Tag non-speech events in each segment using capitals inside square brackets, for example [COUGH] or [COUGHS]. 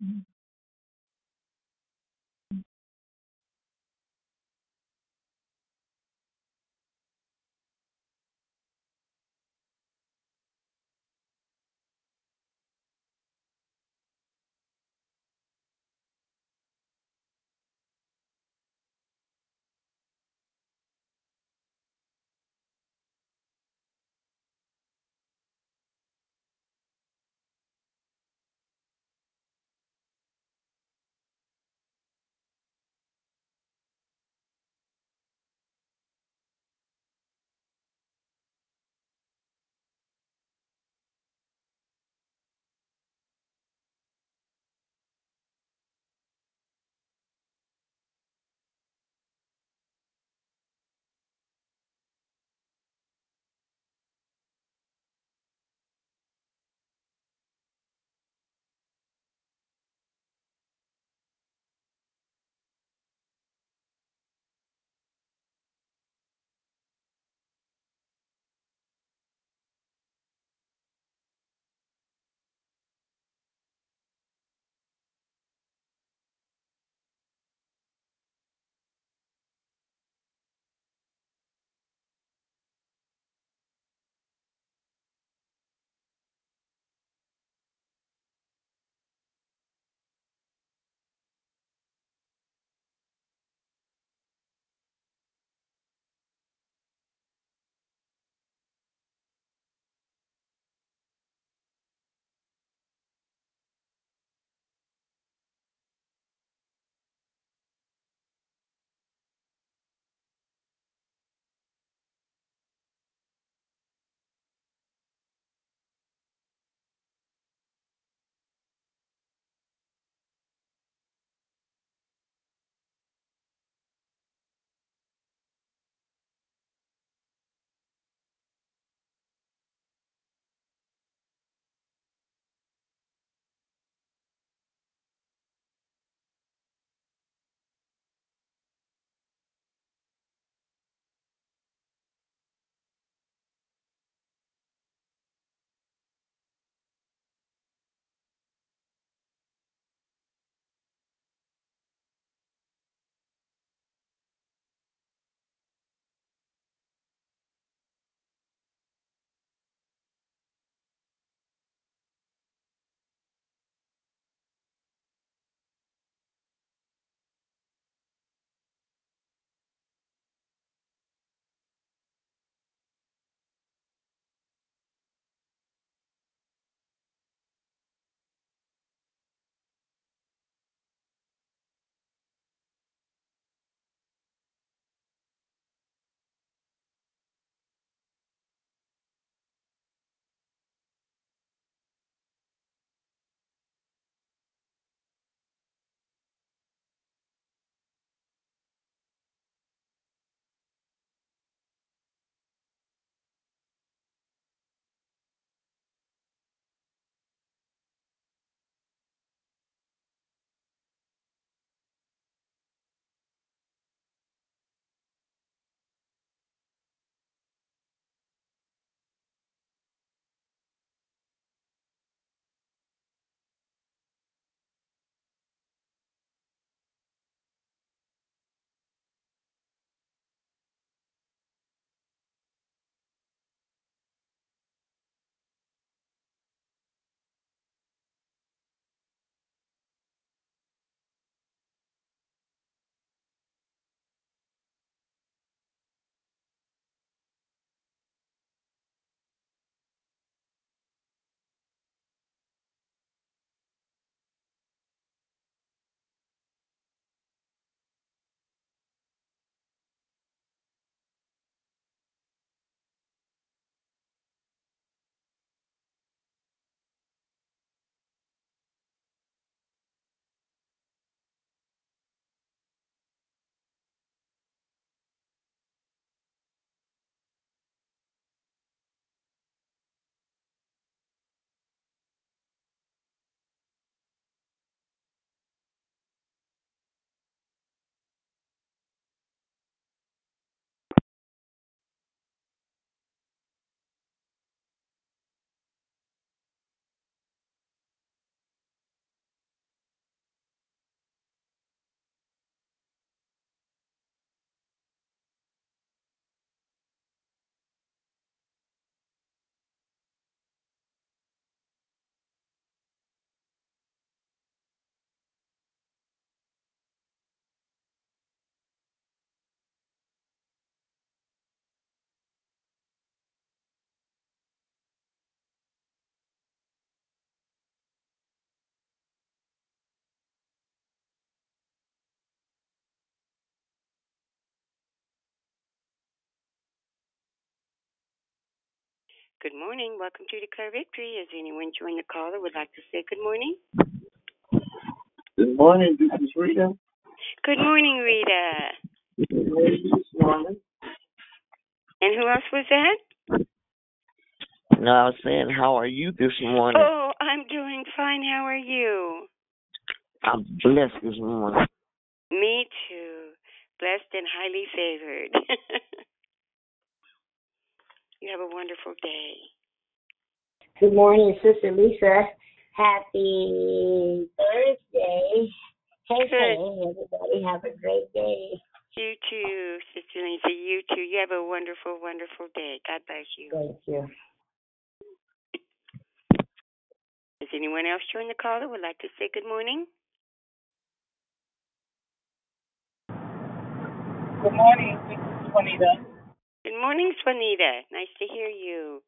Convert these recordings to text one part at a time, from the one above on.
Hmm. Good morning. Welcome to Declare Victory. Has anyone joined the call that would like to say good morning? Good morning, this is Rita. Good morning, Rita. This morning. And who else was that? No, I was saying, how are you this morning? Oh, I'm doing fine. How are you? I'm blessed this morning. Me too. Blessed and highly favored. [LAUGHS] you have a wonderful day. Good morning, Sister Lisa. Happy Thursday. Hey, Good. hey, everybody. Have a great day. You too, Sister Lisa. You too. You have a wonderful, wonderful day. God bless you. Thank you. Is anyone else join the call that would like to say good morning? Good morning, this is Juanita. Good morning, Swanita. Nice to hear you.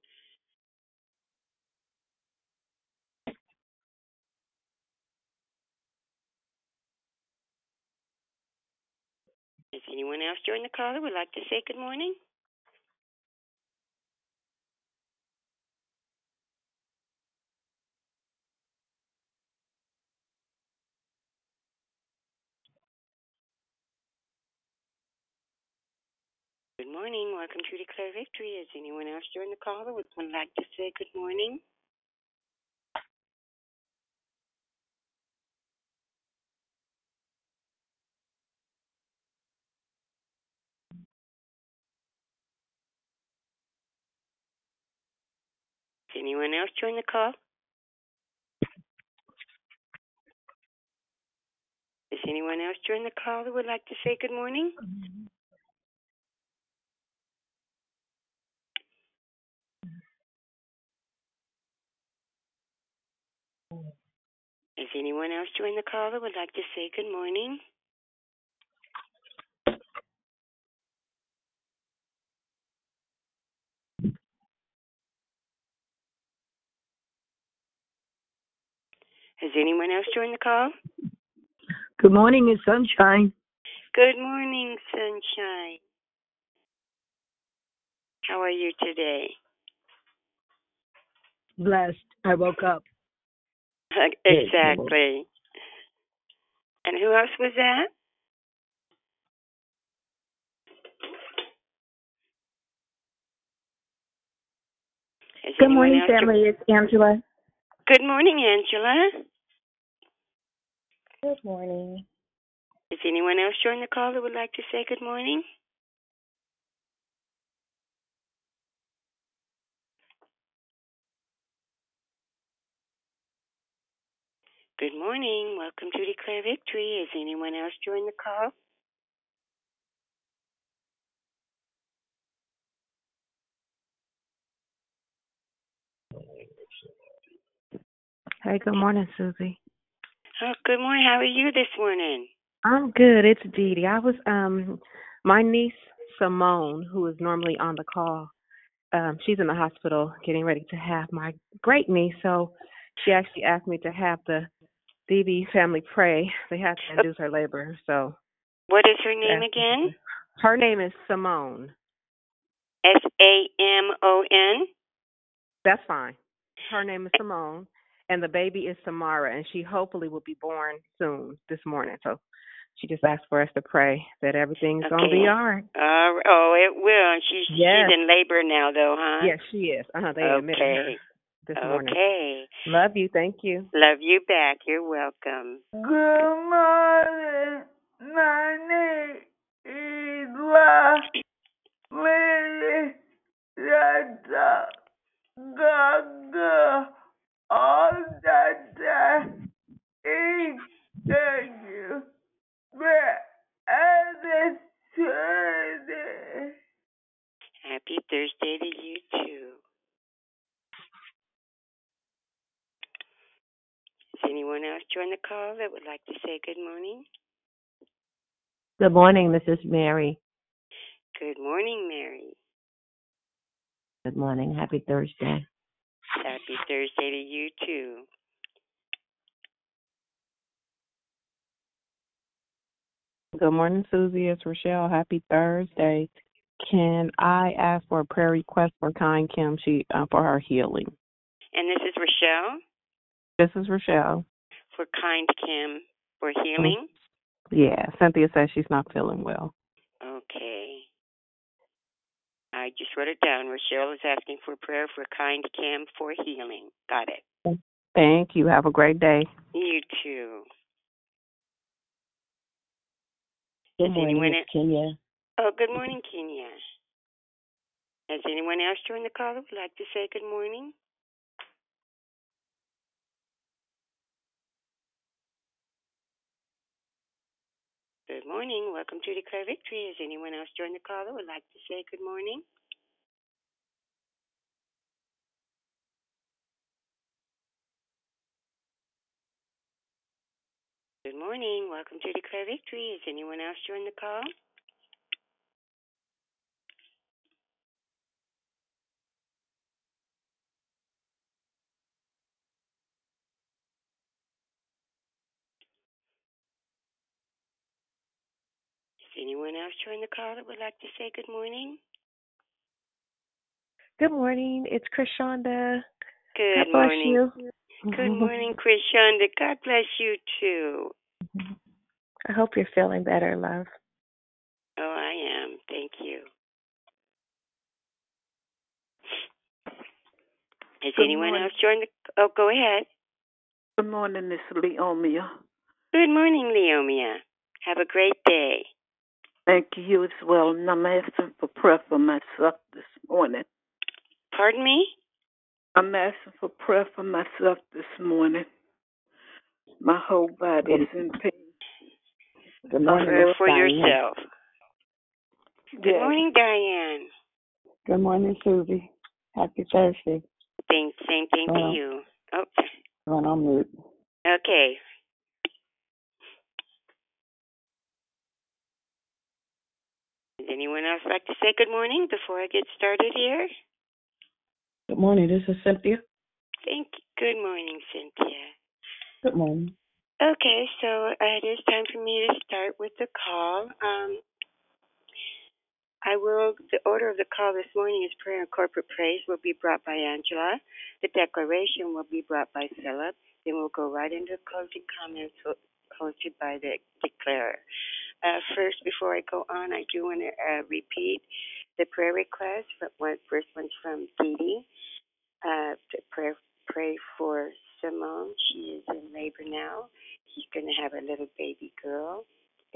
Is anyone else join the call that would like to say good morning? Good morning. Welcome to Declare Victory. Is anyone else join the call that would like to say good morning? Is anyone else join the call? Is anyone else join the call that would like to say good morning? Is anyone else join the call that would like to say good morning? Has anyone else joined the call? Good morning, it's Sunshine. Good morning, sunshine. How are you today? Blessed. I woke up. [LAUGHS] exactly. And who else was that? Good morning, else jo- family. It's Angela. Good morning, Angela. Good morning. Is anyone else joining the call that would like to say good morning? Good morning. Welcome to Declare Victory. Is anyone else join the call? Hey, good morning, Susie. Oh, good morning. How are you this morning? I'm good. It's Dee Dee. I was um my niece Simone, who is normally on the call, um, she's in the hospital getting ready to have my great niece, so she actually asked me to have the DV family pray. They had to induce her labor, so What is her name again? her name is Simone. S A M O N. That's fine. Her name is Simone, and the baby is Samara, and she hopefully will be born soon this morning. So she just asked for us to pray that everything's gonna be all right. Uh, oh, it will. She's Yes. she's in labor now, though, huh? Yes, she is. Uh-huh, they admitted her Okay. morning. Okay. Love you. Thank you. Love you back. You're welcome. Good morning. My name is La Lily Yata Gaga. All that I eat, thank you. But as Thursday. Happy Thursday to you too. Does anyone else join the call that would like to say good morning? Good morning, this is Mary. Good morning, Mary. Good morning. Happy Thursday. Happy Thursday to you too. Good morning, Susie. It's Rochelle. Happy Thursday. Can I ask for a prayer request for Kind Kim? She uh, for her healing. And this is Rochelle This is Rochelle. for Kind Kim for healing. Mm-hmm. Yeah, Cynthia says she's not feeling well. Okay. I just wrote it down. Rochelle is asking for prayer for Kind Kim for healing. Got it. Thank you. Have a great day. You too. Good Is morning, anyone Miss Kenya. Oh, good morning, Kenya. Has anyone else joined the call that would like to say good morning? Good morning. Welcome to Declare Victory. Has anyone else joined the call that would like to say good morning? Good morning. Welcome to Declare Victory. Has anyone else joined the call? Has anyone else join the call that would like to say good morning? Good morning. It's Krishanda. Good God bless morning. you. Good morning, Krishanda. God bless you too. I hope you're feeling better, love. Oh, I am. Thank you. Has Good anyone morning. else joined the? Oh, go ahead. Good morning, Miss Leomia. Good morning, Leomia. Have a great day. Thank you as well. And I'm asking for prayer for myself this morning. Pardon me? I'm asking for prayer for myself this morning. My whole body is in pain. Good morning, Prayer for Diane. yourself. Good Yes. morning, Diane. Good morning, Susie. Happy Thursday. Same, same thing to you. Oh, Going on mute. okay. Does anyone else like to say good morning before I get started here? Good morning. This is Cynthia. Thank you. Good morning, Cynthia. Good morning. Okay, so uh, it is time for me to start with the call. Um, I will, the order of the call this morning is prayer and corporate praise will be brought by Angela. The declaration will be brought by Philip. Then we'll go right into closing comments ho- hosted by the declarer. Uh, first, before I go on, I do want to uh, repeat the prayer request. But one, first one's from Dee Dee. Uh, to pray, pray for Simone. She is in labor now. She's going to have a little baby girl.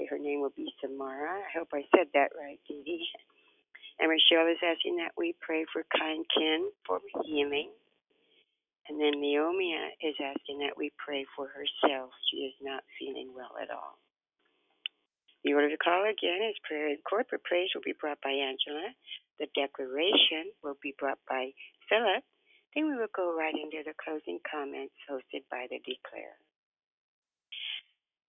Her name will be Samara. I hope I said that right, Dee Dee. [LAUGHS] And Michelle is asking that we pray for Kind Kim for healing. And then Leomia is asking that we pray for herself. She is not feeling well at all. The order the call again is prayer and corporate praise will be brought by Angela. The declaration will be brought by Philip. Then we will go right into the closing comments hosted by the declarer.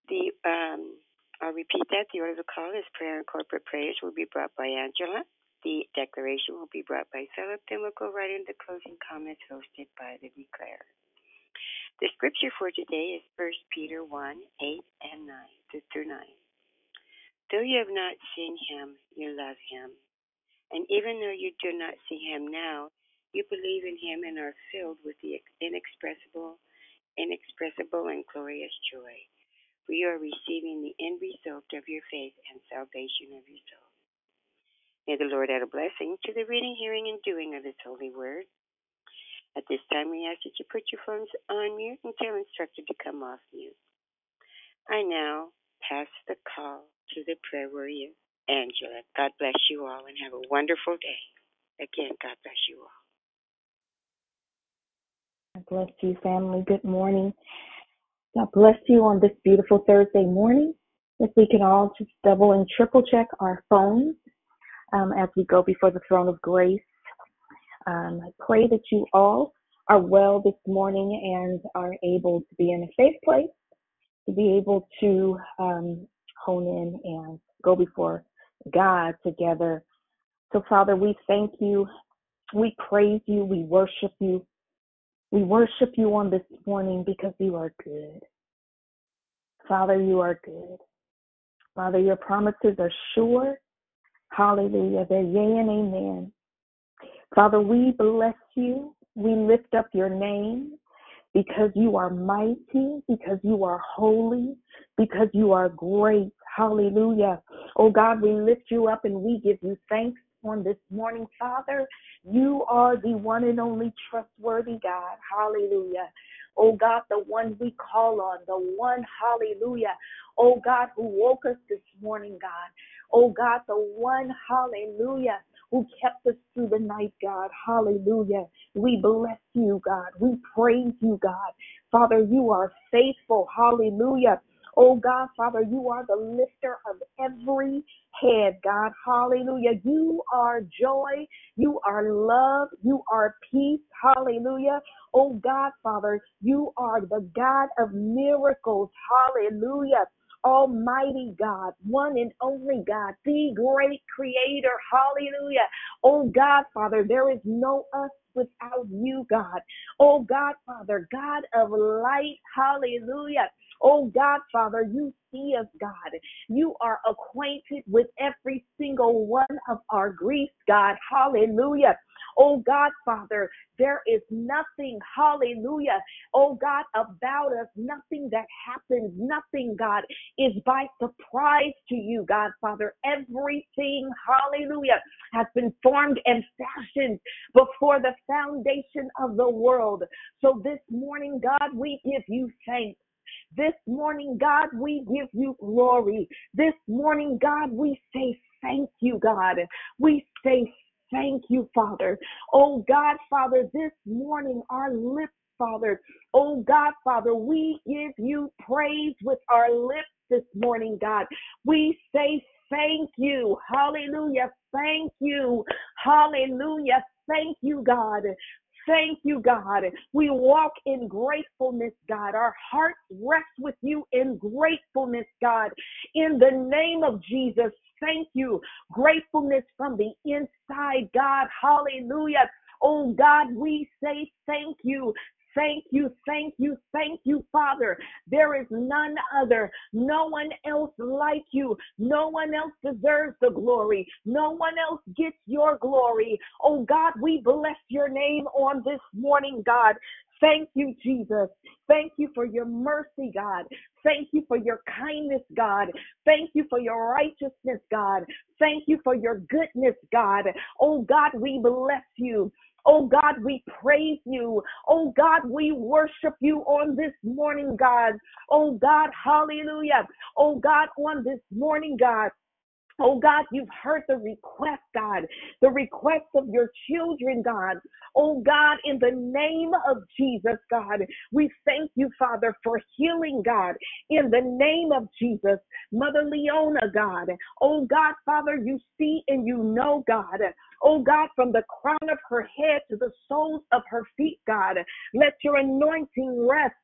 The um, I'll repeat that. The order of call is prayer and corporate praise will be brought by Angela. The declaration will be brought by Philip. Then we'll go right into the closing comments hosted by the declarer. The scripture for today is 1 Peter 1 8 and 9 through 9. Though you have not seen him, you love him. And even though you do not see him now, you believe in him and are filled with the inexpressible, inexpressible and glorious joy. For you are receiving the end result of your faith and salvation of your soul. May the Lord add a blessing to the reading, hearing, and doing of his holy word. At this time, we ask that you put your phones on mute until instructed to come off mute. I now pass the call to the prayer warrior, Angela. God bless you all and have a wonderful day. Again, God bless you all. God bless you, family. Good morning. God bless you on this beautiful Thursday morning. If we can all just double and triple check our phones um, as we go before the throne of grace. Um, I pray that you all are well this morning and are able to be in a safe place, to be able to um, hone in and go before God together. So, Father, we thank you. We praise you. We worship you. We worship you on this morning because you are good. Father, you are good. Father, your promises are sure Hallelujah. They're yea and amen. Father, we bless you. We lift up your name because you are mighty, because you are holy, because you are great. Hallelujah. Oh God, we lift you up and we give you thanks on this morning, Father. You are the one and only trustworthy God. Hallelujah. Oh God, the one we call on, the one, hallelujah. Oh God, who woke us this morning, God. Oh God, the one, hallelujah, who kept us through the night, God. Hallelujah. We bless you, God. We praise you, God. Father, you are faithful. Hallelujah. Oh God, Father, you are the lifter of every head, God. Hallelujah. You are joy. You are love. You are peace. Hallelujah. Oh God, Father, you are the God of miracles. Hallelujah. Almighty God, one and only God, the great creator. Hallelujah. Oh God, Father, there is no us without you, God. Oh God, Father, God of light. Hallelujah. Oh God, Father, you see us, God. You are acquainted with every single one of our griefs, God. Hallelujah. Oh God, Father, there is nothing, hallelujah, oh God, about us, nothing that happens, nothing, God, is by surprise to you, God, Father. Everything, hallelujah, has been formed and fashioned before the foundation of the world. So this morning, God, we give you thanks. This morning, God, we give you glory. This morning, God, we say thank you, God. We say thank you, Father. Oh, God, Father, this morning, our lips, Father, oh, God, Father, we give you praise with our lips this morning, God. We say thank you. Hallelujah. Thank you. Hallelujah. Thank you, God. Thank you, God. We walk in gratefulness, God. Our hearts rest with you in gratefulness, God. In the name of Jesus, thank you. Gratefulness from the inside, God. Hallelujah. Oh, God, we say thank you. Thank you, thank you, thank you, Father. There is none other, no one else like you. No one else deserves the glory. No one else gets your glory. Oh God, we bless your name on this morning, God. Thank you, Jesus. Thank you for your mercy, God. Thank you for your kindness, God. Thank you for your righteousness, God. Thank you for your goodness, God. Oh, God, we bless you. Oh God, we praise you. Oh God, we worship you on this morning, God. Oh God, hallelujah. Oh God, on this morning, God. Oh God, you've heard the request, God, the request of your children, God. Oh God, in the name of Jesus, God, we thank you, Father, for healing, God, in the name of Jesus. Mother Leona, God. Oh God, Father, you see and you know, God. Oh God, from the crown of her head to the soles of her feet, God. Let your anointing rest.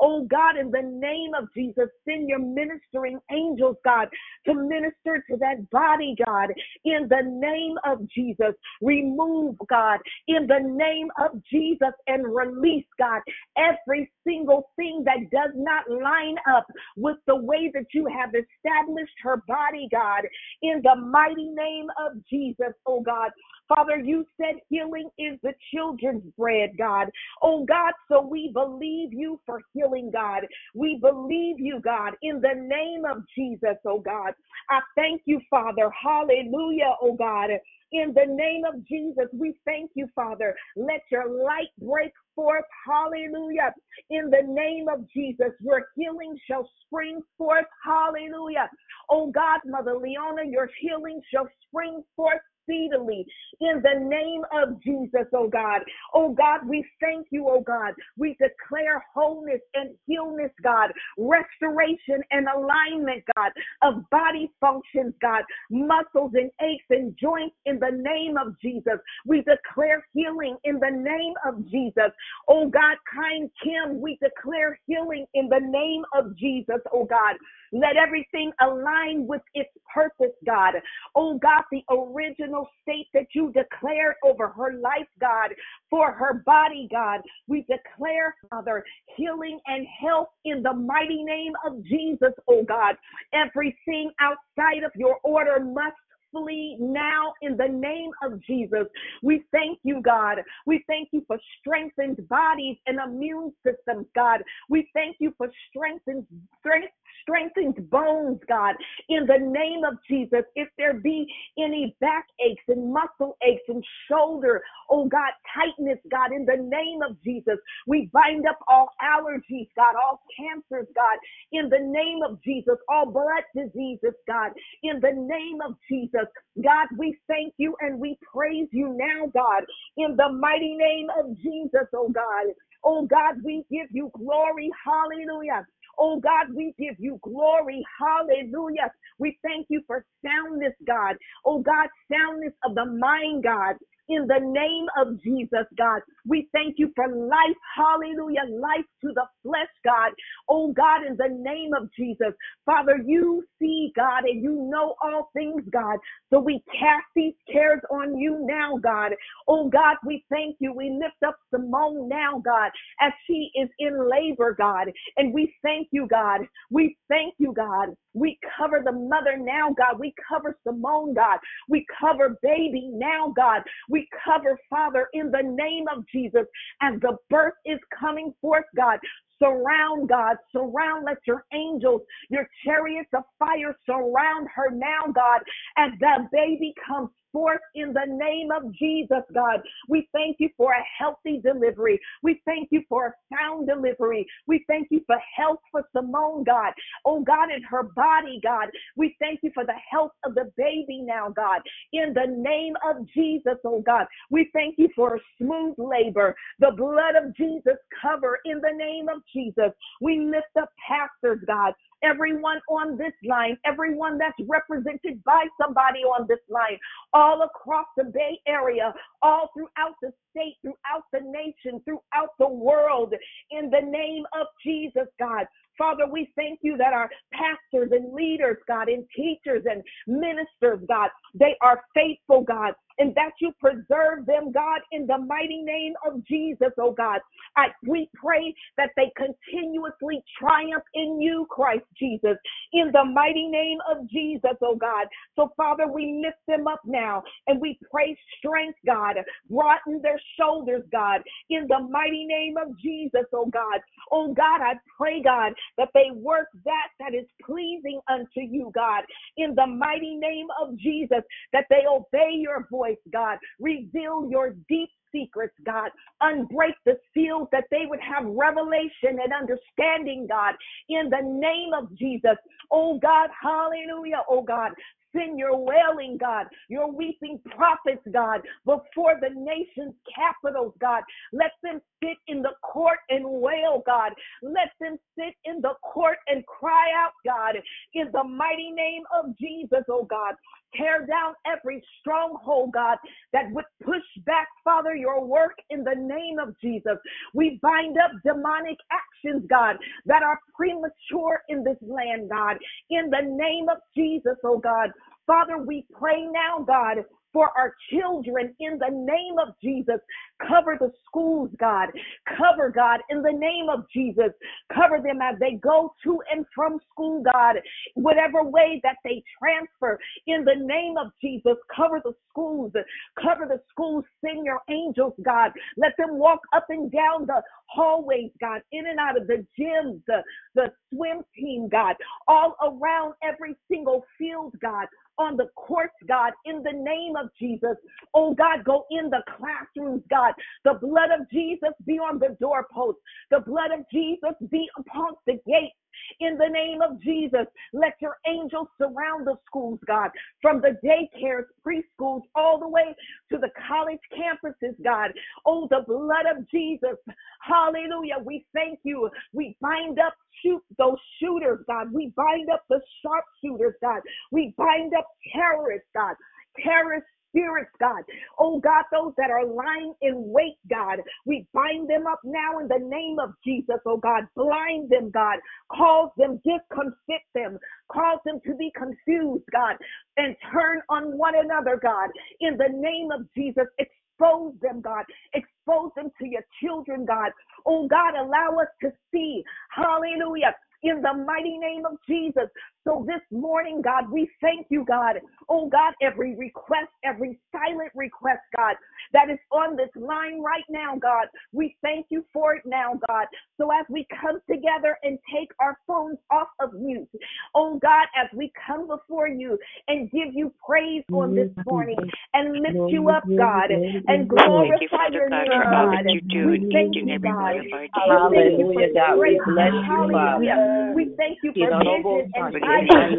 Oh God, in the name of Jesus, send your ministering angels, God, to minister to that body, God, in the name of Jesus. Remove, God, in the name of Jesus and release, God, every single thing that does not line up with the way that you have established her body, God, in the mighty name of Jesus, oh God. Father, you said healing is the children's bread, God. Oh God, so we believe you for healing, God. We believe you, God, in the name of Jesus, oh God. I thank you, Father. Hallelujah, oh God. In the name of Jesus, we thank you, Father. Let your light break forth. Hallelujah. In the name of Jesus, your healing shall spring forth. Hallelujah. Oh God, Mother Leona, your healing shall spring forth speedily in the name of Jesus, oh God. Oh God, we thank you, oh God. We declare wholeness and healness, God, restoration and alignment, God, of body functions, God, muscles and aches and joints in the name of Jesus. We declare healing in the name of Jesus. Oh God, kind Kim, we declare healing in the name of Jesus, oh God. Let everything align with its purpose, God. Oh God, the original state that you declared over her life, God, for her body, God. We declare, Father, healing and health in the mighty name of Jesus, oh God. Everything outside of your order must flee now in the name of Jesus. We thank you, God. We thank you for strengthened bodies and immune systems, God. We thank you for strengthened strength strengthened bones, God, in the name of Jesus. If there be any back aches and muscle aches and shoulder, oh God, tightness, God, in the name of Jesus, we bind up all allergies, God, all cancers, God, in the name of Jesus, all blood diseases, God, in the name of Jesus. God, we thank you and we praise you now, God, in the mighty name of Jesus, oh God. Oh God, we give you glory. Hallelujah. Oh God, we give you glory. Hallelujah. We thank you for soundness, God. Oh God, soundness of the mind, God in the name of Jesus, God. We thank you for life. Hallelujah. Life to the flesh, God. Oh, God, in the name of Jesus. Father, you see, God, and you know all things, God. So we cast these cares on you now, God. Oh, God, we thank you. We lift up Simone now, God, as she is in labor, God. And we thank you, God. We thank you, God. We cover the mother now, God. We cover Simone, God. We cover baby now, God. We cover, Father, in the name of Jesus, as the birth is coming forth, God. Surround, God. Surround. Let your angels, your chariots of fire surround her now, God, as the baby comes forth in the name of Jesus, God. We thank you for a healthy delivery. We thank you for a sound delivery. We thank you for health for Simone, God. Oh, God, in her body, God. We thank you for the health of the baby now, God. In the name of Jesus, oh, God. We thank you for a smooth labor. The blood of Jesus cover in the name of Jesus. We lift up pastors, God everyone on this line, everyone that's represented by somebody on this line, all across the Bay Area, all throughout the state, throughout the nation, throughout the world, in the name of Jesus, God. Father, we thank you that our pastors and leaders, God, and teachers and ministers, God, they are faithful, God, and that you preserve them, God, in the mighty name of Jesus, oh God. I, we pray that they continuously triumph in you, Christ Jesus, in the mighty name of Jesus, oh God. So, Father, we lift them up now and we pray strength, God. Broaden their shoulders, God, in the mighty name of Jesus, oh God. Oh God, I pray, God, that they work that that is pleasing unto you, God, in the mighty name of Jesus, that they obey your voice, God. Reveal your deep secrets, God. Unbreak the seals that they would have revelation and understanding, God, in the name of Jesus. Oh God, hallelujah, oh God. Send your wailing, God, your weeping prophets, God, before the nation's capitals, God. Let them sit in the court and wail, God. Let them sit in the court and cry out, God, in the mighty name of Jesus, oh God. Tear down every stronghold, God, that would push back, Father, your work in the name of Jesus. We bind up demonic actions, God, that are premature in this land, God, in the name of Jesus, oh God. Father, we pray now, God, for our children in the name of Jesus. Cover the schools, God. Cover, God, in the name of Jesus. Cover them as they go to and from school, God. Whatever way that they transfer, in the name of Jesus. Cover the schools. Cover the schools. Send your angels, God. Let them walk up and down the hallways, God, in and out of the gyms, the, the swim team, God, all around every single field, God on the courts, God, in the name of Jesus. Oh God, go in the classrooms, God. The blood of Jesus be on the doorposts. The blood of Jesus be upon the gates. In the name of Jesus, let your angels surround the schools, God, from the daycares, preschools, all the way to the college campuses, God. Oh, the blood of Jesus. Hallelujah. We thank you. We bind up shoot those shooters, God. We bind up the sharpshooters, God. We bind up terrorists, God. Terrorist spirits, God. Oh God, those that are lying in wait, God, we bind them up now in the name of Jesus, oh God. Blind them, God. Cause them, disconfit them. Cause them to be confused, God, and turn on one another, God. In the name of Jesus, expose them, God. Expose them to your children, God. Oh God, allow us to see. Hallelujah in the mighty name of Jesus. So this morning, God, we thank you, God. Oh God, every request, every silent request, God, that is on this line right now, God, we thank you for it now, God. So as we come together and take our phones off of mute, oh God, as we come before you and give you praise on this morning and lift you up, God, and Thank you, glorify Father your God, name, for God. you do We thank and you, every God. one of our We thank you Hallelujah, God. We bless you, Father. We thank you for Kironobo vision and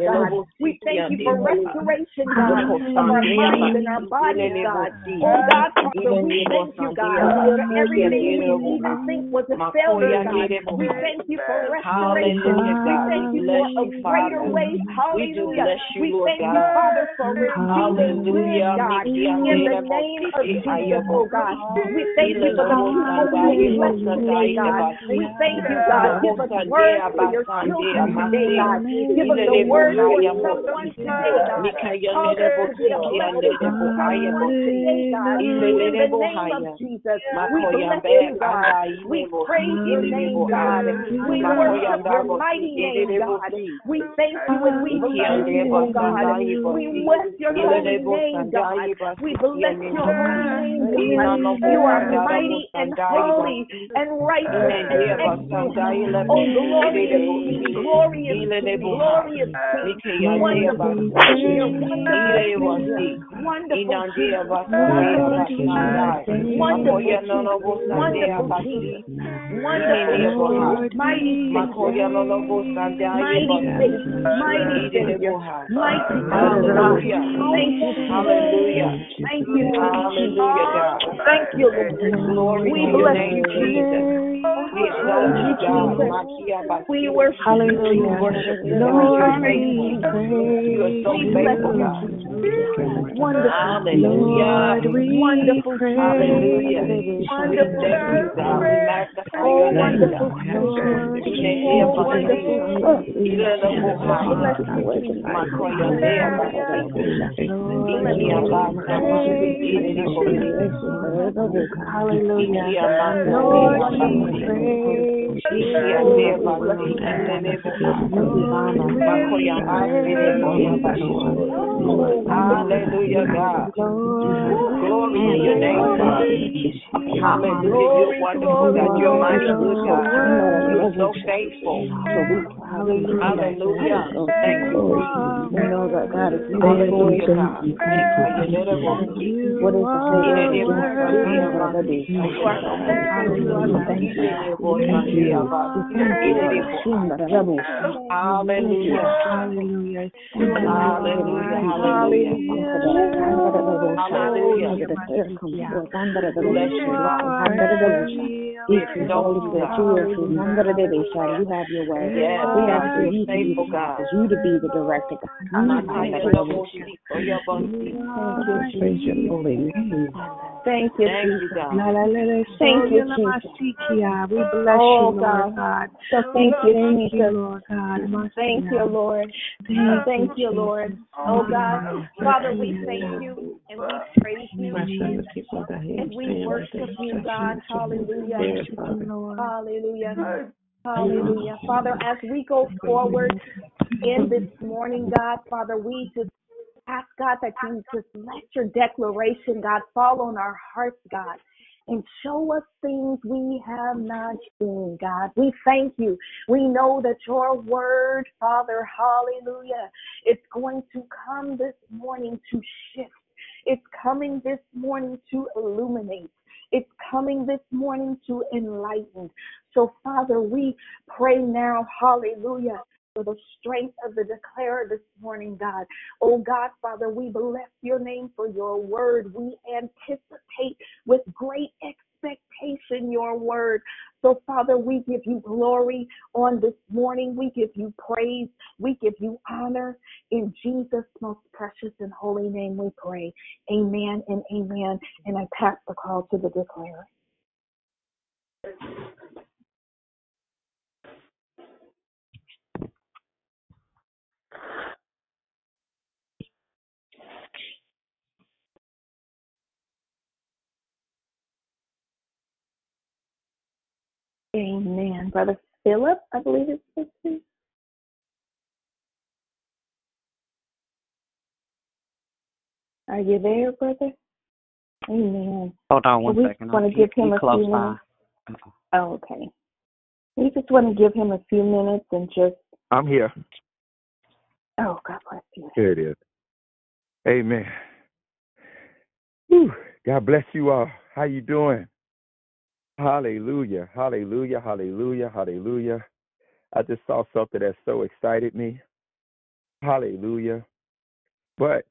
God. We thank you for restoration, God, of our minds and our bodies, God. Oh God, Father, we thank you, God, for everything we even think was a failure, God. We thank you for restoration. We thank you for a greater way. Hallelujah. We thank you, Father, for receiving good, God, in the name of Jesus, oh God. We thank you for the Ilenobo people who you Yebo today, God. We thank you, God. Give us words for your children today, God. Give us Ilelebo word Hayabo someone Si. today, God. Mikaya Cause us Nerebo to be a Siti, blessing to Anderebo Ayabo someone Si. today, God. In the name of. Jesus, we bless you, God. We praise your name, God. We worship your mighty name, God. We thank you and we Iki you, God. We bless your holy name, God. We bless your holy name, God. You are mighty and holy and righteous and excellent. Oh, Si. glorious Ilelebo King, Si. glorious King, Ilelebo Ha. glorious King, Mikaya Ndeba wonderful Sanda. Savior, wonderful Ilebo Savior, Si. wonderful Inandeba Jesus, Sanda wonderful Abasanda. Jesus, wonderful Makoya Jesus, Nonobo Sanda wonderful Abasi. Jesus, wonderful Inendeba Ha. Savior, mighty Savior, Makoya Nonobo Sanda mighty Yeba Si. Savior, mighty Savior, Ilelebo Ha. mighty mighty God. Hallelujah. Thank you. Hallelujah. Thank you, Jesus. Hallelujah, God. Thank you, Lord. We to your bless name, you, Jesus. We Thank you, God. We worship you, Jesus. Worship you, We God. You're honor you, faithful. Jesus. You are so We bless faithful, you, God. Jesus. Wonderful Hallelujah. Wonderful Jesus. Hallelujah. We Wonderful thank you, Jesus. God. We magnify your name, wonderful God. Savior. Inendia Basi. wonderful Savior. Ilele Bohaya. Bless you, Jesus. Makoya Bless Lea you, Basi. Bless Ikia you, Basa. Ilele Bosi. Hallelujah. Ikia Manda Lord, Lea we Basi. praise Ikia Dea you. we bless Basi. you. Ilele Boha. Lord, we Makoya Hallelujah, God. Glory to your name, Hallelujah. You're wonderful, God. You're mighty God. You're so faithful. Hallelujah. Hallelujah. Thank you, are worthy. Hallelujah, God. Hallelujah. You are worthy. You are so faithful. You are so Hallelujah. faithful. You are worthy. Hallelujah. Hallelujah. You Hallelujah. are Hallelujah. Hallelujah. Hallelujah. Bless you, You Father. are worthy of We it exalt you, all. God. Hallelujah. Yes, God. You're a faithful God. Makaya Nabosi, Oya Bosi. Thank you, Thank you, God. Thank you, Jesus. We bless oh, you, Oh, Lord God. God. So thank you, Thank you, Lord God. Thank you, Lord. Thank Thank you, you, Lord. Oh God, Father, we thank you and we praise you and we worship you, God. Hallelujah. Hallelujah. Hallelujah. Father, as we go forward in this morning, God, Father, we just ask God that you just let your declaration, God, fall on our hearts, God. And show us things we have not seen, God. We thank you. We know that your word, Father, hallelujah, it's going to come this morning to shift. It's coming this morning to illuminate. It's coming this morning to enlighten. So, Father, we pray now, hallelujah, for the strength of the declarer this morning, God. Oh, God, Father, we bless your name for your word. We anticipate with great expectation your word. So, Father, we give you glory on this morning. We give you praise. We give you honor. In Jesus' most precious and holy name we pray. Amen and amen. And I pass the call to the declarer. Amen. Brother Philip, I believe it's his name. Are you there, brother? Amen. Hold on one we second. want to give him a few minutes. Oh, okay. We just want to give him a few minutes and just. I'm here. Oh, God bless you. Here it is. Amen. Whew. God bless you all. How you doing? Hallelujah. Hallelujah. Hallelujah. Hallelujah. I just saw something that so excited me. Hallelujah. But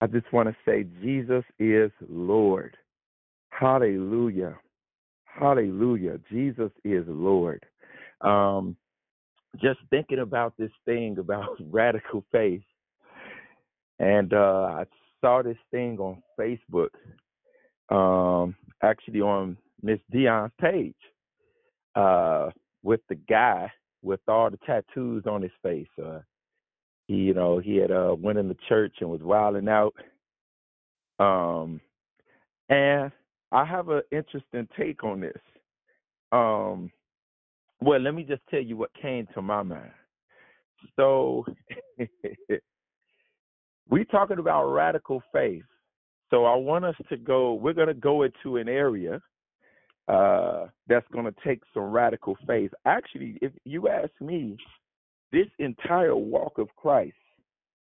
I just want to say Jesus is Lord. Hallelujah. Hallelujah. Jesus is Lord. Um, just thinking about this thing about [LAUGHS] radical faith, and uh, I saw this thing on Facebook, um, actually on Miss Dion's page, uh, with the guy with all the tattoos on his face. Uh, he, you know, he had uh, went in the church and was wilding out. Um, and I have an interesting take on this. Um, well, let me just tell you what came to my mind. So, [LAUGHS] we talking about radical faith. So I want us to go. We're going to go into an area uh, that's going to take some radical faith. Actually, if you ask me, this entire walk of Christ,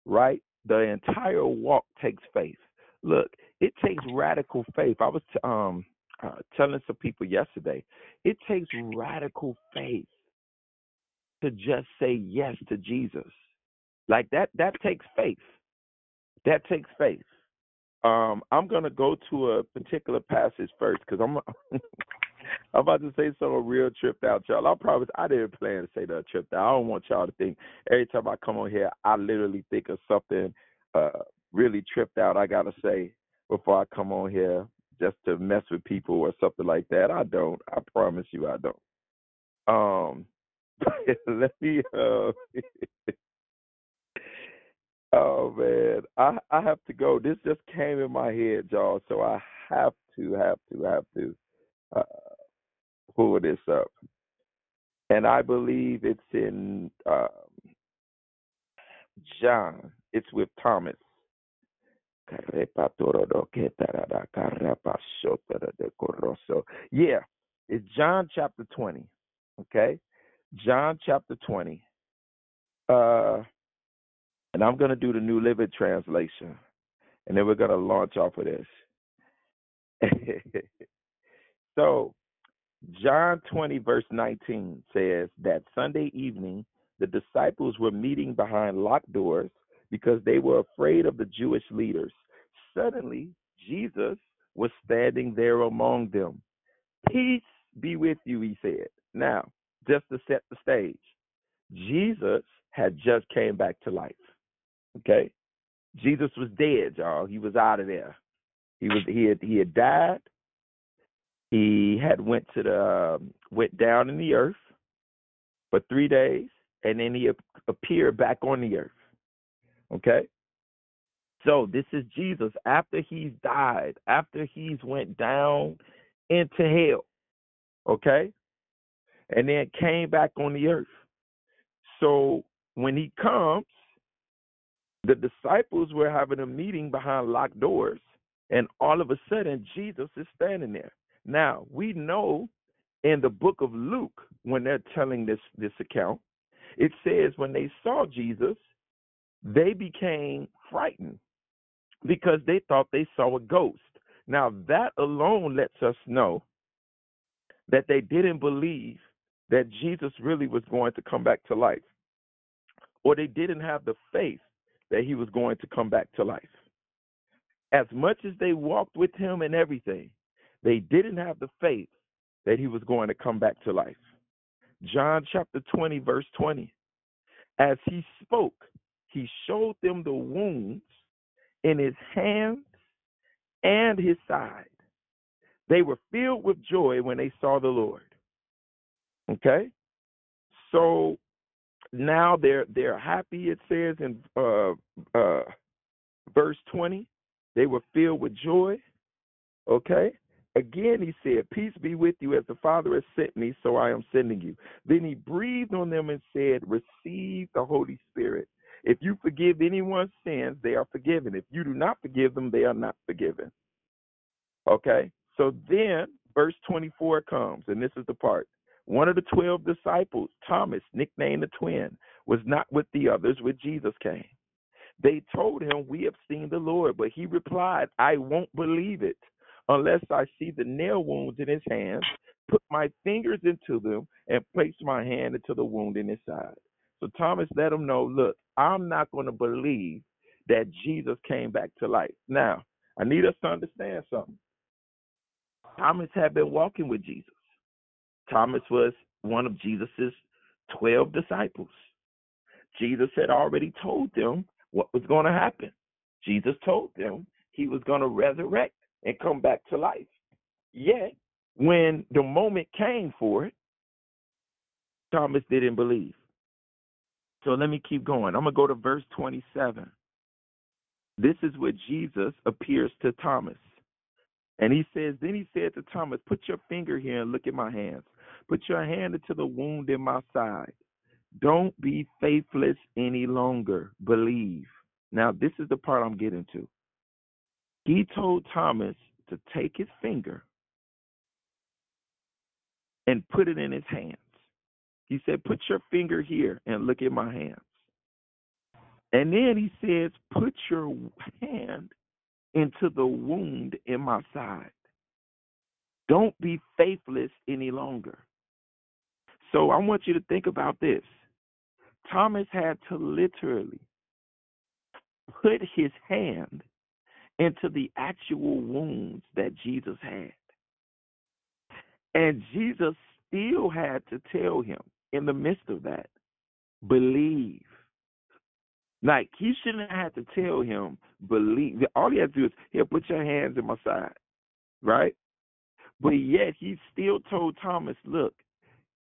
right? The entire walk takes faith. Look, it takes radical faith. I was um uh, telling some people yesterday, it takes radical faith to just say yes to Jesus. Like that that takes faith. That takes faith. Um I'm to go to a particular passage first cuz I'm [LAUGHS] I'm about to say something real tripped out, y'all. I promise I didn't plan to say that tripped out. I don't want y'all to think every time I come on here, I literally think of something uh really tripped out I gotta say before I come on here just to mess with people or something like that. I don't. I promise you I don't. Um [LAUGHS] let me uh [LAUGHS] Oh man, I I have to go. This just came in my head, y'all. So I have to, have to, have to uh, pull this up, and I believe it's in uh, John. It's with Thomas. Yeah, it's John chapter twenty. Okay, John chapter twenty. Uh, and I'm gonna do the New Living Translation, and then we're gonna launch off of this. [LAUGHS] so, John 20 verse 19 says that Sunday evening the disciples were meeting behind locked doors because they were afraid of the Jewish leaders. Suddenly, Jesus was standing there among them. Peace be with you, he said. Now, just to set the stage, Jesus had just came back to life. Okay? Jesus was dead, y'all. He was out of there. He was he had he had died. He had went to the um, went down in the earth for 3 days and then he appeared back on the earth. Okay? So this is Jesus after he's died, after he's went down into hell. Okay? And then came back on the earth. So when he comes, the disciples were having a meeting behind locked doors, and all of a sudden Jesus is standing there. Now we know in the book of Luke, when they're telling this this account, it says when they saw Jesus, they became frightened because they thought they saw a ghost. Now that alone lets us know that they didn't believe that Jesus really was going to come back to life, or they didn't have the faith that he was going to come back to life. As much as they walked with him and everything, they didn't have the faith that he was going to come back to life. John chapter 20, verse 20. As he spoke, he showed them the wounds in his hands and his side. They were filled with joy when they saw the Lord. Okay? So now they're they're happy it says in uh uh verse 20 they were filled with joy okay again he said peace be with you as the father has sent me so i am sending you then he breathed on them and said receive the holy spirit If you forgive anyone's sins, they are forgiven. If you do not forgive them, they are not forgiven. Okay? So then verse 24 comes, and this is the part. One of the 12 disciples, Thomas, nicknamed the twin, was not with the others when Jesus came. They told him, We have seen the Lord. But he replied, I won't believe it unless I see the nail wounds in his hands, put my fingers into them, and place my hand into the wound in his side. So Thomas let him know, Look, I'm not going to believe that Jesus came back to life. Now, I need us to understand something. Thomas had been walking with Jesus. Thomas was one of Jesus's 12 disciples. Jesus had already told them what was going to happen. Jesus told them he was going to resurrect and come back to life. Yet, when the moment came for it, Thomas didn't believe. So let me keep going. I'm going to go to verse 27. This is where Jesus appears to Thomas. And he says, Then he said to Thomas, Put your finger here and look at my hands. Put your hand into the wound in my side. Don't be faithless any longer. Believe. Now, this is the part I'm getting to. He told Thomas to take his finger and put it in his hands. He said, Put your finger here and look at my hands. And then he says, Put your hand into the wound in my side. Don't be faithless any longer. So I want you to think about this. Thomas had to literally put his hand into the actual wounds that Jesus had. And Jesus still had to tell him in the midst of that, believe. Like he shouldn't have to tell him, believe. All he had to do is, here, put your hands in my side. Right? But yet he still told Thomas, look,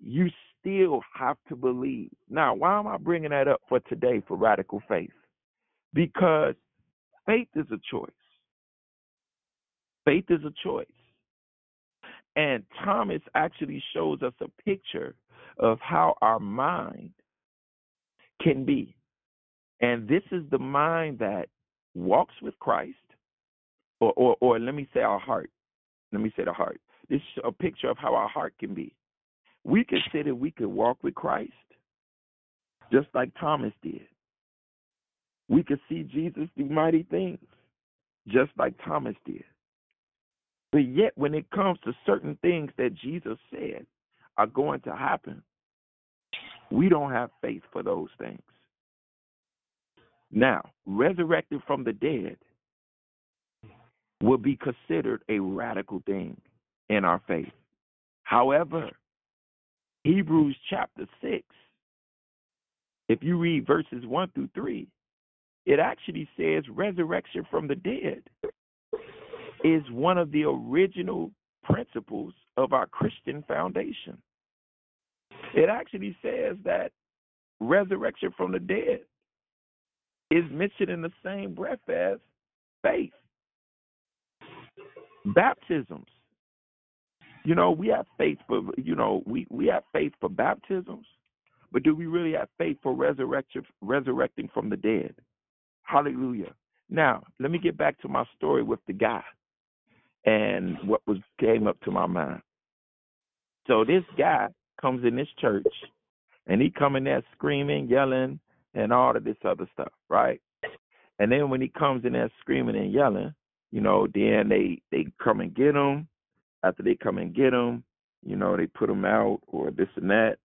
you still have to believe. Now, why am I bringing that up for today for radical faith? Because faith is a choice. Faith is a choice. And Thomas actually shows us a picture of how our mind can be. And this is the mind that walks with Christ, or, or, or let me say our heart. Let me say the heart. This is a picture of how our heart can be. We could say that we could walk with Christ just like Thomas did. We could see Jesus do mighty things just like Thomas did. But yet, when it comes to certain things that Jesus said are going to happen, we don't have faith for those things. Now, resurrected from the dead will be considered a radical thing in our faith. However, Hebrews chapter 6, if you read verses 1 through 3, it actually says resurrection from the dead is one of the original principles of our Christian foundation. It actually says that resurrection from the dead is mentioned in the same breath as faith. Baptisms. You know, we have faith for you know, we, we have faith for baptisms, but do we really have faith for resurrection resurrecting from the dead? Hallelujah. Now, let me get back to my story with the guy and what was came up to my mind. So this guy comes in this church and he come in there screaming, yelling, and all of this other stuff, right? And then when he comes in there screaming and yelling, you know, then they they come and get him. After they come and get him, you know, they put him out or this and that.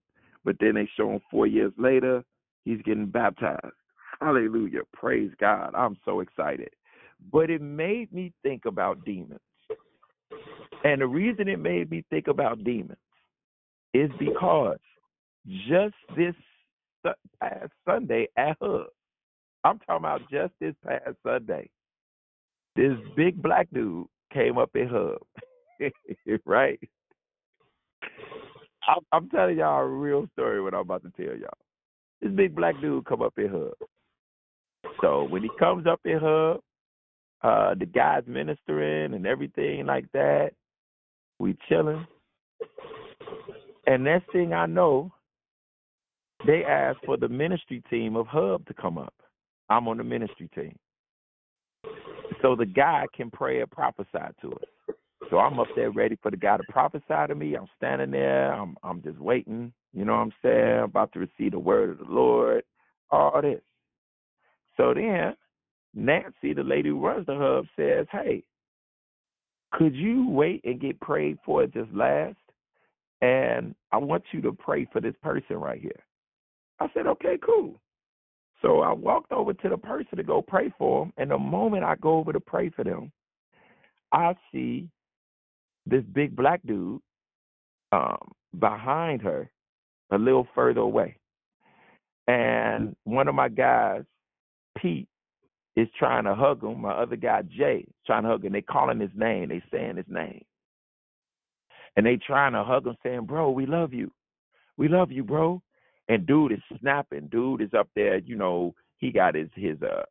But then they show him four years later, he's getting baptized. Hallelujah. Praise God. I'm so excited. But it made me think about demons. And the reason it made me think about demons is because just this past Sunday at Hub, I'm talking about just this past Sunday, this big black dude came up at Hub, [LAUGHS] [LAUGHS] right? I'm, I'm telling y'all a real story what I'm about to tell y'all. This big black dude come up in Hub. So when he comes up in Hub, uh, the guys ministering and everything like that. We chilling. And next thing I know, they asked for the ministry team of Hub to come up. I'm on the ministry team. So the guy can pray and prophesy to us. So I'm up there ready for the guy to prophesy to me. I'm standing there. I'm I'm just waiting. You know what I'm saying? About to receive the word of the Lord. All this. So then Nancy, the lady who runs the hub, says, Hey, could you wait and get prayed for at this last? And I want you to pray for this person right here. I said, Okay, cool. So I walked over to the person to go pray for them. And the moment I go over to pray for them, I see this big black dude um, behind her a little further away. And one of my guys, Pete, is trying to hug him. My other guy, Jay, is trying to hug him. They calling his name. They saying his name. And they trying to hug him, saying, Bro, we love you. We love you, bro. And dude is snapping. Dude is up there, you know, he got his his uh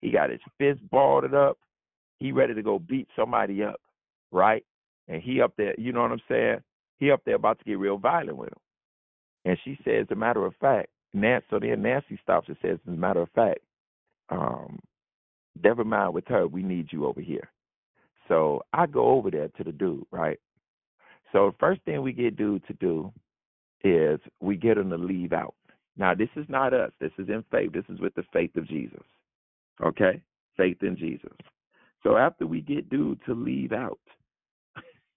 he got his fist balled up. He ready to go beat somebody up, right? And he up there, you know what I'm saying? He up there about to get real violent with him. And she says, as a matter of fact, Nancy, so then Nancy stops and says, as a matter of fact, um, never mind with her, we need you over here. So I go over there to the dude, right? So first thing we get dude to do is we get him to leave out. Now this is not us. This is in faith. This is with the faith of Jesus. Okay? Faith in Jesus. So after we get dude to leave out,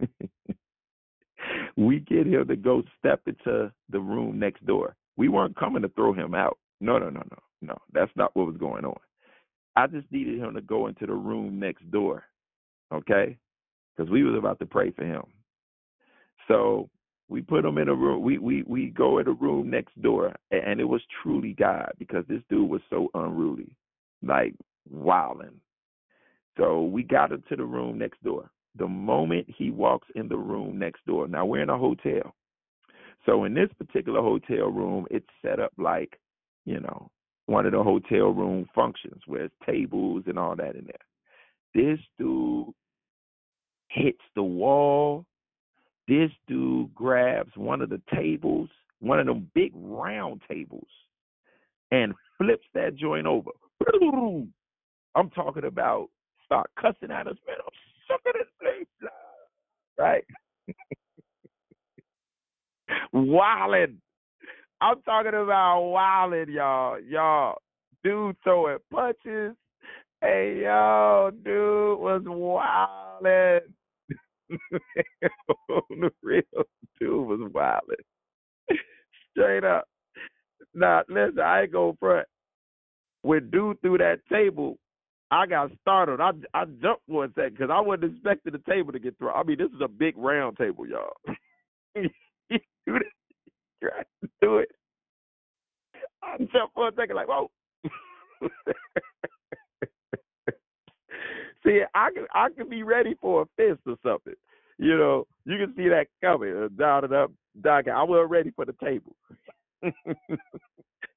[LAUGHS] we get him to go step into the room next door. We weren't coming to throw him out. No, no, no, no, no. That's not what was going on. I just needed him to go into the room next door, okay? Because we was about to pray for him. So we put him in a room. We we we go in a room next door, and it was truly God because this dude was so unruly, like wilding. So we got him to the room next door. The moment he walks in the room next door, now we're in a hotel. So in this particular hotel room, it's set up like, you know, one of the hotel room functions where it's tables and all that in there. This dude hits the wall. This dude grabs one of the tables, one of them big round tables, and flips that joint over. [LAUGHS] I'm talking about start cussing at us, man. I'm place, right? wildin'. I'm talking about wildin', y'all. Y'all, dude throwing punches. Hey, yo, dude was wildin'. [LAUGHS] the real dude was wildin'. Straight up. Now, listen, I ain't go front. When dude threw that table, I got startled. I I jumped one second because I wasn't expecting the table to get thrown. I mean, this is a big round table, y'all. it. Try to do it. I jumped for a second, like, whoa. [LAUGHS] see, I can I can be ready for a fist or something. You know, you can see that coming. Uh, down and up, down. I was ready for the table. [LAUGHS] and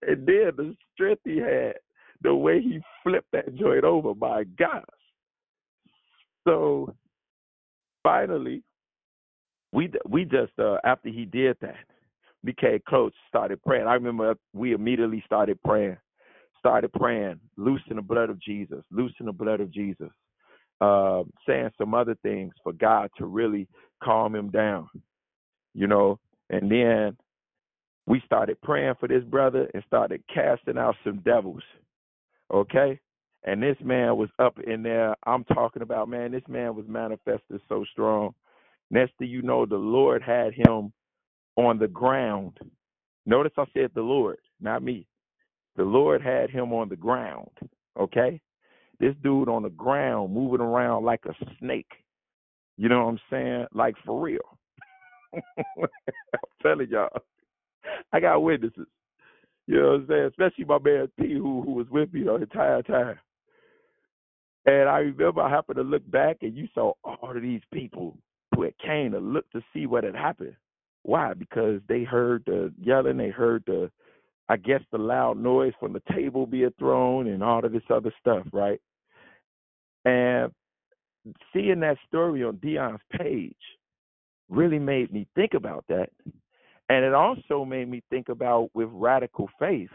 then the strength he had, the way he flipped that joint over, my gosh. So finally, we we just uh, after he did that, became close, started praying. I remember we immediately started praying, started praying, loosen the blood of Jesus, loosen the blood of Jesus, uh, saying some other things for God to really calm him down, you know. And then we started praying for this brother and started casting out some devils, okay. And this man was up in there. I'm talking about, man, this man was manifested so strong. Next thing you know, the Lord had him on the ground. Notice I said the Lord, not me. The Lord had him on the ground. Okay? This dude on the ground moving around like a snake. You know what I'm saying? Like for real. [LAUGHS] I'm telling y'all. I got witnesses. You know what I'm saying? Especially my man P who who was with me the entire time. And I remember I happened to look back and you saw all of these people who had came to look to see what had happened. Why? Because they heard the yelling, they heard the, I guess, the loud noise from the table being thrown and all of this other stuff, right? And seeing that story on Dion's page really made me think about that. And it also made me think about with radical faith,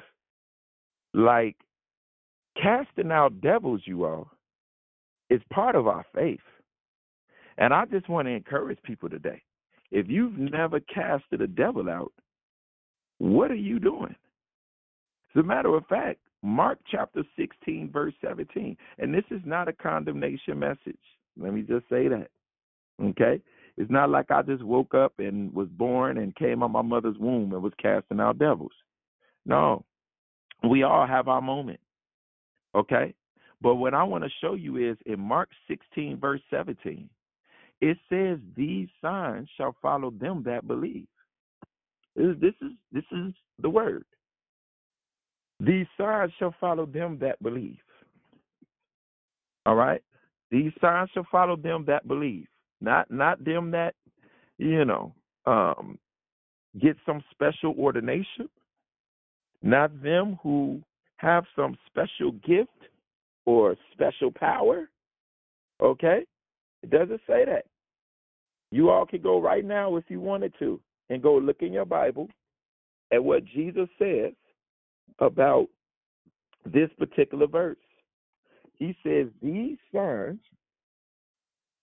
like, Casting out devils, you all, is part of our faith. And I just want to encourage people today. If you've never casted a devil out, what are you doing? As a matter of fact, Mark chapter 16, verse 17, and this is not a condemnation message. Let me just say that. Okay? It's not like I just woke up and was born and came out my mother's womb and was casting out devils. No. We all have our moment. Okay? But what I want to show you is in Mark 16, verse 17, it says, These signs shall follow them that believe. This is this is the word. These signs shall follow them that believe. All right? These signs shall follow them that believe. Not not them that, you know, um, get some special ordination. Not them who have some special gift or special power. Okay? It doesn't say that. You all can go right now if you wanted to and go look in your Bible at what Jesus says about this particular verse. He says, These signs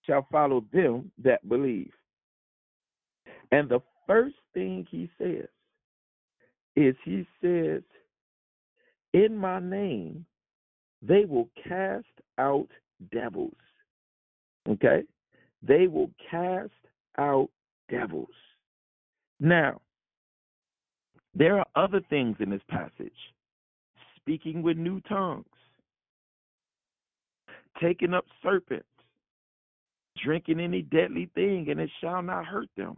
shall follow them that believe. And the first thing he says is, He says, In my name, they will cast out devils. Okay? They will cast out devils. Now, there are other things in this passage speaking with new tongues, taking up serpents, drinking any deadly thing, and it shall not hurt them,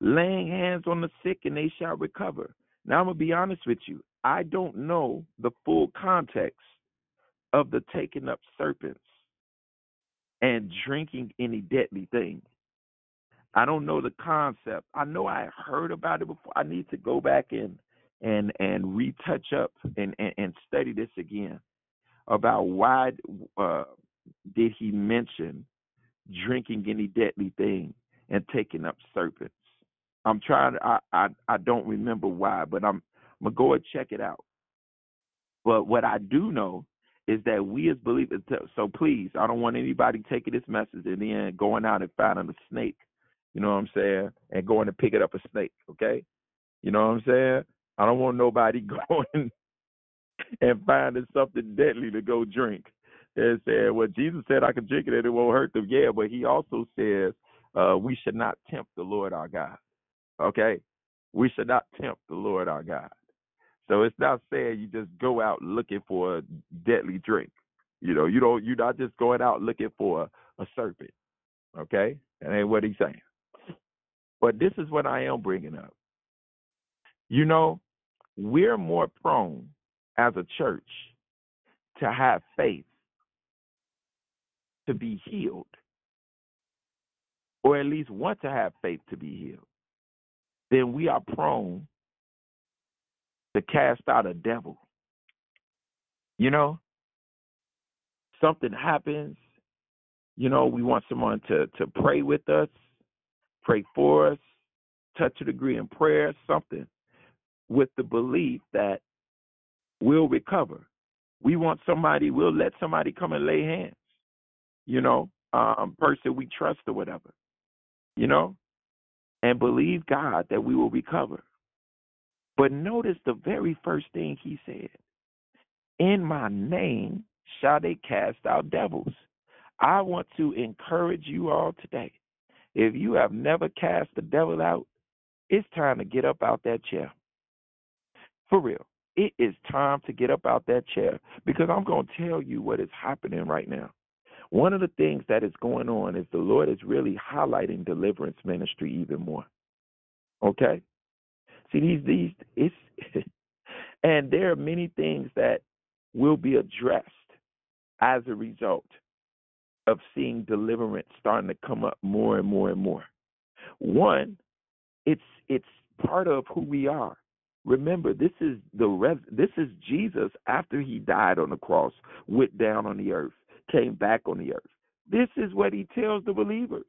laying hands on the sick, and they shall recover. Now, I'm going to be honest with you. I don't know the full context of the taking up serpents and drinking any deadly thing. I don't know the concept. I know I heard about it before. I need to go back and and and retouch up and, and, and study this again about why uh, did he mention drinking any deadly thing and taking up serpents. I'm trying to, I, I I don't remember why, but I'm I'm gonna go and check it out. But what I do know is that we as believers so please, I don't want anybody taking this message and then going out and finding a snake, you know what I'm saying, and going to pick it up a snake, okay? You know what I'm saying? I don't want nobody [LAUGHS] going and finding something deadly to go drink. And said, well, Jesus said I can drink it and it won't hurt them. Yeah, but he also says uh, we should not tempt the Lord our God. Okay? We should not tempt the Lord our God. So it's not saying you just go out looking for a deadly drink. You know, you don't you're not just going out looking for a, a serpent. Okay? That ain't what he's saying. But this is what I am bringing up. You know, we're more prone as a church to have faith to be healed, or at least want to have faith to be healed, then we are prone to cast out a devil. You know, something happens, you know, we want someone to, to pray with us, pray for us, touch a degree in prayer, something with the belief that we'll recover. We want somebody, we'll let somebody come and lay hands, you know, um, person we trust or whatever, you know, and believe God that we will recover. But notice the very first thing he said In my name shall they cast out devils. I want to encourage you all today. If you have never cast the devil out, it's time to get up out that chair. For real. It is time to get up out that chair because I'm going to tell you what is happening right now. One of the things that is going on is the Lord is really highlighting deliverance ministry even more. Okay? See these these it's [LAUGHS] and there are many things that will be addressed as a result of seeing deliverance starting to come up more and more and more. One, it's it's part of who we are. Remember, this is the res- this is Jesus after he died on the cross, went down on the earth, came back on the earth. This is what he tells the believers.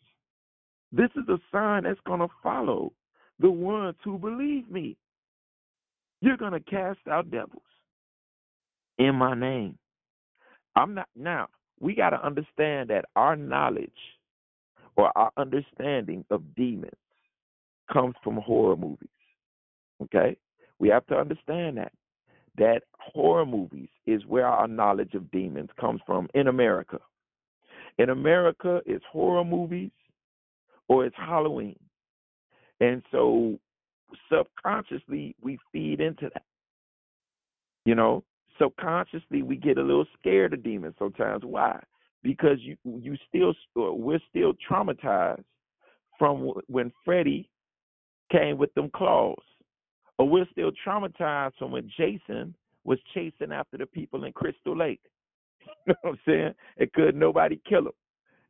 This is a sign that's going to follow the ones who believe me. You're going to cast out devils in my name. I'm not now. We got to understand that our knowledge or our understanding of demons comes from horror movies. Okay? We have to understand that that horror movies is where our knowledge of demons comes from in America. In America, it's horror movies or it's Halloween. And so subconsciously we feed into that. You know, subconsciously we get a little scared of demons sometimes. Why? Because you you still uh, we're still traumatized from when Freddy came with them claws, or we're still traumatized from when Jason was chasing after the people in Crystal Lake. [LAUGHS] you know what I'm saying? It could nobody kill him,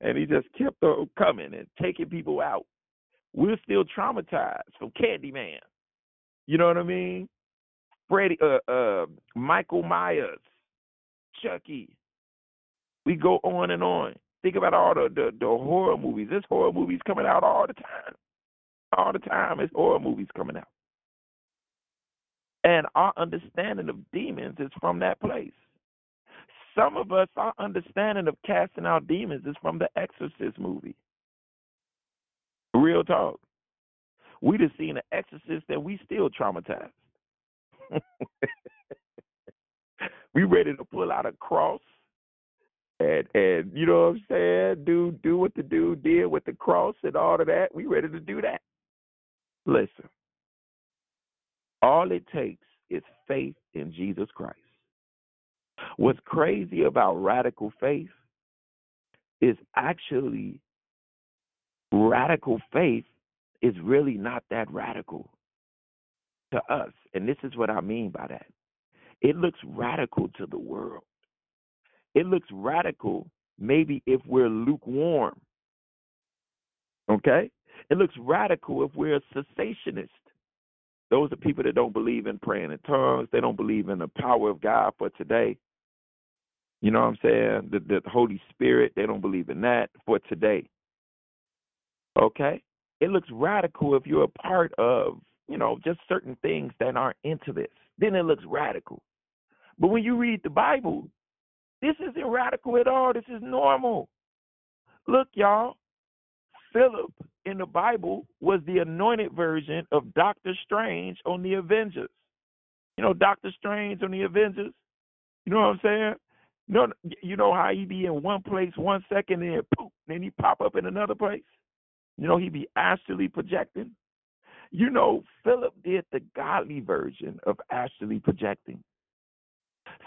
and he just kept on coming and taking people out. We're still traumatized from Candyman. You know what I mean? Freddy, uh, uh, Michael Myers, Chucky. We go on and on. Think about all the, the the horror movies. There's horror movies coming out all the time. All the time, it's horror movies coming out. And our understanding of demons is from that place. Some of us, our understanding of casting out demons is from the Exorcist movie. Real talk. We just seen an Exorcist and we still traumatized. [LAUGHS] we ready to pull out a cross and and you know what I'm saying? Do do what the dude did with the cross and all of that. We ready to do that. Listen. All it takes is faith in Jesus Christ. What's crazy about radical faith is actually radical faith is really not that radical to us. And this is what I mean by that. It looks radical to the world. It looks radical maybe if we're lukewarm. Okay? It looks radical if we're a cessationist. Those are people that don't believe in praying in tongues. They don't believe in the power of God for today. You know what I'm saying? The, the Holy Spirit, they don't believe in that for today. Okay? It looks radical if you're a part of, you know, just certain things that aren't into this. Then it looks radical. But when you read the Bible, this isn't radical at all. This is normal. Look, y'all, Philip in the Bible was the anointed version of Doctor Strange on the Avengers. You know, Doctor Strange on the Avengers. You know what I'm saying? You know, you know how he be in one place one second and then poof, then he pop up in another place. You know, he be astrally projecting. You know, Philip did the godly version of astrally projecting.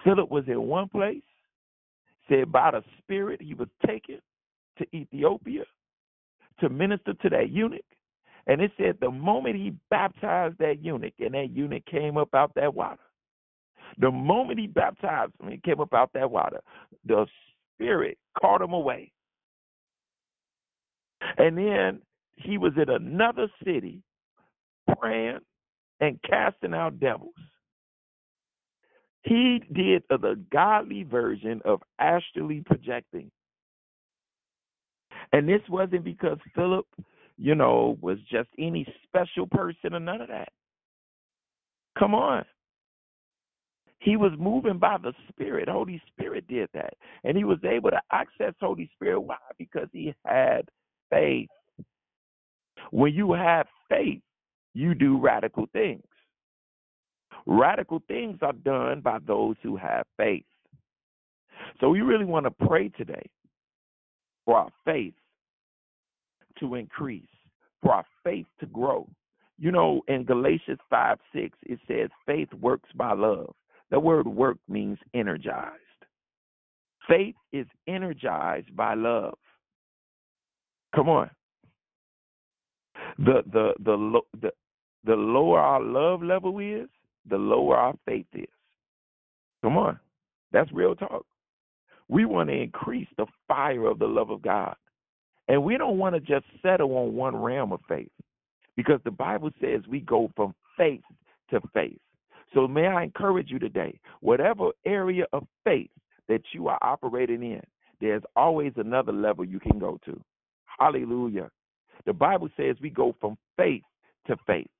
Philip was in one place, said by the Spirit he was taken to Ethiopia to minister to that eunuch. And it said the moment he baptized that eunuch and that eunuch came up out that water, the moment he baptized him and came up out that water, the Spirit caught him away. And then he was in another city praying and casting out devils. He did the godly version of astrally projecting. And this wasn't because Philip, you know, was just any special person or none of that. Come on. He was moving by the Spirit. Holy Spirit did that. And he was able to access Holy Spirit. Why? Because he had faith. When you have faith, you do radical things. Radical things are done by those who have faith. So we really want to pray today for our faith to increase, for our faith to grow. You know, in Galatians 5 6, it says faith works by love. The word work means energized. Faith is energized by love. Come on. The the the the the lower our love level is, the lower our faith is. Come on. That's real talk. We want to increase the fire of the love of God. And we don't want to just settle on one realm of faith because the Bible says we go from faith to faith. So may I encourage you today, whatever area of faith that you are operating in, there's always another level you can go to. Hallelujah. The Bible says we go from faith to faith.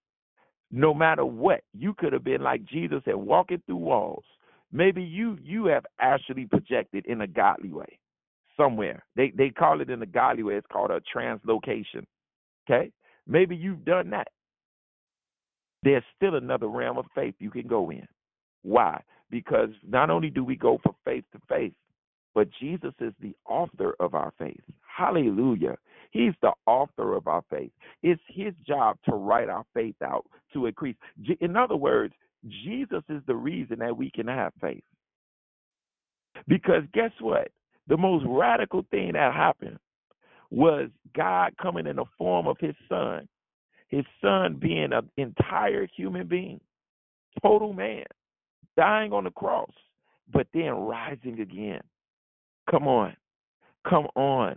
No matter what, you could have been like Jesus and walking through walls. Maybe you you have actually projected in a godly way somewhere. They they call it in the godly way. It's called a translocation. Okay? Maybe you've done that. There's still another realm of faith you can go in. Why? Because not only do we go from faith to faith, but Jesus is the author of our faith. Hallelujah. He's the author of our faith. It's his job to write our faith out to increase. In other words, Jesus is the reason that we can have faith. Because guess what? The most radical thing that happened was God coming in the form of his son, his son being an entire human being, total man, dying on the cross, but then rising again. Come on. Come on.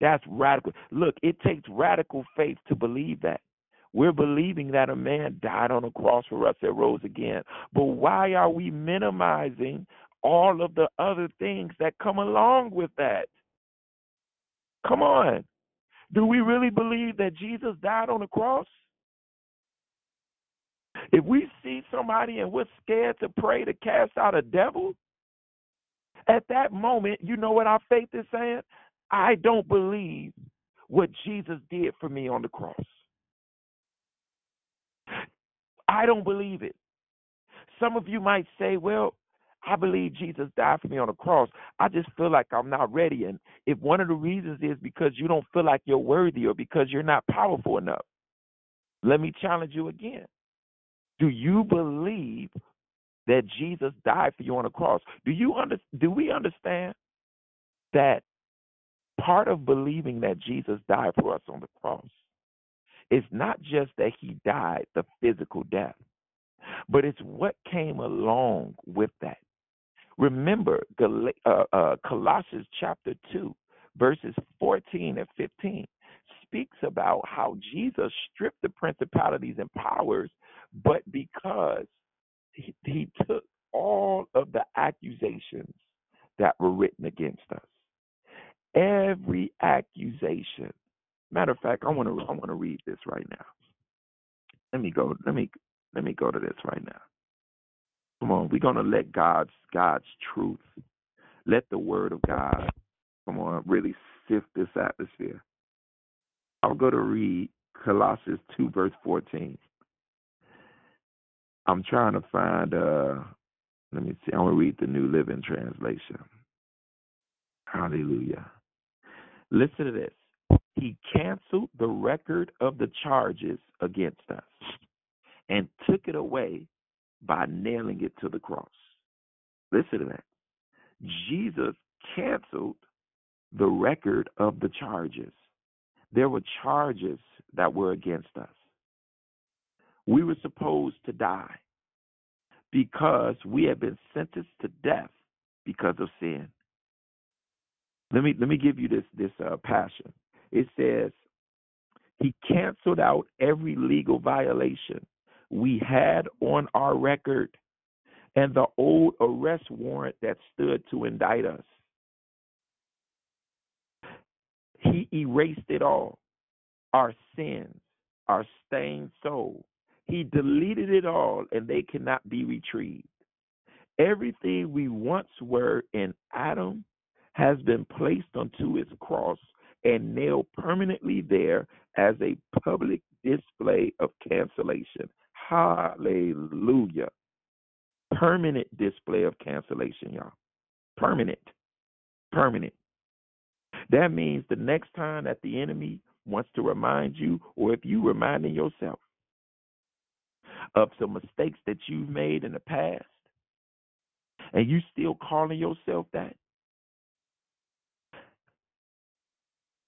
That's radical. Look, it takes radical faith to believe that. We're believing that a man died on a cross for us that rose again. But why are we minimizing all of the other things that come along with that? Come on. Do we really believe that Jesus died on the cross? If we see somebody and we're scared to pray to cast out a devil, at that moment, you know what our faith is saying? I don't believe what Jesus did for me on the cross. I don't believe it. Some of you might say, well, I believe Jesus died for me on the cross. I just feel like I'm not ready. And if one of the reasons is because you don't feel like you're worthy or because you're not powerful enough, let me challenge you again. Do you believe that Jesus died for you on the cross? Do you under, do we understand that part of believing that Jesus died for us on the cross is not just that he died the physical death, but it's what came along with that. Remember, uh, uh, Colossians chapter 2, verses 14 and 15 speaks about how Jesus stripped the principalities and powers, but because he, he took all of the accusations that were written against us. Every accusation. Matter of fact, I want to I want to read this right now. Let me go. Let me let me go to this right now. Come on, we're gonna let God's God's truth, let the word of God, come on, really sift this atmosphere. I'll go to read Colossians two verse fourteen. I'm trying to find uh let me see, I'm gonna read the New Living Translation. Hallelujah. Listen to this. He canceled the record of the charges against us and took it away by nailing it to the cross. Listen to that. Jesus canceled the record of the charges. There were charges that were against us. We were supposed to die because we had been sentenced to death because of sin. Let me let me give you this this uh, passion. It says he canceled out every legal violation we had on our record and the old arrest warrant that stood to indict us. He erased it all our sins, our stained soul. He deleted it all, and they cannot be retrieved. Everything we once were in Adam has been placed onto his cross and nailed permanently there as a public display of cancellation. Hallelujah. Permanent display of cancellation, y'all. Permanent. Permanent. That means the next time that the enemy wants to remind you, or if you reminding yourself of some mistakes that you've made in the past, and you still calling yourself that,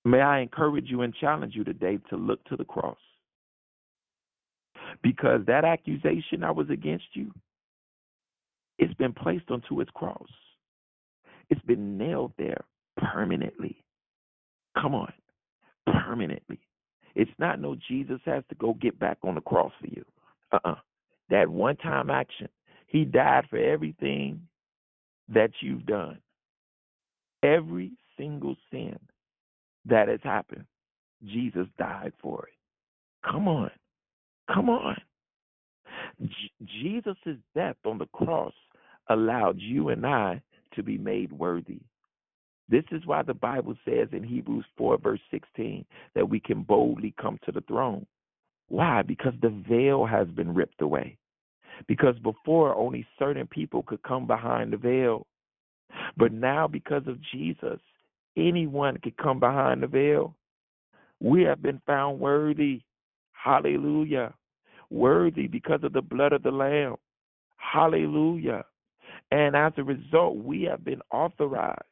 may I encourage you and challenge you today to look to the cross. Because that accusation that was against you, it's been placed onto its cross. It's been nailed there permanently. Come on, permanently. It's not no Jesus has to go get back on the cross for you. Uh uh-uh. uh That one time action, he died for everything that you've done. Every single sin that has happened, Jesus died for it. Come on. Come on. J- Jesus' death on the cross allowed you and I to be made worthy. This is why the Bible says in Hebrews 4, verse 16, that we can boldly come to the throne. Why? Because the veil has been ripped away. Because before, only certain people could come behind the veil. But now, because of Jesus, anyone can come behind the veil. We have been found worthy. Hallelujah. Worthy because of the blood of the Lamb. Hallelujah. And as a result, we have been authorized,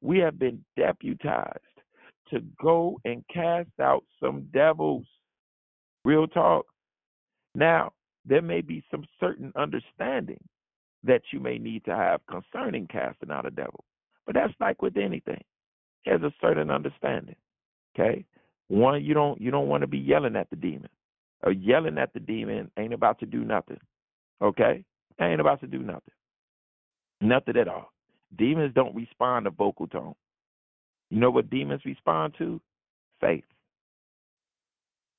we have been deputized to go and cast out some devils. Real talk. Now, there may be some certain understanding that you may need to have concerning casting out a devil. But that's like with anything. There's a certain understanding. Okay? One, you don't you don't want to be yelling at the demon. Or yelling at the demon ain't about to do nothing. Okay? Ain't about to do nothing. Nothing at all. Demons don't respond to vocal tone. You know what demons respond to? Faith.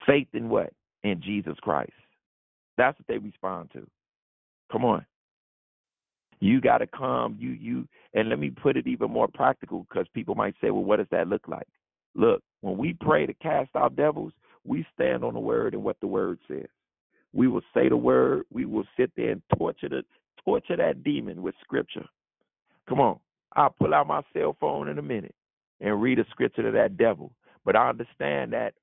Faith in what? In Jesus Christ. That's what they respond to. Come on. You got to come. You you and let me put it even more practical because people might say, well, what does that look like? Look, when we pray to cast out devils, we stand on the word and what the word says. We will say the word. We will sit there and torture the torture that demon with scripture. Come on. I'll pull out my cell phone in a minute and read a scripture to that devil. But I understand that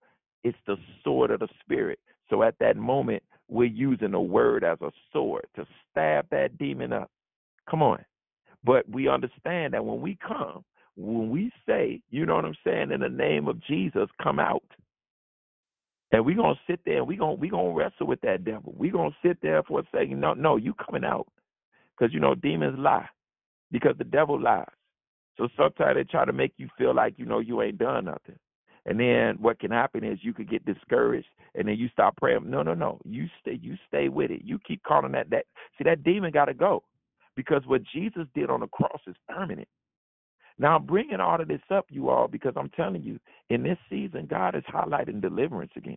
it's the sword of the spirit. So at that moment, we're using the word as a sword to stab that demon up. Come on. But we understand that when we come, when we say, you know what I'm saying, in the name of Jesus, come out. And we're gonna sit there and we're gonna we gonna wrestle with that devil. We're gonna sit there for a second. No, no, you coming out. Because you know, demons lie. Because the devil lies. So sometimes they try to make you feel like, you know, you ain't done nothing. And then what can happen is you could get discouraged and then you stop praying. No, no, no. You stay you stay with it. You keep calling that that see that demon gotta go. Because what Jesus did on the cross is permanent. Now I'm bringing all of this up, you all, because I'm telling you, in this season, God is highlighting deliverance again.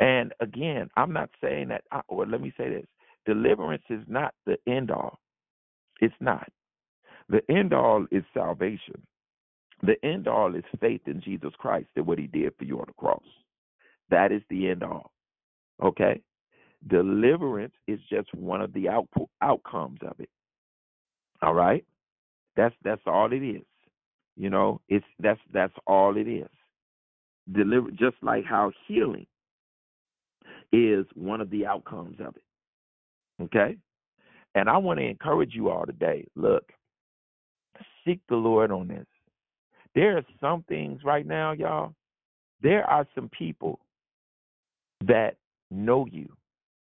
And again, I'm not saying that, or let me say this: deliverance is not the end all. It's not. The end all is salvation. The end all is faith in Jesus Christ and what He did for you on the cross. That is the end all. Okay. Deliverance is just one of the out- outcomes of it. All right. That's that's all it is. You know, it's that's that's all it is. Deliver just like how healing is one of the outcomes of it. Okay? And I want to encourage you all today. Look, seek the Lord on this. There are some things right now, y'all. There are some people that know you,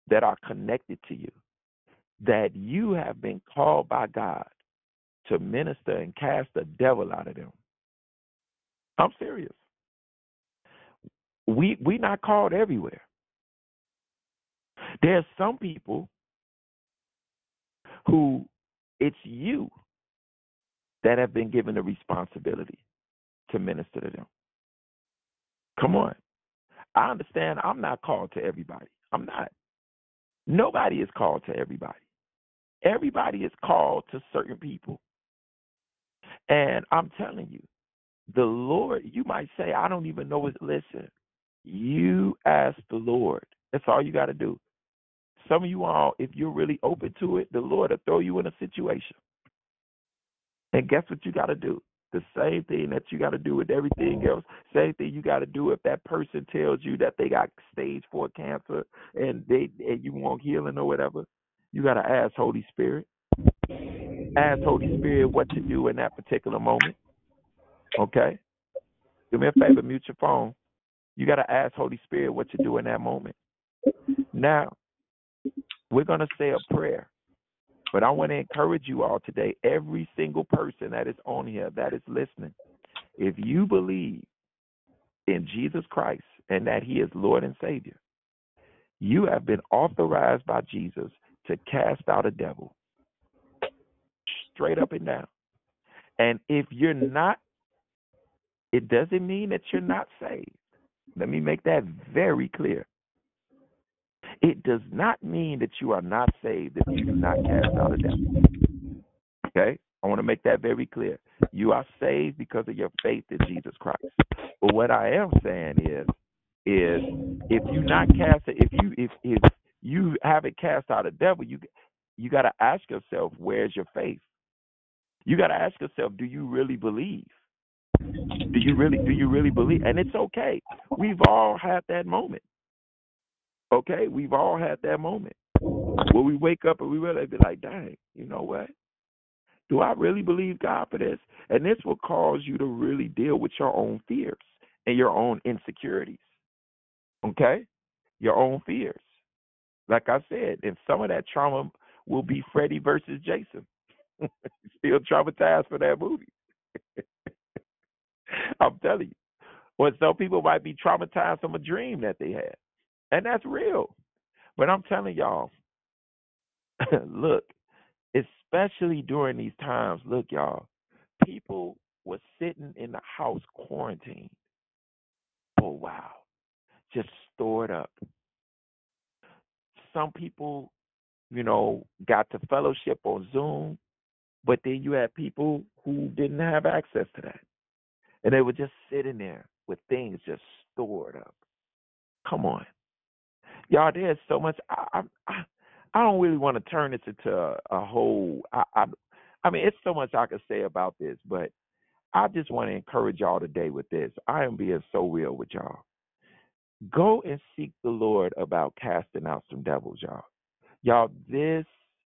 that are connected to you, that you have been called by God to minister and cast the devil out of them. I'm serious. We we not called everywhere. There's some people who it's you that have been given the responsibility to minister to them. Come on. I understand I'm not called to everybody. I'm not. Nobody is called to everybody. Everybody is called to certain people. And I'm telling you, the Lord, you might say, I don't even know what, listen, you ask the Lord. That's all you got to do. Some of you all, if you're really open to it, the Lord will throw you in a situation. And guess what you got to do? The same thing that you got to do with everything else. Same thing you got to do if that person tells you that they got stage four cancer and they and you want healing or whatever. You got to ask Holy Spirit. Ask Holy Spirit what to do in that particular moment. Okay? Do me a favor, mute your phone. You got to ask Holy Spirit what to do in that moment. Now, we're going to say a prayer. But I want to encourage you all today, every single person that is on here that is listening, if you believe in Jesus Christ and that He is Lord and Savior, you have been authorized by Jesus to cast out a devil straight up and down. And if you're not, it doesn't mean that you're not saved. Let me make that very clear. It does not mean that you are not saved if you do not cast out a devil. Okay? I want to make that very clear. You are saved because of your faith in Jesus Christ. But what I am saying is, is if you not cast it, if you if if you haven't cast out a devil, you you got to ask yourself, where's your faith? You got to ask yourself, do you really believe? Do you really do you really believe? And it's okay. We've all had that moment. Okay, we've all had that moment where we wake up and we really be like, dang, you know what? Do I really believe God for this? And this will cause you to really deal with your own fears and your own insecurities. Okay? Your own fears. Like I said, and some of that trauma will be Freddy versus Jason. Traumatized for that movie. [LAUGHS] I'm telling you. Or some people might be traumatized from a dream that they had. And that's real. But I'm telling y'all, [LAUGHS] look, especially during these times, look, y'all, people were sitting in the house quarantined for a while, just stored up. Some people, you know, got to fellowship on Zoom, but then you had people who didn't have access to that. And they were just sitting there with things just stored up. Come on. Y'all, there's so much. I, I, I don't really want to turn this into a, a whole. I, I, I mean, it's so much I could say about this, but I just want to encourage y'all today with this. I am being so real with y'all. Go and seek the Lord about casting out some devils, y'all. Y'all, this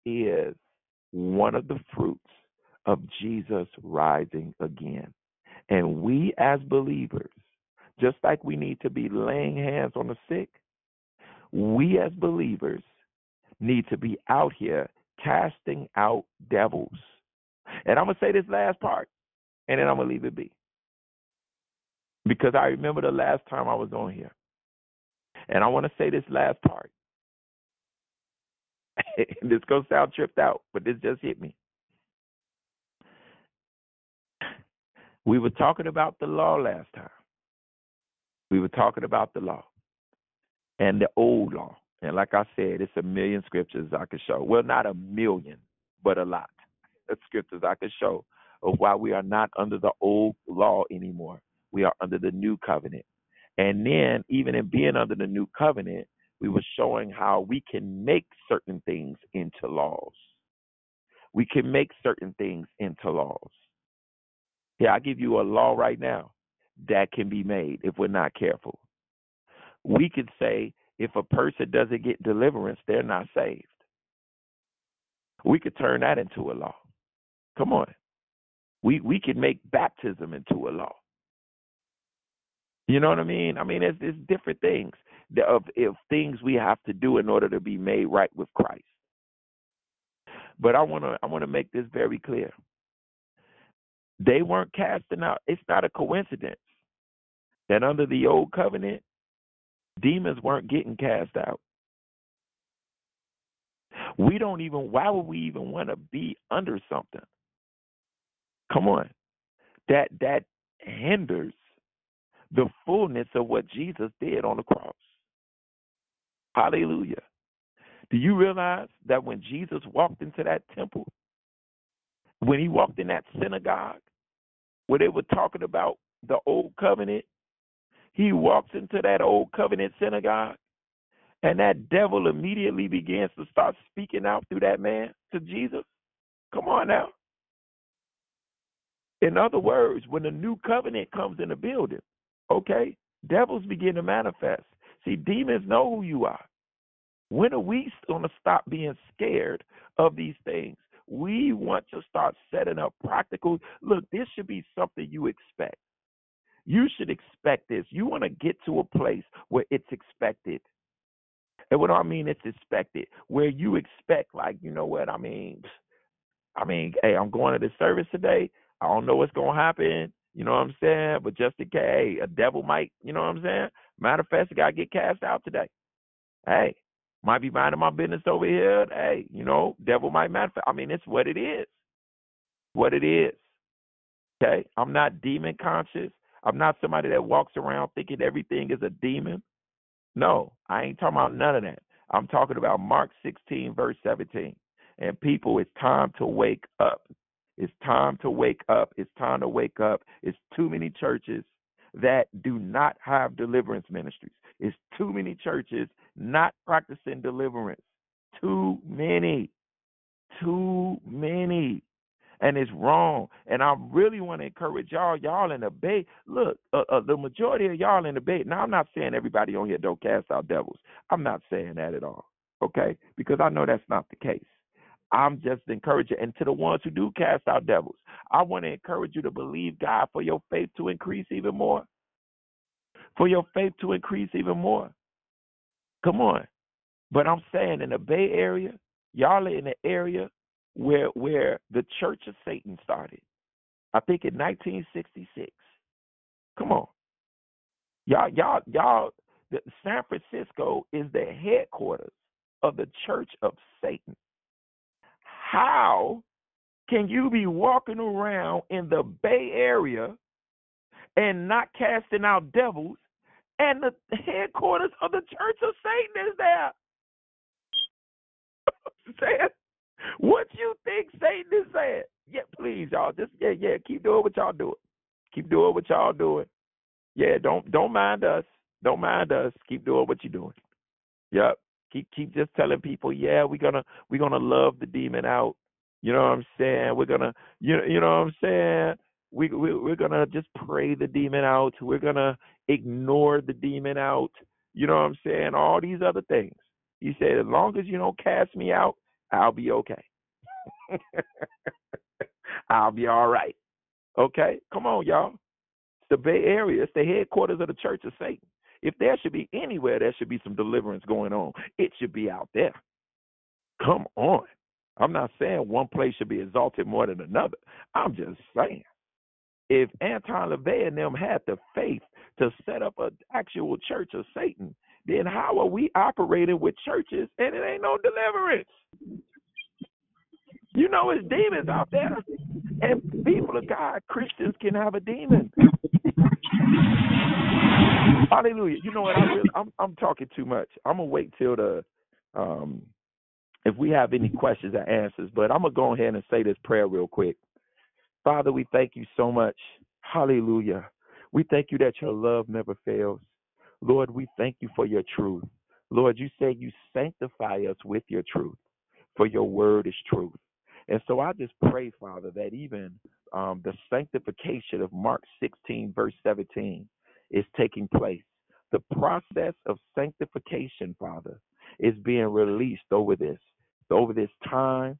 is one of the fruits of Jesus rising again. And we as believers, just like we need to be laying hands on the sick, we as believers need to be out here casting out devils. And I'm going to say this last part, and then I'm going to leave it be. Because I remember the last time I was on here. And I want to say this last part. [LAUGHS] this to sound tripped out, but this just hit me. We were talking about the law last time. We were talking about the law and the old law. And like I said, it's a million scriptures I could show. Well, not a million, but a lot [LAUGHS] of scriptures I could show of why we are not under the old law anymore. We are under the new covenant. And then, even in being under the new covenant, we were showing how we can make certain things into laws. We can make certain things into laws. Yeah, I give you a law right now that can be made if we're not careful. We could say if a person doesn't get deliverance, they're not saved. We could turn that into a law. Come on. We we could make baptism into a law. You know what I mean? I mean, it's, it's different things of, of things we have to do in order to be made right with Christ. But I want to I want to make this very clear. They weren't casting out. It's not a coincidence that under the old covenant, demons weren't getting cast out. We don't even, why would we even want to be under something? Come on. That that hinders the fullness of what Jesus did on the cross. Hallelujah. Do you realize that when Jesus walked into that temple, when he walked in that synagogue, where they were talking about the old covenant, he walks into that old covenant synagogue, and that devil immediately begins to start speaking out through that man to Jesus. Come on now. In other words, when the new covenant comes in the building, okay, devils begin to manifest. See, demons know who you are. When are we going to stop being scared of these things? We want to start setting up practical. Look, this should be something you expect. You should expect this. You want to get to a place where it's expected. And what I mean it's expected? Where you expect, like, you know what, I mean, I mean, hey, I'm going to this service today. I don't know what's gonna happen. You know what I'm saying? But just in case, a devil might, you know what I'm saying? Matter of fact, got to get cast out today. Hey, might be minding my business over here. Hey, you know, devil might manifest. I mean, it's what it is. What it is. Okay? I'm not demon conscious. I'm not somebody that walks around thinking everything is a demon. No, I ain't talking about none of that. I'm talking about Mark 16, verse 17. And people, it's time to wake up. It's time to wake up. It's time to wake up. It's too many churches that do not have deliverance ministries. It's too many churches not practicing deliverance. Too many. Too many. And it's wrong. And I really want to encourage y'all, y'all in the Bay. Look, uh, uh, the majority of y'all in the Bay. Now, I'm not saying everybody on here don't cast out devils. I'm not saying that at all. Okay? Because I know that's not the case. I'm just encouraging. And to the ones who do cast out devils, I want to encourage you to believe God for your faith to increase even more. For your faith to increase even more. Come on. But I'm saying in the Bay Area, y'all are in the area where where the Church of Satan started. I think in 1966. Come on. Y'all y'all y'all the, San Francisco is the headquarters of the Church of Satan. How can you be walking around in the Bay Area and not casting out devils and the headquarters of the Church of Satan is there? [LAUGHS] saying? What you think Satan is saying? Yeah, please, y'all. Just yeah, yeah. Keep doing what y'all doing. Keep doing what y'all doing. Yeah, don't don't mind us. Don't mind us. Keep doing what you're doing. Yep. Keep keep just telling people, yeah, we're gonna we're gonna love the demon out. You know what I'm saying? We're gonna you know you know what I'm saying? We, we we're gonna just pray the demon out. We're gonna ignore the demon out. You know what I'm saying? All these other things. He said, as long as you don't cast me out, I'll be okay. [LAUGHS] I'll be all right. Okay? Come on, y'all. It's the Bay Area. It's the headquarters of the Church of Satan. If there should be anywhere there should be some deliverance going on, it should be out there. Come on. I'm not saying one place should be exalted more than another. I'm just saying. If Anton LaVey and them had the faith to set up an actual church of Satan, then how are we operating with churches and it ain't no deliverance? You know, it's demons out there. And people of God, Christians can have a demon. Hallelujah. You know what? I really, I'm I'm talking too much. I'm gonna wait till the um if we have any questions or answers, but I'm gonna go ahead and say this prayer real quick. Father, we thank you so much. Hallelujah. We thank you that your love never fails. Lord, we thank you for your truth. Lord, you say you sanctify us with your truth, for your word is truth. And so I just pray, Father, that even um, the sanctification of Mark 16, verse 17, is taking place. The process of sanctification, Father, is being released over this, over this time.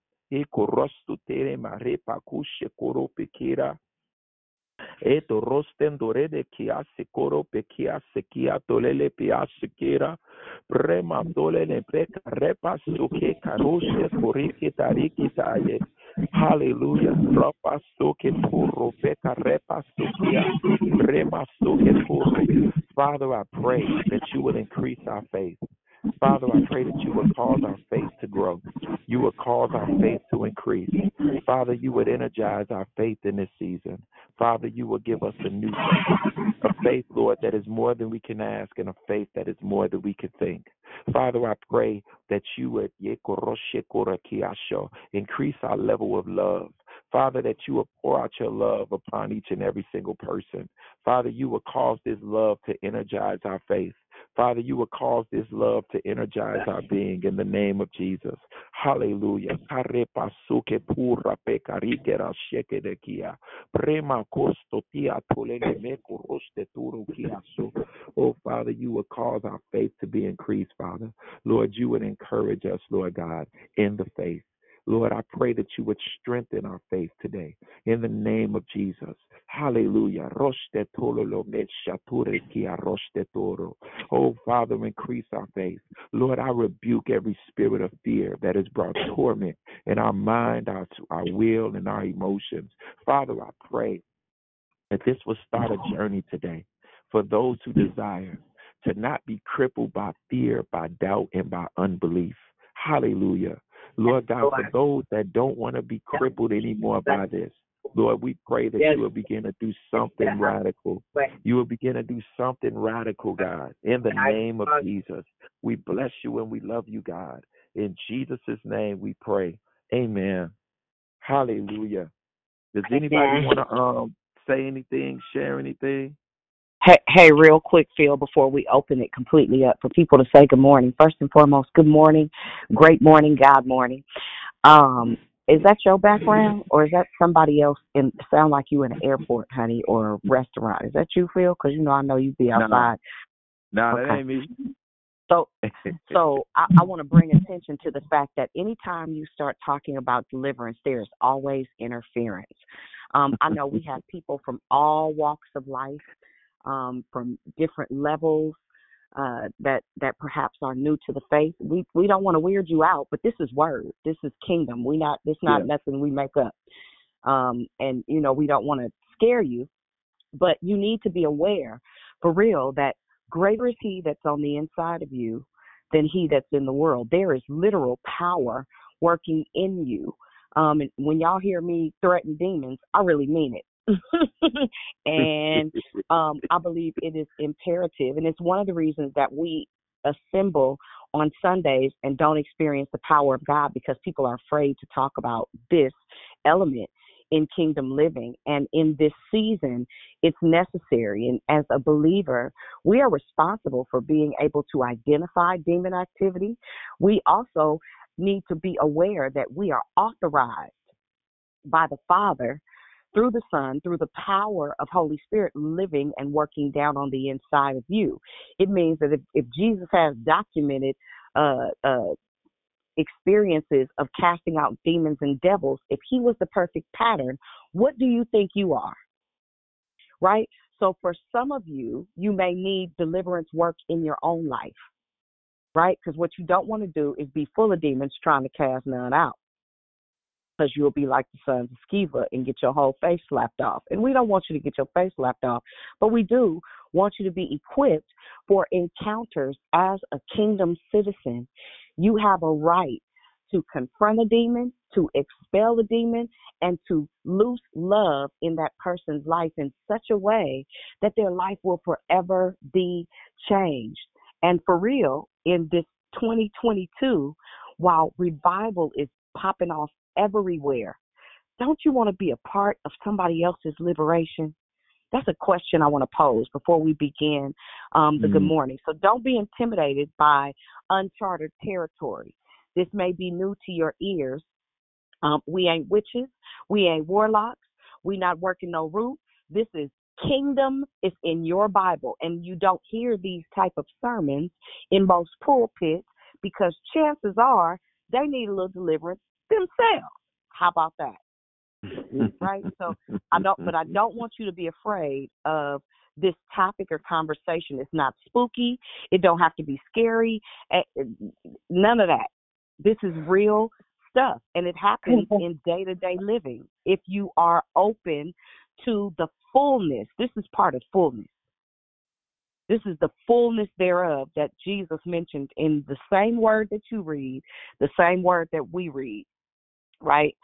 Eto rosten dorede kia sekoro pe kia tolele pia sekira prema tolele peka repa suke karoshe koriki tariki taye. Hallelujah. Rapa suke puro peka repa sukia rema suke puro. Father, I pray that you will increase our faith. Father, I pray that you would cause our faith to grow. You would cause our faith to increase. Father, you would energize our faith in this season. Father, you will give us a new faith, a faith, Lord, that is more than we can ask and a faith that is more than we can think. Father, I pray that you would increase our level of love. Father, that you will pour out your love upon each and every single person. Father, you will cause this love to energize our faith. Father, you will cause this love to energize our being in the name of Jesus. Hallelujah. Oh, Father, you will cause our faith to be increased, Father. Lord, you would encourage us, Lord God, in the faith. Lord, I pray that you would strengthen our faith today in the name of Jesus. Hallelujah. Oh, Father, increase our faith. Lord, I rebuke every spirit of fear that has brought torment in our mind, our, our will, and our emotions. Father, I pray that this will start a journey today for those who desire to not be crippled by fear, by doubt, and by unbelief. Hallelujah. Lord God, for those that don't want to be crippled anymore by this, Lord, we pray that Yes. you will begin to do something Yeah. radical. But You will begin to do something radical, God. In the I- name of uh, Jesus, we bless you and we love you, God. In Jesus' name, we pray. Amen. Hallelujah. Does anybody want to um say anything, share anything? Hey, hey, real quick, Phil, before we open it completely up for people to say good morning. First and foremost, good morning, great morning, God morning. Um, is that your background, or is that somebody else? In sound like you in an airport, honey, or a restaurant? Is that you, Phil? Because you know I know you'd be No. outside. No, that Okay. ain't me. So, [LAUGHS] so I, I want to bring attention to the fact that anytime you start talking about deliverance, there is always interference. Um, I know we have people from all walks of life, um, from different levels, uh, that that perhaps are new to the faith. We we don't want to weird you out, but this is word. This is kingdom. We not this not Yeah. nothing we make up. Um, and you know we don't want to scare you, but you need to be aware for real that greater is he that's on the inside of you than he that's in the world. There is literal power working in you. Um, and when y'all hear me threaten demons, I really mean it. [LAUGHS] [LAUGHS] and um, I believe it is imperative, and it's one of the reasons that we assemble on Sundays and don't experience the power of God because people are afraid to talk about this element in kingdom living. And in this season, it's necessary. And as a believer, we are responsible for being able to identify demon activity. We also need to be aware that we are authorized by the Father through the Son, through the power of Holy Spirit living and working down on the inside of you. It means that if, if Jesus has documented uh, uh, experiences of casting out demons and devils, if he was the perfect pattern, what do you think you are? Right? So for some of you, you may need deliverance work in your own life. Right? Because what you don't want to do is be full of demons trying to cast none out because you'll be like the sons of Sceva and get your whole face slapped off. And we don't want you to get your face slapped off, but we do want you to be equipped for encounters as a kingdom citizen. You have a right to confront a demon, to expel a demon, and to loose love in that person's life in such a way that their life will forever be changed. And for real, in this 2022, while revival is popping off everywhere. Don't you want to be a part of somebody else's liberation? That's a question I want to pose before we begin um, the good Mhm. morning. So don't be intimidated by uncharted territory. This may be new to your ears. Um, we ain't witches. We ain't warlocks. We not working no root. This is kingdom is in your Bible, and you don't hear these type of sermons in most pulpits because chances are they need a little deliverance themselves. How about that? [LAUGHS] Mm, right? So I don't, but I don't want you to be afraid of this topic or conversation. It's not spooky. It don't have to be scary. None of that. This is real stuff, and it happens in day to day living. If you are open to the fullness, this is part of fullness. This is the fullness thereof that Jesus mentioned in the same word that you read, the same word that we read, right?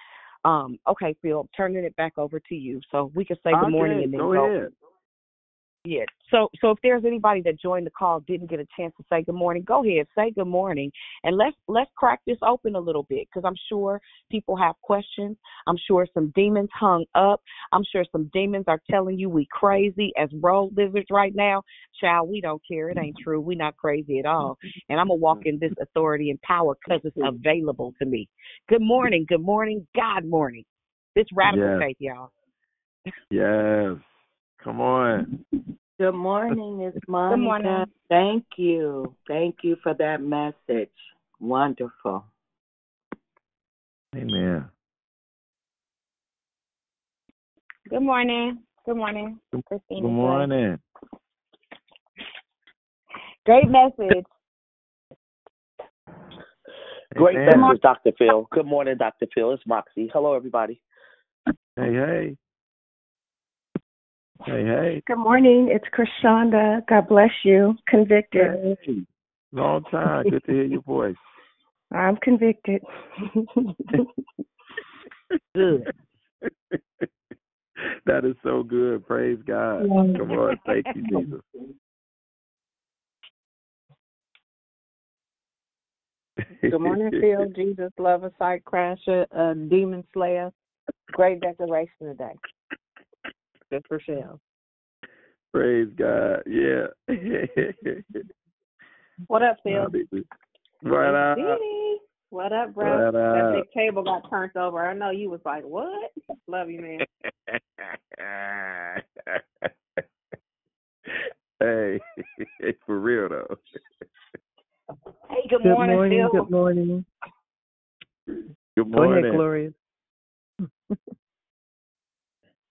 Um, okay, Phil, turning it back over to you. So we can say good morning and then go go. ahead. Yeah. So so if there's anybody that joined the call didn't get a chance to say good morning, go ahead, say good morning, and let's let's crack this open a little bit because I'm sure people have questions. I'm sure some demons hung up. I'm sure some demons are telling you we crazy as road lizards right now. Child, we don't care. It ain't true. We not crazy at all. And I'm gonna walk in this authority and power because it's mm-hmm. available to me. Good morning. Good morning. God morning. This radical Yes. faith, y'all. Yes. Come on. Good morning, Miss Mom. Good morning. Thank you. Thank you for that message. Wonderful. Amen. Good morning. Good morning, Christina. Good morning. Great message. Great Amen. message, Dr. Phil. Good morning, Dr. Phil. It's Moxie. Hello, everybody. Hey, hey. Hey, hey. Good morning. It's Krishanda. God bless you. Convicted. Hey. Long time. Good to hear your voice. [LAUGHS] I'm convicted. [LAUGHS] That is so good. Praise God. Come on. Thank you, Jesus. [LAUGHS] Good morning, Phil. Jesus, lover, sight crasher, uh, demon slayer. Great declaration today. Just for Phil. Praise God. Yeah. [LAUGHS] What up, Phil? What up? Dee. What up, bro? What That up? big table got turned over. I know you was like, what? Love you, man. [LAUGHS] hey, [LAUGHS] for real though. Hey, good, Good morning, morning. Phil. Good morning. Good morning. Go morning. ahead, Gloria.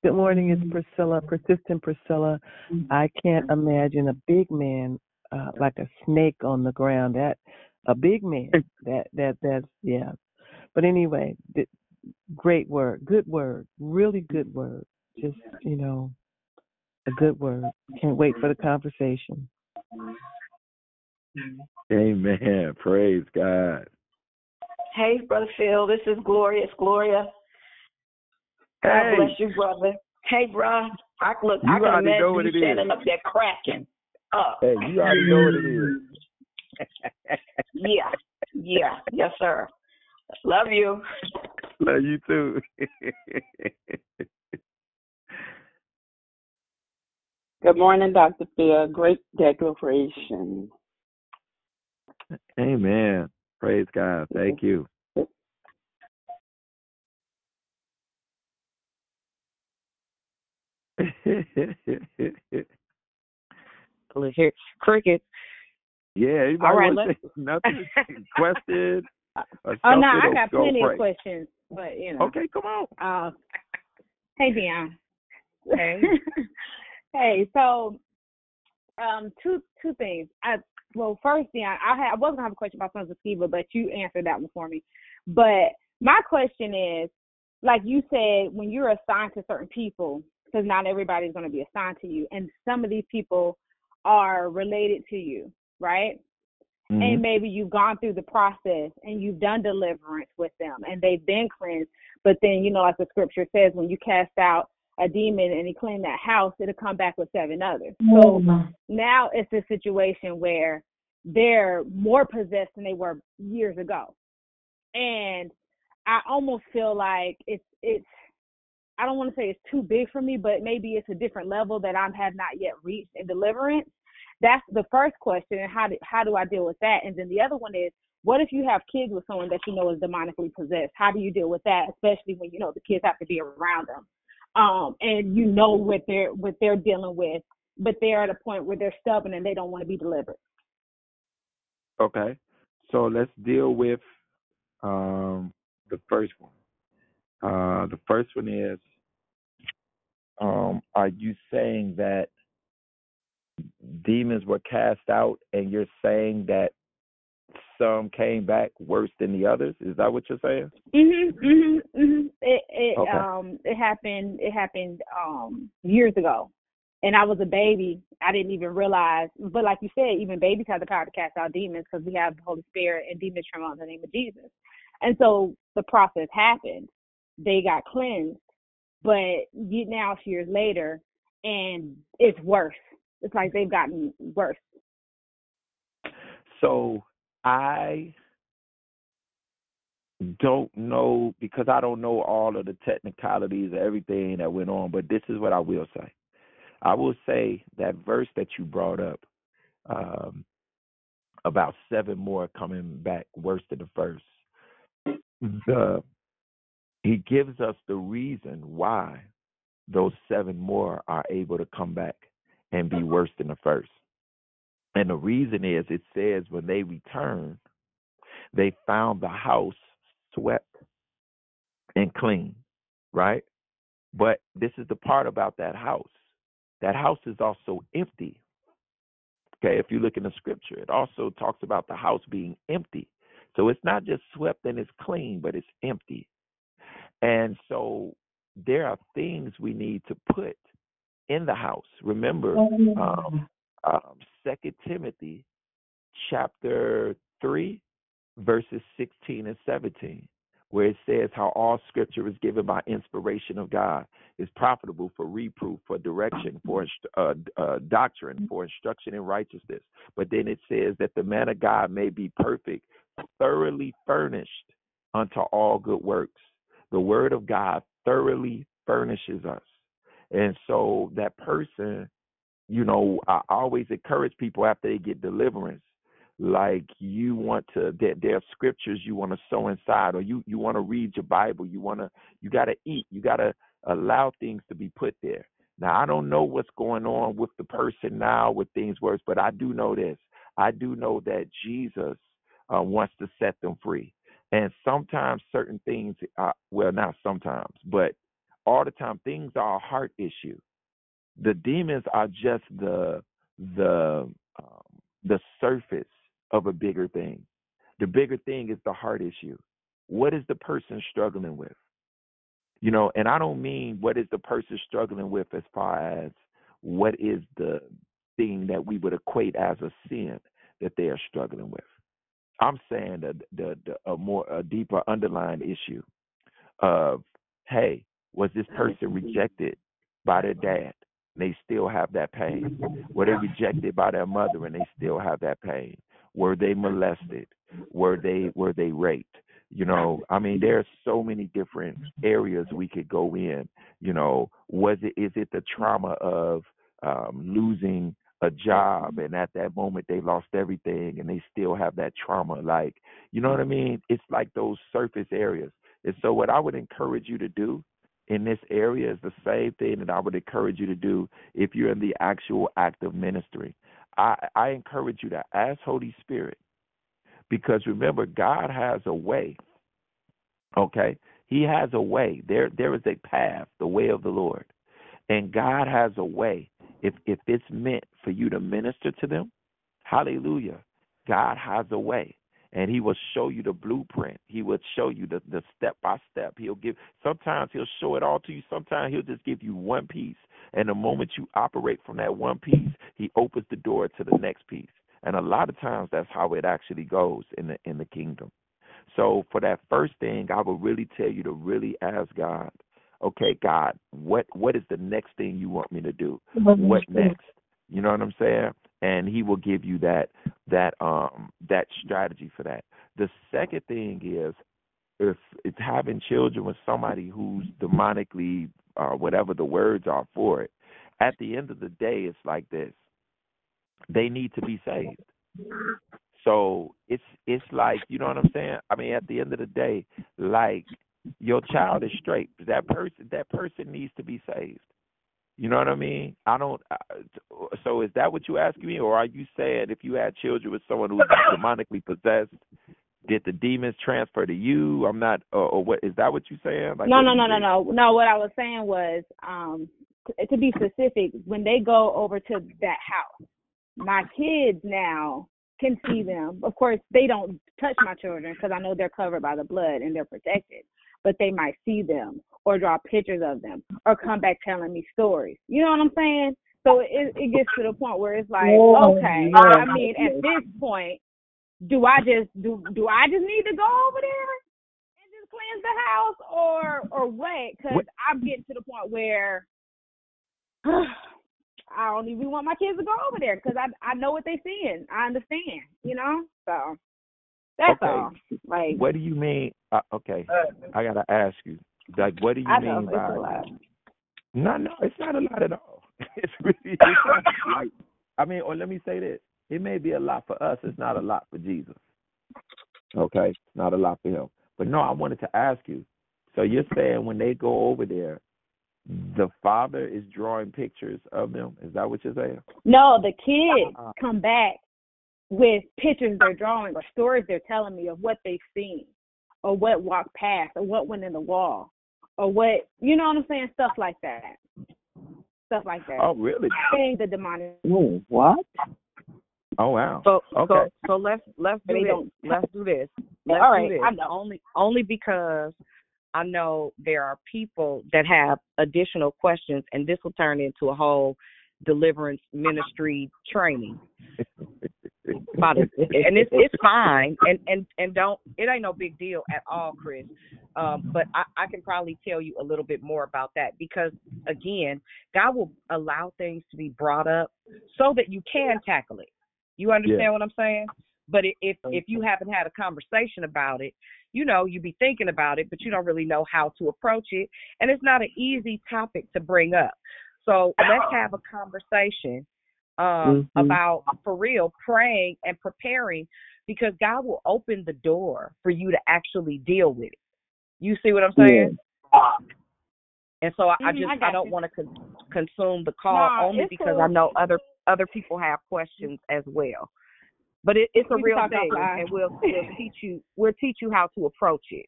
Good morning. It's Priscilla, persistent Priscilla. I can't imagine a big man uh, like a snake on the ground. That a big man. That that that's yeah. But anyway, th- great word, good word, really good word. Just you know, a good word. Can't wait for the conversation. Amen. Praise God. Hey, brother Phil. This is Gloria. It's Gloria. God Hey. bless you, brother. Hey, bro. I look. You I can already know what you it is. standing up there cracking up. Hey, you already know what it is. Yeah, yeah, yes, sir. Love you. Love you too. Good morning, Dr. Phil. Great declaration. Amen. Praise God. Thank you. [LAUGHS] Look here, cricket. yeah, anybody All right, want let's- [LAUGHS] nothing? [LAUGHS] Question Oh no, I got go plenty pray. of questions, but you know. Okay, come on. Uh, hey, Dion. Hey. hey, so um, two two things. I well, first, Dion, I had I was gonna have a question about Sons of Sceva, but you answered that one for me. But my question is, like you said, when you're assigned to certain people, because not everybody's gonna be assigned to you, and some of these people are related to you, right? Mm-hmm. and maybe you've gone through the process and you've done deliverance with them and they've been cleansed. But then, you know, like the scripture says, when you cast out a demon and he clean that house, it'll come back with seven others. So now it's a situation where they're more possessed than they were years ago. And I almost feel like it's it's I don't want to say it's too big for me, but maybe it's a different level that I have not yet reached in deliverance. That's the first question, and how do, how do I deal with that? And then the other one is, what if you have kids with someone that you know is demonically possessed? How do you deal with that, especially when you know the kids have to be around them, um, and you know what they're what they're dealing with, but they're at a point where they're stubborn and they don't want to be delivered. Okay. So let's deal with um, the first one. Uh, the first one is um, Are you saying that demons were cast out and you're saying that some came back worse than the others? Is that what you're saying? Mhm, mhm, mhm. It it Okay. um it happened it happened um years ago, and I was a baby. I didn't even realize. But like you said, even babies have the power to cast out demons because we have the Holy Spirit and demons tremble in the name of Jesus. And so the process happened. They got cleansed, but you now it's years later, and it's worse. It's like they've gotten worse. So I don't know because I don't know all of the technicalities of everything that went on, but this is what I will say. I will say that verse that you brought up, um, about seven more coming back worse than the first. The he gives us the reason why those seven more are able to come back and be worse than the first. And the reason is it says when they returned, they found the house swept and clean, right? But this is the part about that house. That house is also empty. Okay, if you look in the scripture, it also talks about the house being empty. So it's not just swept and it's clean, but it's empty. And so there are things we need to put in the house. Remember, um, um, Second Timothy chapter three, verses sixteen and seventeen. where it says how all scripture is given by inspiration of God, is profitable for reproof, for direction, for [LAUGHS] uh, uh, doctrine, for instruction in righteousness. But then it says that the man of God may be perfect, thoroughly furnished unto all good works. The word of God thoroughly furnishes us. And so that person, you know, I always encourage people after they get deliverance like you want to that there are scriptures you want to sow inside or you you want to read your bible you want to you got to eat you got to allow things to be put there. Now i don't know what's going on with the person now with things worse but i do know this. I do know that jesus uh, wants to set them free and sometimes certain things are, well not sometimes but all the time things are a heart issue the demons are just the the um, the surface of a bigger thing. The bigger thing is the heart issue. What is the person struggling with? You know, and I don't mean what is the person struggling with as far as what is the thing that we would equate as a sin that they are struggling with. I'm saying the the, the a more a deeper underlying issue of hey, was this person rejected by their dad? And they still have that pain. Were they rejected by their mother and they still have that pain? Were they molested? Were they were they raped? You know, I mean, there's so many different areas we could go in. You know, was it is it the trauma of um, losing a job and at that moment they lost everything and they still have that trauma? Like, you know what I mean? It's like those surface areas. And so, what I would encourage you to do in this area is the same thing that I would encourage you to do if you're in the actual act of ministry. I, I encourage you to ask Holy Spirit because remember, God has a way. Okay? He has a way. There there is a path, the way of the Lord. And God has a way. If if it's meant for you to minister to them, hallelujah. God has a way and he will show you the blueprint. He will show you the, the step by step. He'll give sometimes he'll show it all to you. Sometimes he'll just give you one piece. And the moment you operate from that one piece, he opens the door to the next piece. And a lot of times that's how it actually goes in the in the kingdom. So for that first thing, I would really tell you to really ask God, okay, God, what what is the next thing you want me to do? What next? You know what I'm saying? And he will give you that that um that strategy for that. The second thing is if it's having children with somebody who's demonically uh whatever the words are for it, at the end of the day it's like this. They need to be saved. So it's it's like you know what I'm saying? I mean at the end of the day, like your child is straight. That person that person needs to be saved. You know what I mean? I don't. So is that what you asking me, or are you saying if you had children with someone who's [COUGHS] demonically possessed, did the demons transfer to you? I'm not. Or, or what is that? What you saying? Like, no, no, no, no, no, no. What I was saying was, um, to, to be specific, when they go over to that house, my kids now can see them. Of course, they don't touch my children because I know they're covered by the blood and they're protected but they might see them or draw pictures of them or come back telling me stories. You know what I'm saying? So it it gets to the point where it's like, okay, I mean, at this point, do I just do do I just need to go over there and just cleanse the house or or what? Because I'm getting to the point where [SIGHS] I don't even want my kids to go over there because I I know what they're seeing. I understand, you know. So that's okay. all. Like, what do you mean? Uh, okay, I gotta ask you. Like, what do you I mean know by? a lot. No, no, it's not a lot at all. [LAUGHS] It's really, it's not like. [LAUGHS] I mean, or let me say this: it may be a lot for us. It's not a lot for Jesus. Okay, it's not a lot for him. But no, I wanted to ask you. So you're saying when they go over there, the father is drawing pictures of them? Is that what you're saying? No, the kids come back with pictures they're drawing or stories they're telling me of what they've seen or what walked past or what went in the wall or what you know what I'm saying? Stuff like that. Stuff like that. Oh, really? Saying the demonic. what? Oh wow. So Okay. so so let's let's do They this. Let's do this. [LAUGHS] Let's All right, do this. I know. Only only because I know there are people that have additional questions, and this will turn into a whole deliverance ministry training. [LAUGHS] about it, and it's it's fine, and and and don't it ain't no big deal at all, Chris. Um, but I, I can probably tell you a little bit more about that because again, God will allow things to be brought up so that you can tackle it. You understand Yeah. what I'm saying? But if if you haven't had a conversation about it, you know, you be thinking about it, but you don't really know how to approach it, and it's not an easy topic to bring up. So let's have a conversation um, Mhm. about for real praying and preparing because God will open the door for you to actually deal with it. You see what I'm saying? And so I, I Mhm, just I I, don't want to con- consume the call Nah, only because cool. I know other other people have questions as well. But it, it's a We real thing, and we'll we'll [LAUGHS] teach you we'll teach you how to approach it.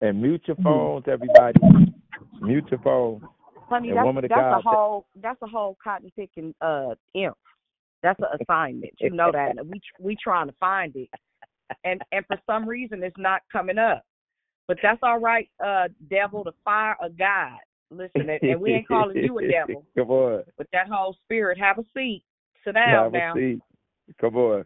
And mute your phones, everybody. Mute your phones. Honey, And that's that's God, a whole that's a whole cotton picking uh imp. That's an assignment. You know that. We we trying to find it, and and for some reason it's not coming up. But that's all right, uh, devil, the fire of God. Listen, and, and we ain't calling you a devil, [LAUGHS] Come on. but that whole spirit. Have a seat. Sit down Have now. a seat. Come on.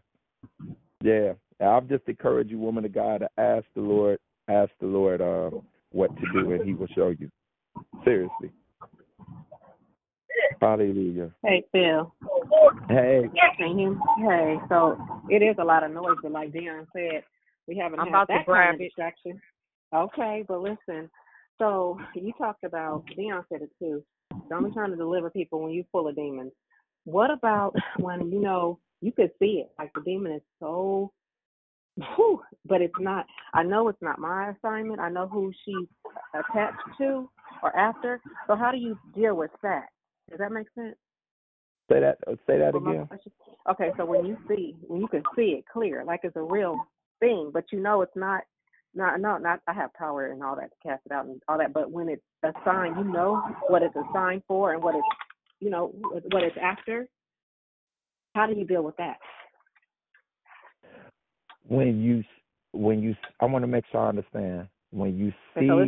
Yeah. I'll just encourage you, woman of God, to ask the Lord, ask the Lord uh, what to do, and He will show you. Seriously. Hallelujah. Hey, Phil. Hey. Can you? Hey, so it is a lot of noise, but like Dion said, we haven't I'm had about to that grab kind of it. distraction. Okay, but listen. So you talked about Dion said it too. Don't be trying to deliver people when you're full of demons. What about when you know you could see it? Like the demon is so whew, but it's not I know it's not my assignment. I know who she's attached to or after. So how do you deal with that? Does that make sense? Say that. uh, Say that again. Okay, so when you see, when you can see it clear, like it's a real thing, but you know it's not, not, no, not. I have power and all that to cast it out and all that, but when it's a sign, you know what it's a sign for and what it's, you know, what it's after. How do you deal with that? When you, when you, I want to make sure I understand. When you see, so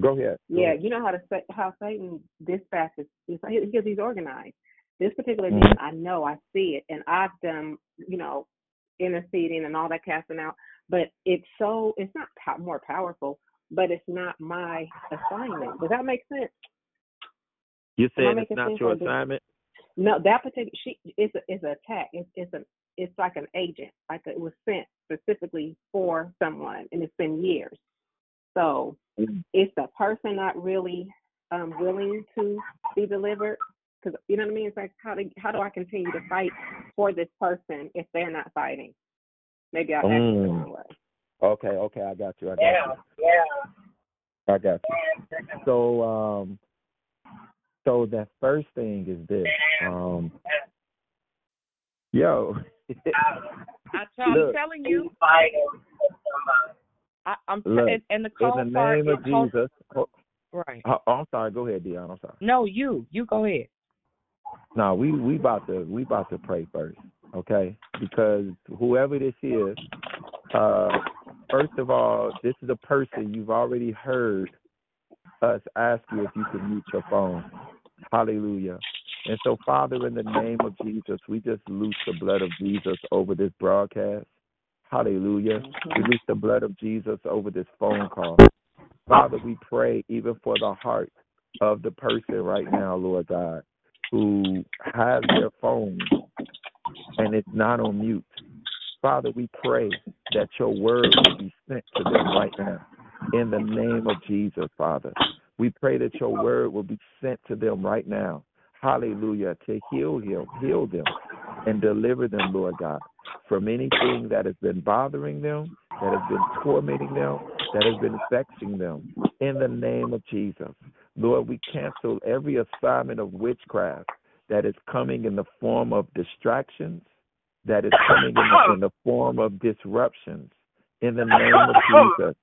go ahead. Go Yeah, ahead. you know how to how Satan dispatches because he's organized. This particular Mhm. demon, I know, I see it, and I've done, you know, interceding and all that casting out. But it's so it's not pow- more powerful, but it's not my assignment. Does that make sense? You're saying it's not your assignment? No, that particular she it's a, it's an attack. It's it's a it's like an agent, like it was sent specifically for someone, and it's been years. So is the person not really um, willing to be delivered? Because you know what I mean. It's like how do how do I continue to fight for this person if they're not fighting? Maybe I'll ask it Mm. another way. Okay, okay, I got you. I got you. yeah. I got you. So, um, so the first thing is this. Um, yo, I'm telling you. I, I'm t- Look, and, and the in call the part name of Jesus. Oh, right. oh, I'm sorry. Go ahead, Dion. I'm sorry. No, you, you go ahead. No, we we about to we about to pray first, okay? Because whoever this is, uh, first of all, this is a person you've already heard us ask you if you can mute your phone. Hallelujah. And so, Father, in the name of Jesus, we just loose the blood of Jesus over this broadcast. Hallelujah. We loose the blood of Jesus over this phone call. Father, we pray even for the heart of the person right now, Lord God, who has their phone and it's not on mute. Father, we pray that your word will be sent to them right now. In the name of Jesus, Father. We pray that your word will be sent to them right now. Hallelujah. To heal him, heal them, and deliver them, Lord God, from anything that has been bothering them, that has been tormenting them, that has been vexing them. In the name of Jesus. Lord, we cancel every assignment of witchcraft that is coming in the form of distractions, that is coming in the, in the form of disruptions. In the name of Jesus.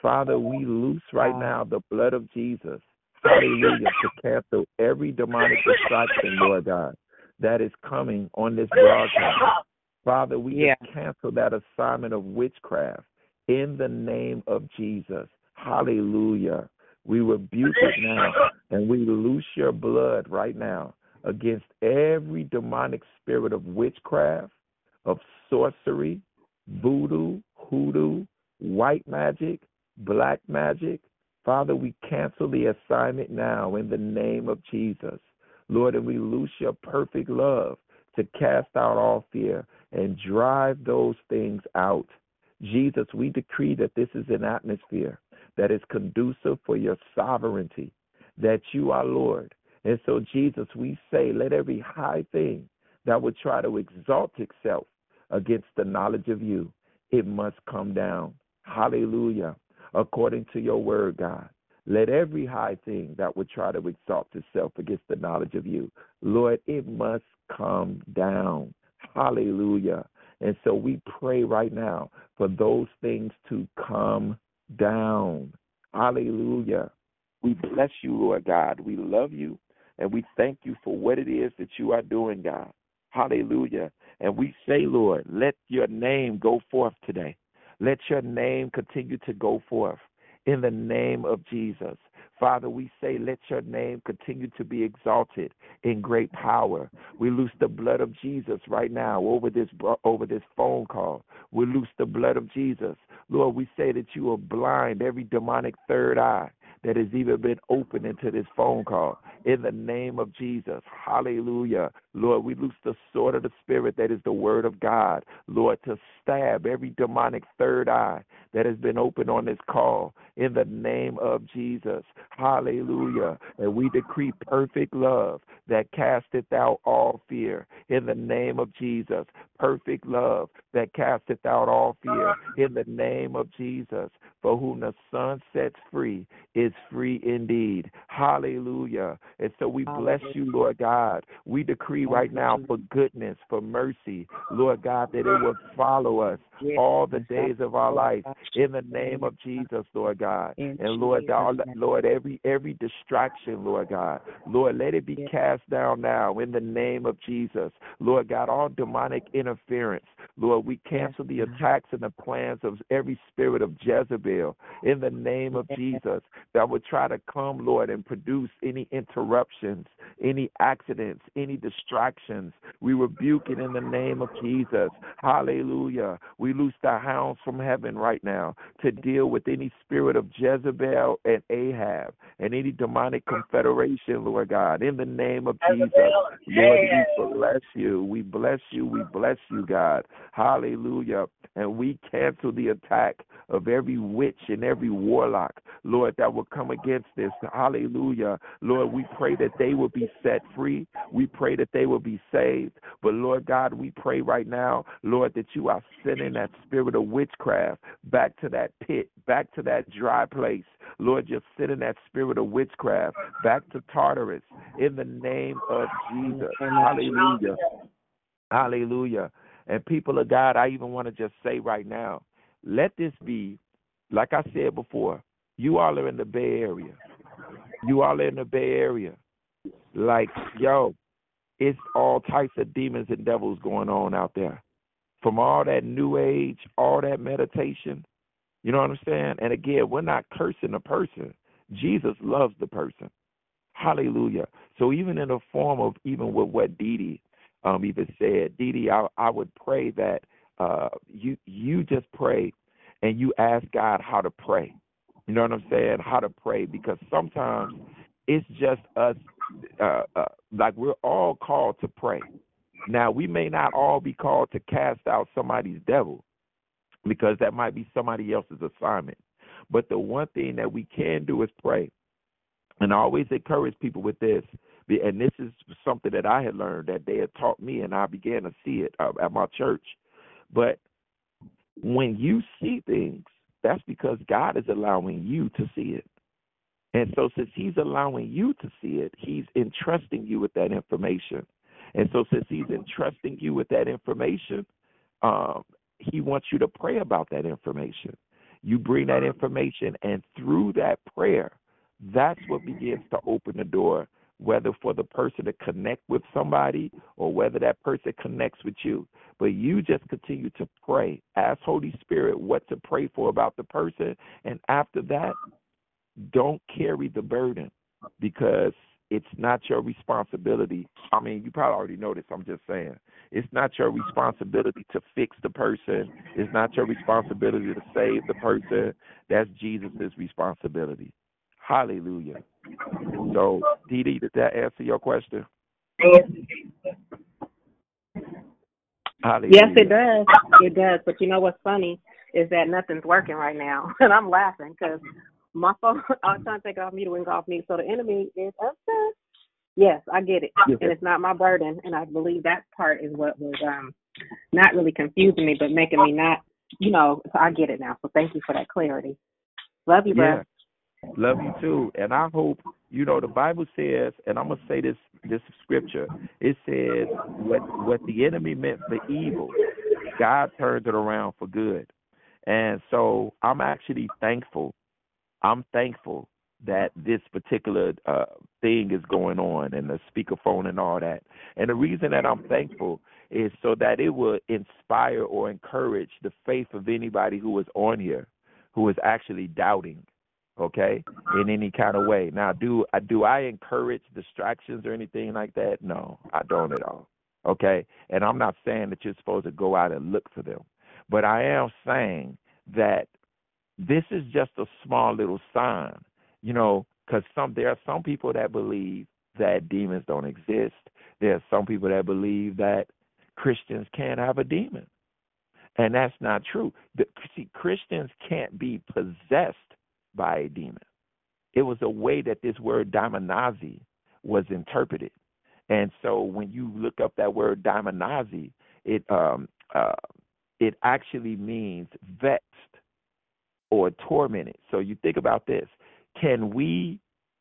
Father, we loose right now the blood of Jesus. Hallelujah. To cancel every demonic distraction, Lord God, that is coming on this broadcast. Father, we Yeah. cancel that assignment of witchcraft in the name of Jesus. Hallelujah. We rebuke it now and we loose your blood right now against every demonic spirit of witchcraft, of sorcery, voodoo, hoodoo, white magic, black magic. Father, we cancel the assignment now in the name of Jesus. Lord, and we loose your perfect love to cast out all fear and drive those things out. Jesus, we decree that this is an atmosphere that is conducive for your sovereignty, that you are Lord. And so, Jesus, we say, let every high thing that would try to exalt itself against the knowledge of you, it must come down. Hallelujah. According to your word, God. Let every high thing that would try to exalt itself against the knowledge of you, Lord, it must come down. Hallelujah. And so we pray right now for those things to come down. Hallelujah. We bless you, Lord God. We love you and we thank you for what it is that you are doing, God. Hallelujah. And we say, Lord, let your name go forth today. Let your name continue to go forth in the name of Jesus. Father, we say, let your name continue to be exalted in great power. We loose the blood of Jesus right now over this over this phone call. We loose the blood of Jesus. Lord, we say that you will blind every demonic third eye that has even been opened into this phone call. In the name of Jesus. Hallelujah. Lord, we loose the sword of the Spirit that is the word of God, Lord, to stab every demonic third eye that has been opened on this call. In the name of Jesus. Hallelujah. And we decree perfect love that casteth out all fear. In the name of Jesus. Perfect love that casteth out all fear. In the name of Jesus. For whom the Son sets free is free indeed. Hallelujah. And so we bless you, Lord God. We decree right now for goodness, for mercy, Lord God, that it will follow us all the days of our life in the name of Jesus, Lord God. And Lord God, Lord, every every distraction, Lord God, Lord, let it be cast down now in the name of Jesus. Lord God, all demonic interference, Lord, we cancel the attacks and the plans of every spirit of Jezebel in the name of Jesus that would try to come, Lord, and produce any interruptions, any accidents, any distractions. We rebuke it in the name of Jesus. Hallelujah. We loose the hounds from heaven right now to deal with any spirit of Jezebel and Ahab and any demonic confederation, Lord God, in the name of Jesus. Lord, we bless you. We bless you. We bless you, God. Hallelujah. And we cancel the attack of every witch and every warlock, Lord, that will come against this. Hallelujah. Lord, we pray that they will be set free. We pray that they will be saved. But Lord God, we pray right now, Lord, that you are sending that spirit of witchcraft back to that pit, back to that dry place. Lord, just sending that spirit of witchcraft back to Tartarus in the name of Jesus. Hallelujah. Hallelujah. And people of God, I even want to just say right now, let this be, like I said before, you all are in the Bay Area. You all are in the Bay Area. Like, yo, it's all types of demons and devils going on out there. From all that new age, all that meditation. You know what I'm saying? And again, we're not cursing the person. Jesus loves the person. Hallelujah. So even in the form of even with what Dee um, even said, Dee, I, I would pray that uh, you you just pray and you ask God how to pray. You know what I'm saying? How to pray because sometimes it's just us, uh, uh, like we're all called to pray. Now we may not all be called to cast out somebody's devil because that might be somebody else's assignment. But the one thing that we can do is pray. And I always encourage people with this, and this is something that I had learned that they had taught me, and I began to see it uh, at my church. But when you see things, that's because God is allowing you to see it. And so, since He's allowing you to see it, He's entrusting you with that information. And so, since He's entrusting you with that information, um, He wants you to pray about that information. You bring that information, and through that prayer, that's what begins to open the door, whether for the person to connect with somebody or whether that person connects with you. But you just continue to pray. Ask Holy Spirit what to pray for about the person. And after that, don't carry the burden because it's not your responsibility. I mean, you probably already know this. I'm just saying. It's not your responsibility to fix the person. It's not your responsibility to save the person. That's Jesus' responsibility. Hallelujah. So, Dee Dee, did that answer your question? Hallelujah. Yes, it does. It does. But you know what's funny is that nothing's working right now, [LAUGHS] and I'm laughing because my phone. [LAUGHS] I was trying to take it off mute, it went off mute. So the enemy is upset. Yes, I get it, Yes. and it's not my burden. And I believe that part is what was um not really confusing me, but making me not, you know. So I get it now. So thank you for that clarity. Love you, bro. Yeah. Love you too. And I hope you know the Bible says, and I'm gonna say this this scripture. It says what what the enemy meant for evil, God turned it around for good. And so I'm actually thankful. I'm thankful that this particular uh thing is going on and the speakerphone and all that. And the reason that I'm thankful is so that it will inspire or encourage the faith of anybody who is on here who is actually doubting okay in any kind of way. Now do i do i encourage distractions or anything like that? No i don't at all okay? And i'm not saying that you're supposed to go out and look for them. But i am saying that this is just a small little sign you know because some there are some people that believe that demons don't exist there are some people that believe that christians can't have a demon and that's not true the, see christians can't be possessed by a demon. It was a way that this word daimonazi was interpreted. And so when you look up that word daimonazi, it um uh it actually means vexed or tormented. So you think about this. Can we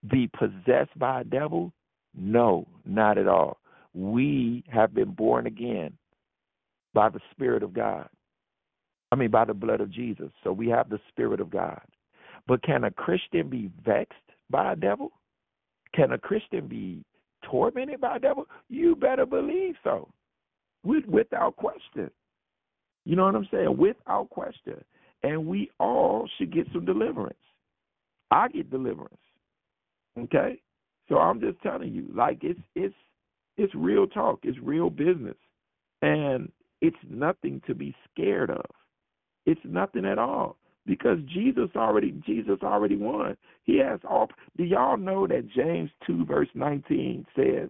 be possessed by a devil? No, not at all. We have been born again by the Spirit of God. I mean, by the blood of Jesus. So we have the Spirit of God. But can a Christian be vexed by a devil? Can a Christian be tormented by a devil? You better believe so. With, without question. You know what I'm saying? Without question. And we all should get some deliverance. I get deliverance. Okay? So I'm just telling you, like it's it's it's real talk, it's real business. And it's nothing to be scared of. It's nothing at all because Jesus already Jesus already won. He has all. Do y'all know that James two verse nineteen says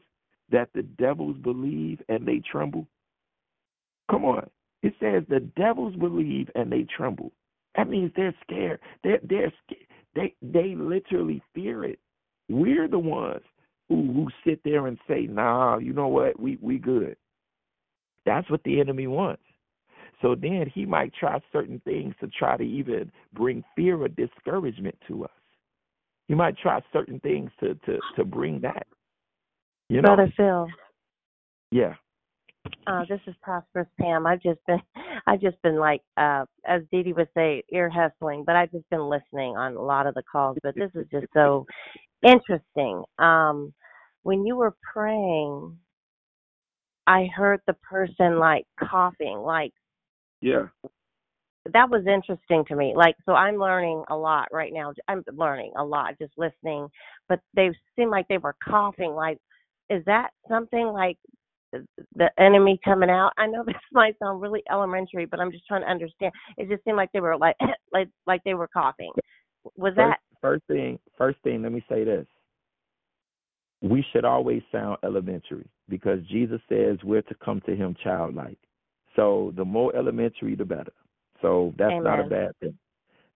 that the devils believe and they tremble? Come on, it says the devils believe and they tremble. That means they're scared. They're they're scared. They they literally fear it. We're the ones who who sit there and say, "Nah, you know what? We we good." That's what the enemy wants. So then he might try certain things to try to even bring fear or discouragement to us. He might try certain things to to to bring that. You know? Brother Phil, Yeah. uh, this is Prosperous Pam. I've just been, I've just been like, uh, as Dee Dee would say, ear hustling, but I've just been listening on a lot of the calls. But this is just so interesting. Um, when you were praying, I heard the person like coughing, like Yeah. that was interesting to me. Like, so I'm learning a lot right now. I'm learning a lot just listening, but they seem like they were coughing. Like, is that something like the enemy coming out? I know [LAUGHS] this might sound really elementary, but I'm just trying to understand. It just seemed like they were like, [LAUGHS] like, like they were coughing. Was First, that first thing first thing, let me say this. We should always sound elementary because Jesus says we're to come to him childlike. So the more elementary the better. So that's not a bad thing.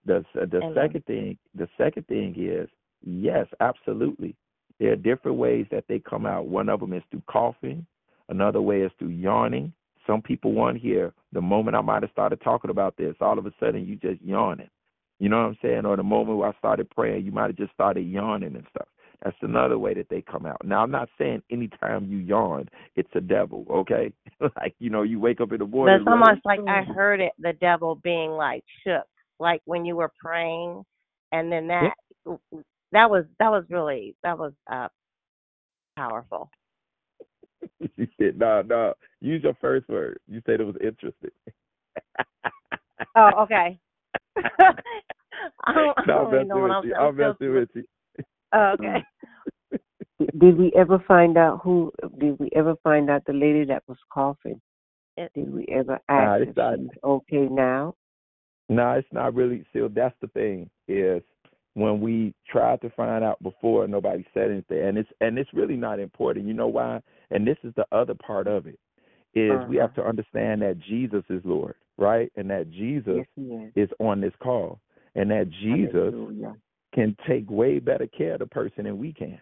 The the Amen. second thing the second thing is yes, absolutely. There are different ways that they come out. One of them is through coughing. Another way is through yawning. Some people want here the moment I might have started talking about this, all of a sudden you just yawning. You know what I'm saying? Or the moment where I started praying, you might have just started yawning and stuff. That's another way that they come out. Now I'm not saying anytime you yawn, it's a devil, okay? [LAUGHS] like, you know, you wake up in the But morning. it's almost like I heard it, the devil being like shook, like when you were praying, and then that that was that was really that was uh powerful. [LAUGHS] you said, no, no. Use your first word. You said it was interesting. [LAUGHS] Oh, okay. [LAUGHS] I don't, I no, don't I'm know messing what with I'm, you. I'm I'm messing with you. Oh, okay. Did we ever find out who? Did we ever find out the lady that was coughing? It, Did we ever ask? Nah, ask it's if not. she's okay now? No, it's not really. So that's the thing is when we tried to find out before, nobody said anything, and it's and it's really not important. You know why? And this is the other part of it is we Uh-huh. have to understand that Jesus is Lord, right? And that Jesus Yes, is. is on this call, and that Jesus Hallelujah. can take way better care of the person than we can,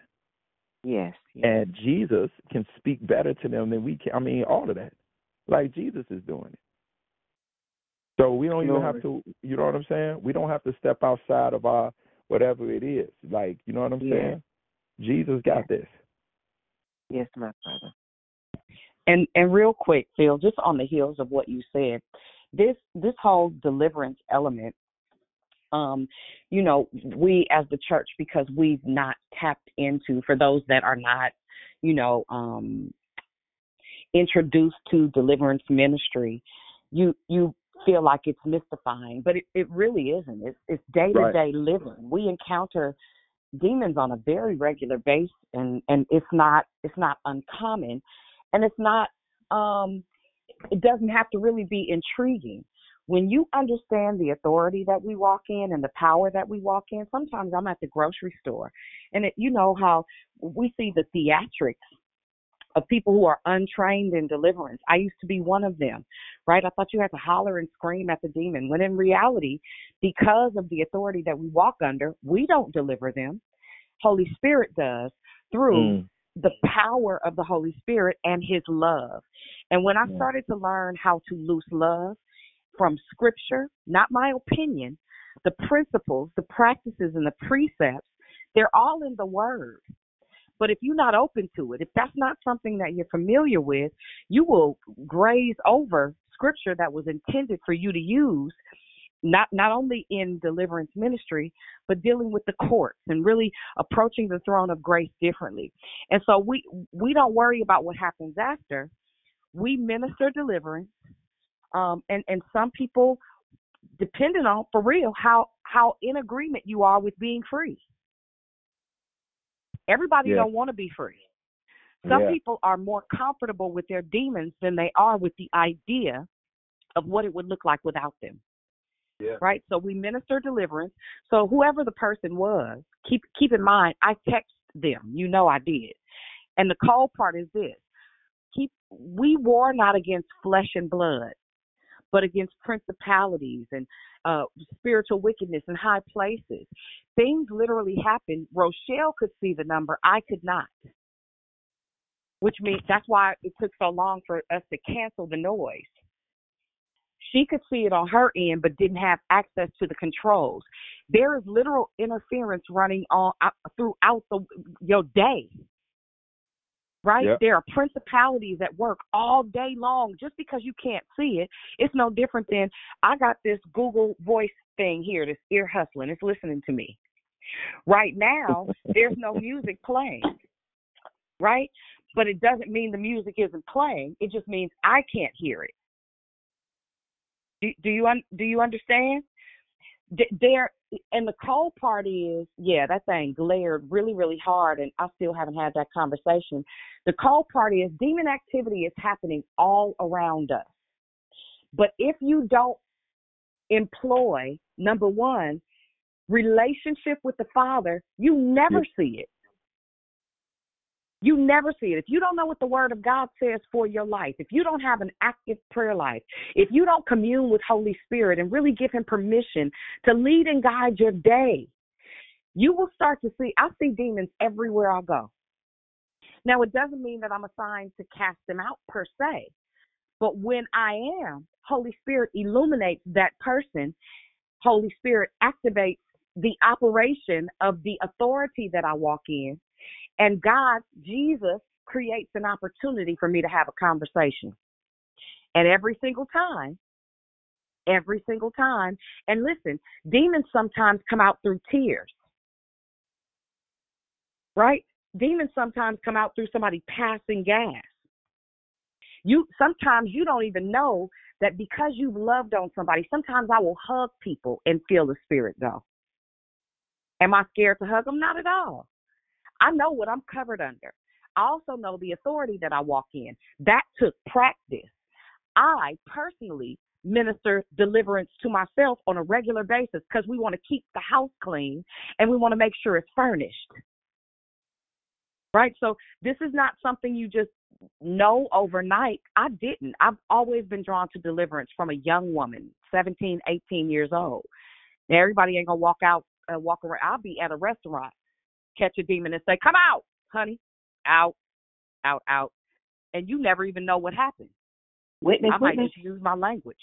Yes. yes. and Jesus can speak better to them than we can. I mean, all of that, like Jesus is doing it. So we don't even have to. You know what I'm saying? We don't have to step outside of our whatever it is. Like, you know what I'm Yeah. saying? Jesus got this. Yes, my brother. And and real quick, Phil, just on the heels of what you said, this this whole deliverance element, um, you know, we as the church because we've not tapped into for those that are not, you know, um introduced to deliverance ministry, you you feel like it's mystifying, but it, it really isn't. It's it's day to day living. We encounter demons on a very regular basis and and it's not it's not uncommon and it's not um it doesn't have to really be intriguing when you understand the authority that we walk in and the power that we walk in sometimes i'm at the grocery store and it, you know how we see the theatrics of people who are untrained in deliverance i used to be one of them right i thought you had to holler and scream at the demon when in reality because of the authority that we walk under we don't deliver them holy spirit does through Mm. the power of the Holy Spirit and His love. And when I Yeah. started to learn how to loose love from Scripture, not my opinion, the principles, the practices, and the precepts, they're all in the Word. But if you're not open to it, if that's not something that you're familiar with, you will graze over Scripture that was intended for you to use not not only in deliverance ministry but dealing with the courts and really approaching the throne of grace differently. And so we we don't worry about what happens after. We minister deliverance um and and some people depending on for real how how in agreement you are with being free everybody don't want to be free some Yeah. people are more comfortable with their demons than they are with the idea of what it would look like without them Yeah. right? So we minister deliverance. So whoever the person was, keep keep in mind, I text them. You know I did. And the cold part is this: keep we war not against flesh and blood, but against principalities and uh, spiritual wickedness in high places. Things literally happened. Rochelle could see the number, I could not. Which means that's why it took so long for us to cancel the noise she could see it on her end but didn't have access to the controls there is literal interference running on out, throughout the your day right? Yep. there are principalities at work all day long. Just because you can't see it it's no different than i got this google voice thing here this ear hustling. It's listening to me. Right now [LAUGHS] there's no music playing right? But it doesn't mean the music isn't playing. It just means i can't hear it. Do, do you un, do you understand? D- There and the cold part is, yeah, that thing glared really, really hard, and I still haven't had that conversation. The cold part is demon activity is happening all around us, but if you don't employ number one relationship with the Father, you never see it. You never see it. If you don't know what the Word of God says for your life, if you don't have an active prayer life, if you don't commune with Holy Spirit and really give Him permission to lead and guide your day, you will start to see. I see demons everywhere I go. Now, it doesn't mean that I'm assigned to cast them out per se, but when I am, Holy Spirit illuminates that person. Holy Spirit activates the operation of the authority that I walk in and God, Jesus, creates an opportunity for me to have a conversation. And every single time, every single time, and listen, demons sometimes come out through tears, right? Demons sometimes come out through somebody passing gas. You sometimes you don't even know that because you've loved on somebody. Sometimes I will hug people and feel the spirit go. Am I scared to hug them? Not at all. I know what I'm covered under. I also know the authority that I walk in. That took practice. I personally minister deliverance to myself on a regular basis because we want to keep the house clean and we want to make sure it's furnished. Right? So this is not something you just know overnight. I didn't. I've always been drawn to deliverance from a young woman, 17, 18 years old. Now, everybody ain't going to walk out, uh, walk around. I'll be at a restaurant, catch a demon and say, come out, honey. Out, out, out. And you never even know what happened. Witness, I might witness. just use my language.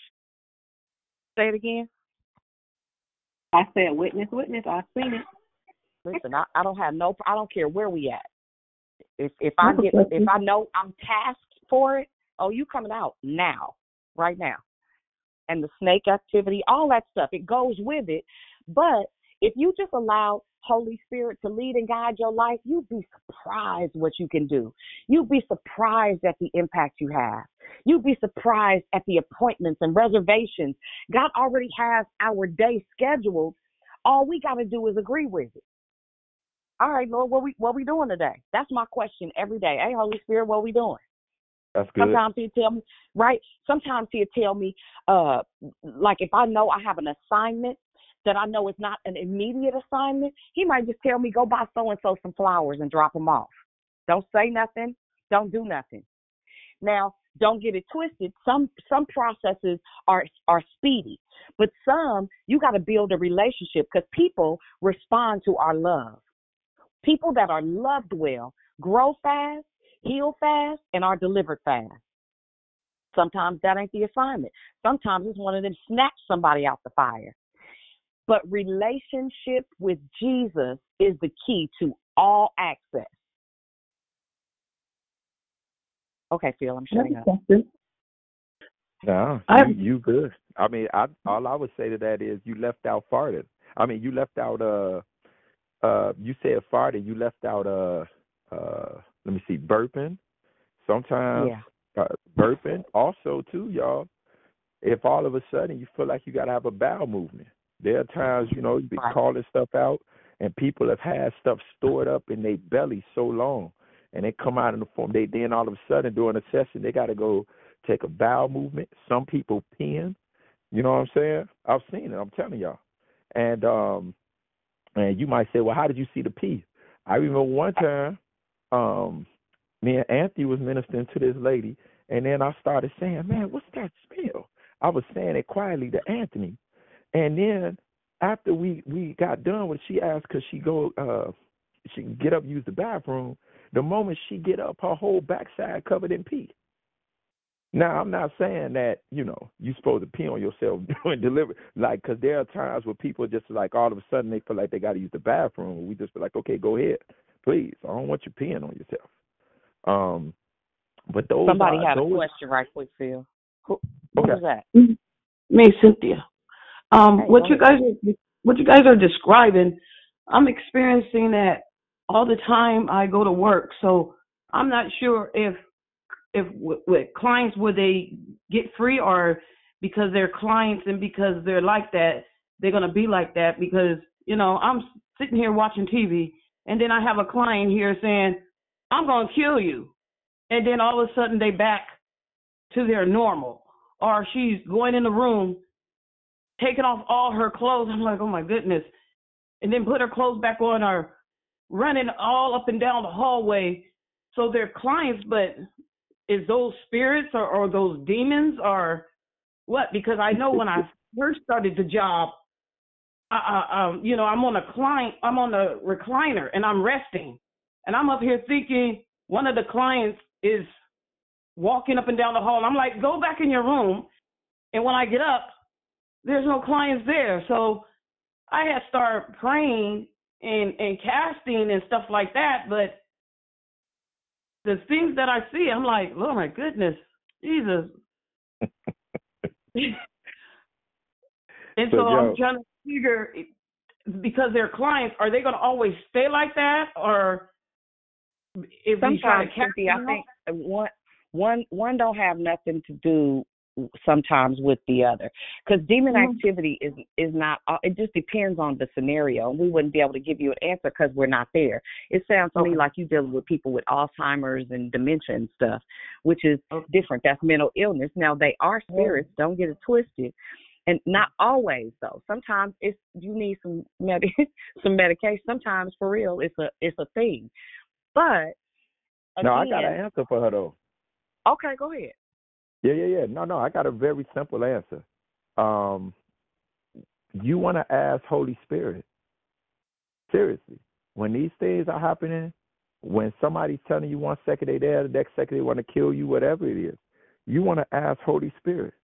Say it again. I said witness, witness. I've seen it. Listen, I, I don't have no. I don't care where we at. If if I get if I know I'm tasked for it, oh, you coming out now, right now, and the snake activity, all that stuff, it goes with it. But if you just allow Holy Spirit to lead and guide your life, you'd be surprised what you can do. You'd be surprised at the impact you have. You'd be surprised at the appointments and reservations. God already has our day scheduled. All we got to do is agree with it. All right, Lord, what we what we doing today? That's my question every day. Hey, Holy Spirit, what we doing? That's good. Sometimes he'll tell me, right? Sometimes he'll tell me, uh, like if I know I have an assignment that I know is not an immediate assignment, he might just tell me, go buy so and so some flowers and drop them off. Don't say nothing. Don't do nothing. Now, don't get it twisted. Some some processes are are speedy, but some you got to build a relationship because people respond to our love. People that are loved well grow fast, heal fast, and are delivered fast. Sometimes that ain't the assignment. Sometimes it's one of them snatch somebody out the fire. But relationship with Jesus is the key to all access. Okay, Phil, I'm shutting up. No, you, you good. I mean, I all I would say to that is you left out farting. I mean, you left out uh uh you said farting. You left out uh uh let me see burping. Sometimes Yeah. uh, burping. Also, too, y'all. If all of a sudden you feel like you got to have a bowel movement, there are times you know you be calling stuff out, and people have had stuff stored up in their belly so long, and they come out in the form. They then all of a sudden during a session they got to go take a bowel movement. Some people peeing. You know what I'm saying? I've seen it. I'm telling y'all. And um, and you might say, well, how did you see the pee? I remember one time, um, me and Anthony was ministering to this lady, and then I started saying, man, what's that smell? I was saying it quietly to Anthony, and then after we we got done with, she asked, could she go? uh She get up, use the bathroom. The moment she get up, her whole backside covered in pee. Now, I'm not saying that you know you're supposed to pee on yourself [LAUGHS] doing delivery, like because there are times where people just like all of a sudden they feel like they got to use the bathroom. We just be like, okay, go ahead, please. I don't want you peeing on yourself. Um, but those Somebody are, had a question right quick, Phil. Who, who Okay. was that? Me, Cynthia. Um, what you guys are, what you guys are describing, I'm experiencing that all the time. I go to work, so I'm not sure if if with, with clients would they get free or because they're clients and because they're like that they're gonna be like that because you know I'm sitting here watching TV and then I have a client here saying I'm gonna kill you, and then all of a sudden they back to their normal or she's going in the room taking off all her clothes. I'm like, oh my goodness. And then put her clothes back on or running all up and down the hallway. So they're clients, but is those spirits or, or those demons or what? Because I know when I first started the job, I, um, you know, I'm on a client, I'm on a recliner and I'm resting, and I'm up here thinking one of the clients is walking up and down the hall. And I'm like, go back in your room. And when I get up, there's no clients there. So I had to start praying and, and casting and stuff like that. But the things that I see, I'm like, oh my goodness, Jesus. [LAUGHS] and so, So, I'm trying to figure because they're clients, are they going to always stay like that? Or if we try to cast Cynthia, I them think uh, one one one don't have nothing to do sometimes with the other. Because demon Mhm. activity is is not it just depends on the scenario and we wouldn't be able to give you an answer because we're not there. It sounds to me like you're dealing with people with alzheimer's and dementia and stuff which is different. That's mental illness. Now they are spirits don't get it twisted and not always though. Sometimes it's you need some med- [LAUGHS] some medication. Sometimes for real it's a it's a thing. But No, I got again- an answer for her though. okay go ahead Yeah, yeah, yeah. No, no, I got a very simple answer. Um, you want to ask Holy Spirit. Seriously, when these things are happening, when somebody's telling you one second they there, the next second they want to kill you, whatever it is, you want to ask Holy Spirit.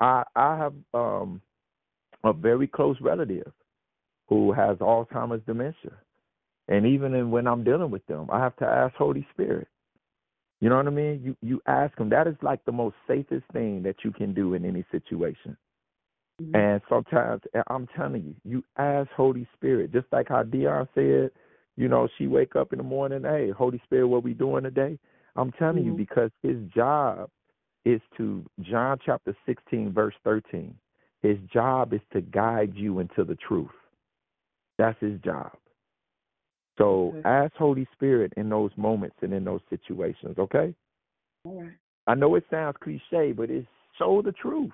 I I have um a very close relative who has Alzheimer's dementia, and even in, when I'm dealing with them, I have to ask Holy Spirit. You know what I mean? You you ask him. That is like the most safest thing that you can do in any situation. And sometimes I'm telling you, you ask Holy Spirit, just like how Dion said. You know, she wake up in the morning. Hey, Holy Spirit, what we doing today? I'm telling you Mhm. because his job is to John chapter 16 verse 13. His job is to guide you into the truth. That's his job. So Okay. ask Holy Spirit in those moments and in those situations, okay? All right. I know it sounds cliche, but it's so the truth.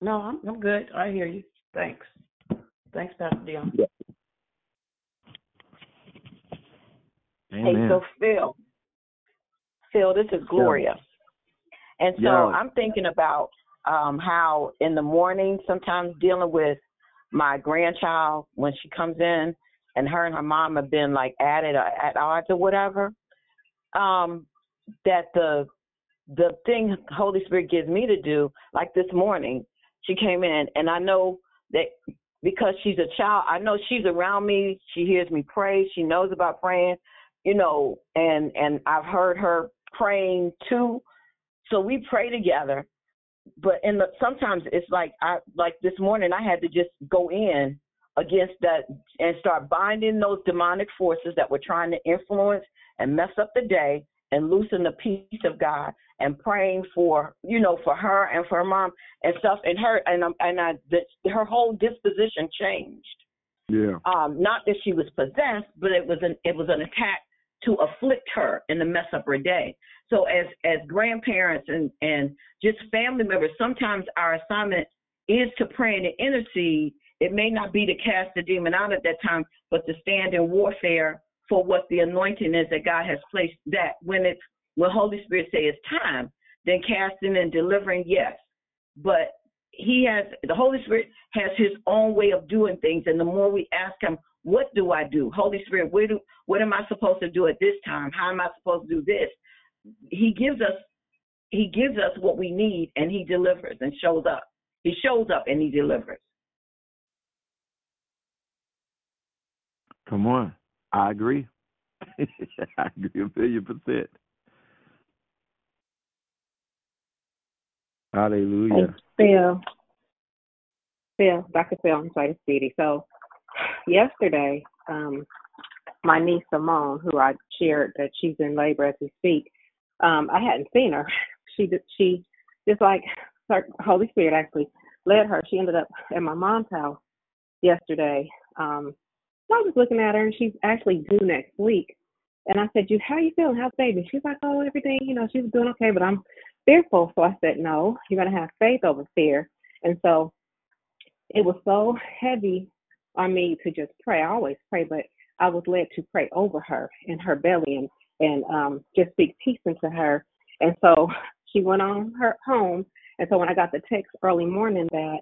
No, I'm I'm good. I hear you. Thanks. Thanks, Pastor Dion. Hey, so Phil, Phil, this is Gloria. And so Yeah. I'm thinking about um, how in the morning, sometimes dealing with my grandchild when she comes in, and her and her mom have been like at it or at odds or whatever. Um, that the the thing Holy Spirit gives me to do, like this morning, she came in, and I know that because she's a child, I know she's around me. She hears me pray. She knows about praying, you know, and and I've heard her praying too. So we pray together. But in the sometimes it's like I like this morning I had to just go in against that and start binding those demonic forces that were trying to influence and mess up the day and loosen the peace of God and praying for you know for her and for her mom and stuff and her and um, and I the, her whole disposition changed Yeah. um, not that she was possessed, but it was an it was an attack to afflict her and to mess up her day. So as as grandparents and and just family members, sometimes our assignment is to pray and to intercede. It may not be to cast the demon out at that time, but to stand in warfare for what the anointing is that God has placed. That when it's when Holy Spirit say it's time, then casting and delivering, yes. But he has the Holy Spirit has his own way of doing things, and the more we ask him, what do I do? Holy Spirit, where do what am I supposed to do at this time? How am I supposed to do this? He gives us he gives us what we need and he delivers and shows up. He shows up and he delivers. Come on. I agree. [LAUGHS] I agree a billion percent. Hallelujah. Phil. Phil, Dr. Phil, I'm sorry, Dee So yesterday, um, my niece Simone, who I shared that she's in labor as we speak, um, I hadn't seen her. [LAUGHS] She she just like her Holy Spirit actually led her. She ended up at my mom's house yesterday. Um, so I was just looking at her, and she's actually due next week. And I said, "You, how you feeling? How's baby?" She's like, "Oh, everything. You know, she's doing okay, but I'm fearful." So I said, "No, you're gonna have faith over fear." And so it was so heavy on me to just pray. I always pray, but I was led to pray over her and her belly and and um, just speak peace into her. And so she went on her home. And so when I got the text early morning that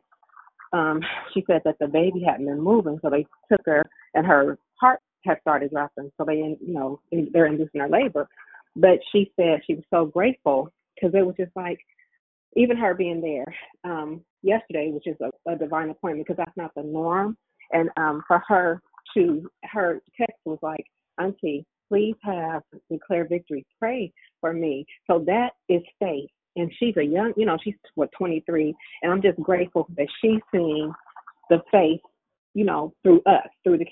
um, she said that the baby hadn't been moving, so they took her and her heart had started dropping. So they, you know, they're inducing her labor. But she said she was so grateful because it was just like even her being there um, yesterday, which is a, a divine appointment because that's not the norm. And um, for her to, her text was like, Auntie, please have declare victory. Pray for me. So that is faith. And she's a young, you know, she's what 23, and I'm just grateful that she's seeing the faith, you know, through us, through the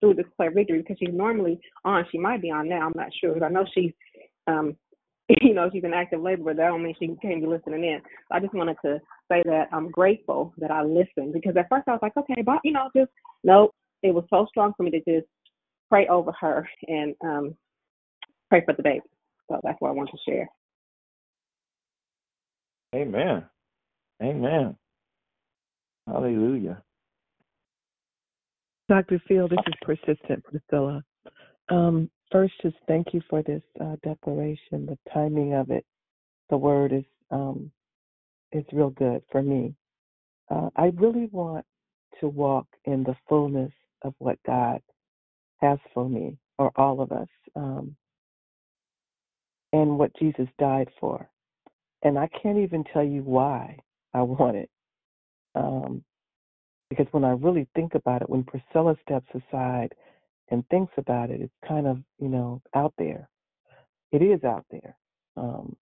through the declare victory because she's normally on. She might be on now. I'm not sure, but I know she's um, [LAUGHS] you know, she's an active laborer. that don't mean she can't be listening in. So I just wanted to say that I'm grateful that I listened because at first I was like, okay, but you know, just nope. It was so strong for me to just pray over her and um pray for the baby. So that's what I want to share. Amen. Amen. Hallelujah. Dr. Phil, this is persistent Priscilla. Um, first, just thank you for this uh, declaration. The timing of it, the word is um, is real good for me. Uh, I really want to walk in the fullness of what God has for me, or all of us, um, and what Jesus died for. And I can't even tell you why I [LAUGHS] want it. Um, because when I really think about it, when Priscilla steps aside and thinks about it, it's kind of, you know, out there. It is out there. Um,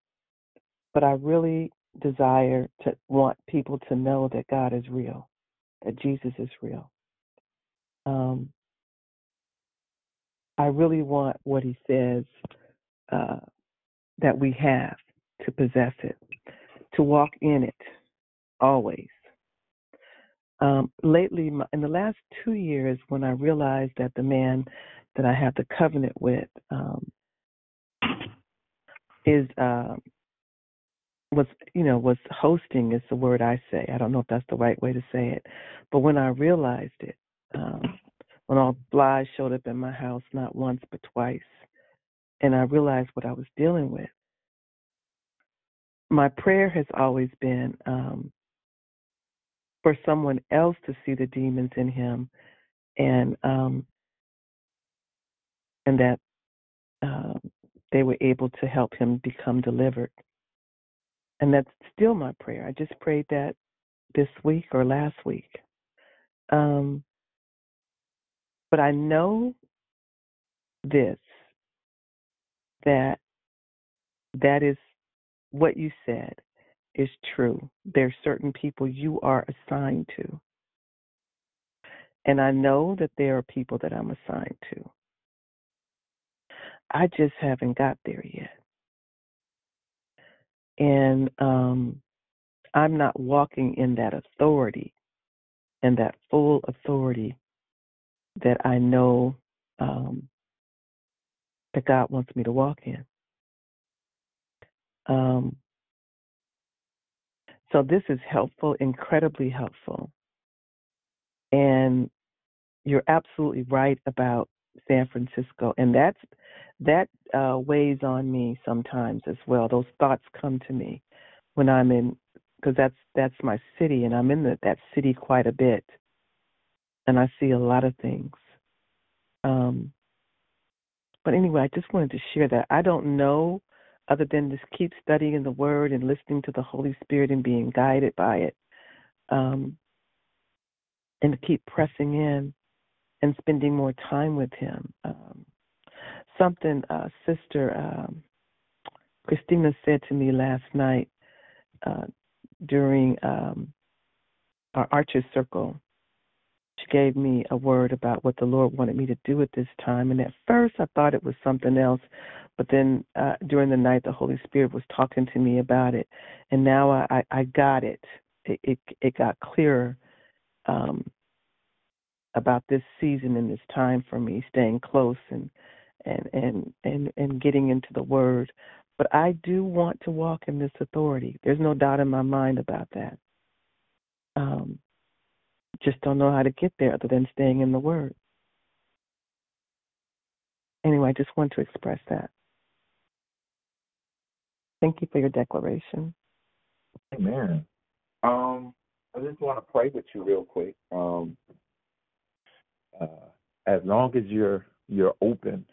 but I really desire to want people to know that God is real, that Jesus is real. Um, I really want what he says uh, that we have to possess it, to walk in it always. Um, lately, in the last two years, when I realized that the man that I have the covenant with um, is uh, was you know was hosting is the word I say. I don't know if that's the right way to say it, but when I realized it, um, when all flies showed up in my house, not once but twice, and I realized what I was dealing with. My prayer has always been um, for someone else to see the demons in him and um and that um they were able to help him become delivered. And that's still my prayer. I just prayed that this week or last week. Um but i know this that that is what you said is true there's certain people you are assigned to and i know that there are people that i'm assigned to I just haven't got there yet. And um, I'm not walking in that authority and that full authority that I know um, that God wants me to walk in. Um, so this is helpful, incredibly helpful. And you're absolutely right about San Francisco, and that's that uh, weighs on me sometimes as well. Those thoughts come to me when I'm in, because that's that's my city, and I'm in the, that city quite a bit, and I see a lot of things. Um, but anyway, I just wanted to share that. I don't know, other than just keep studying the Word and listening to the Holy Spirit and being guided by it, um, and to keep pressing in and spending more time with Him. Um, something uh, Sister um, Christina said to me last night uh, during um, our Archer Circle. She gave me a word about what the Lord wanted me to do at this time, and at first I thought it was something else, but then uh, during the night the Holy Spirit was talking to me about it, and now I, I, I got it. it. It it got clearer um, about this season and this time for me, staying close and and and and and getting into the word but i do want to walk in this authority there's no doubt in my mind about that um just don't know how to get there other than staying in the word anyway i just want to express that thank you for your declaration amen um i just want to pray with you real quick um uh as long as you're you're open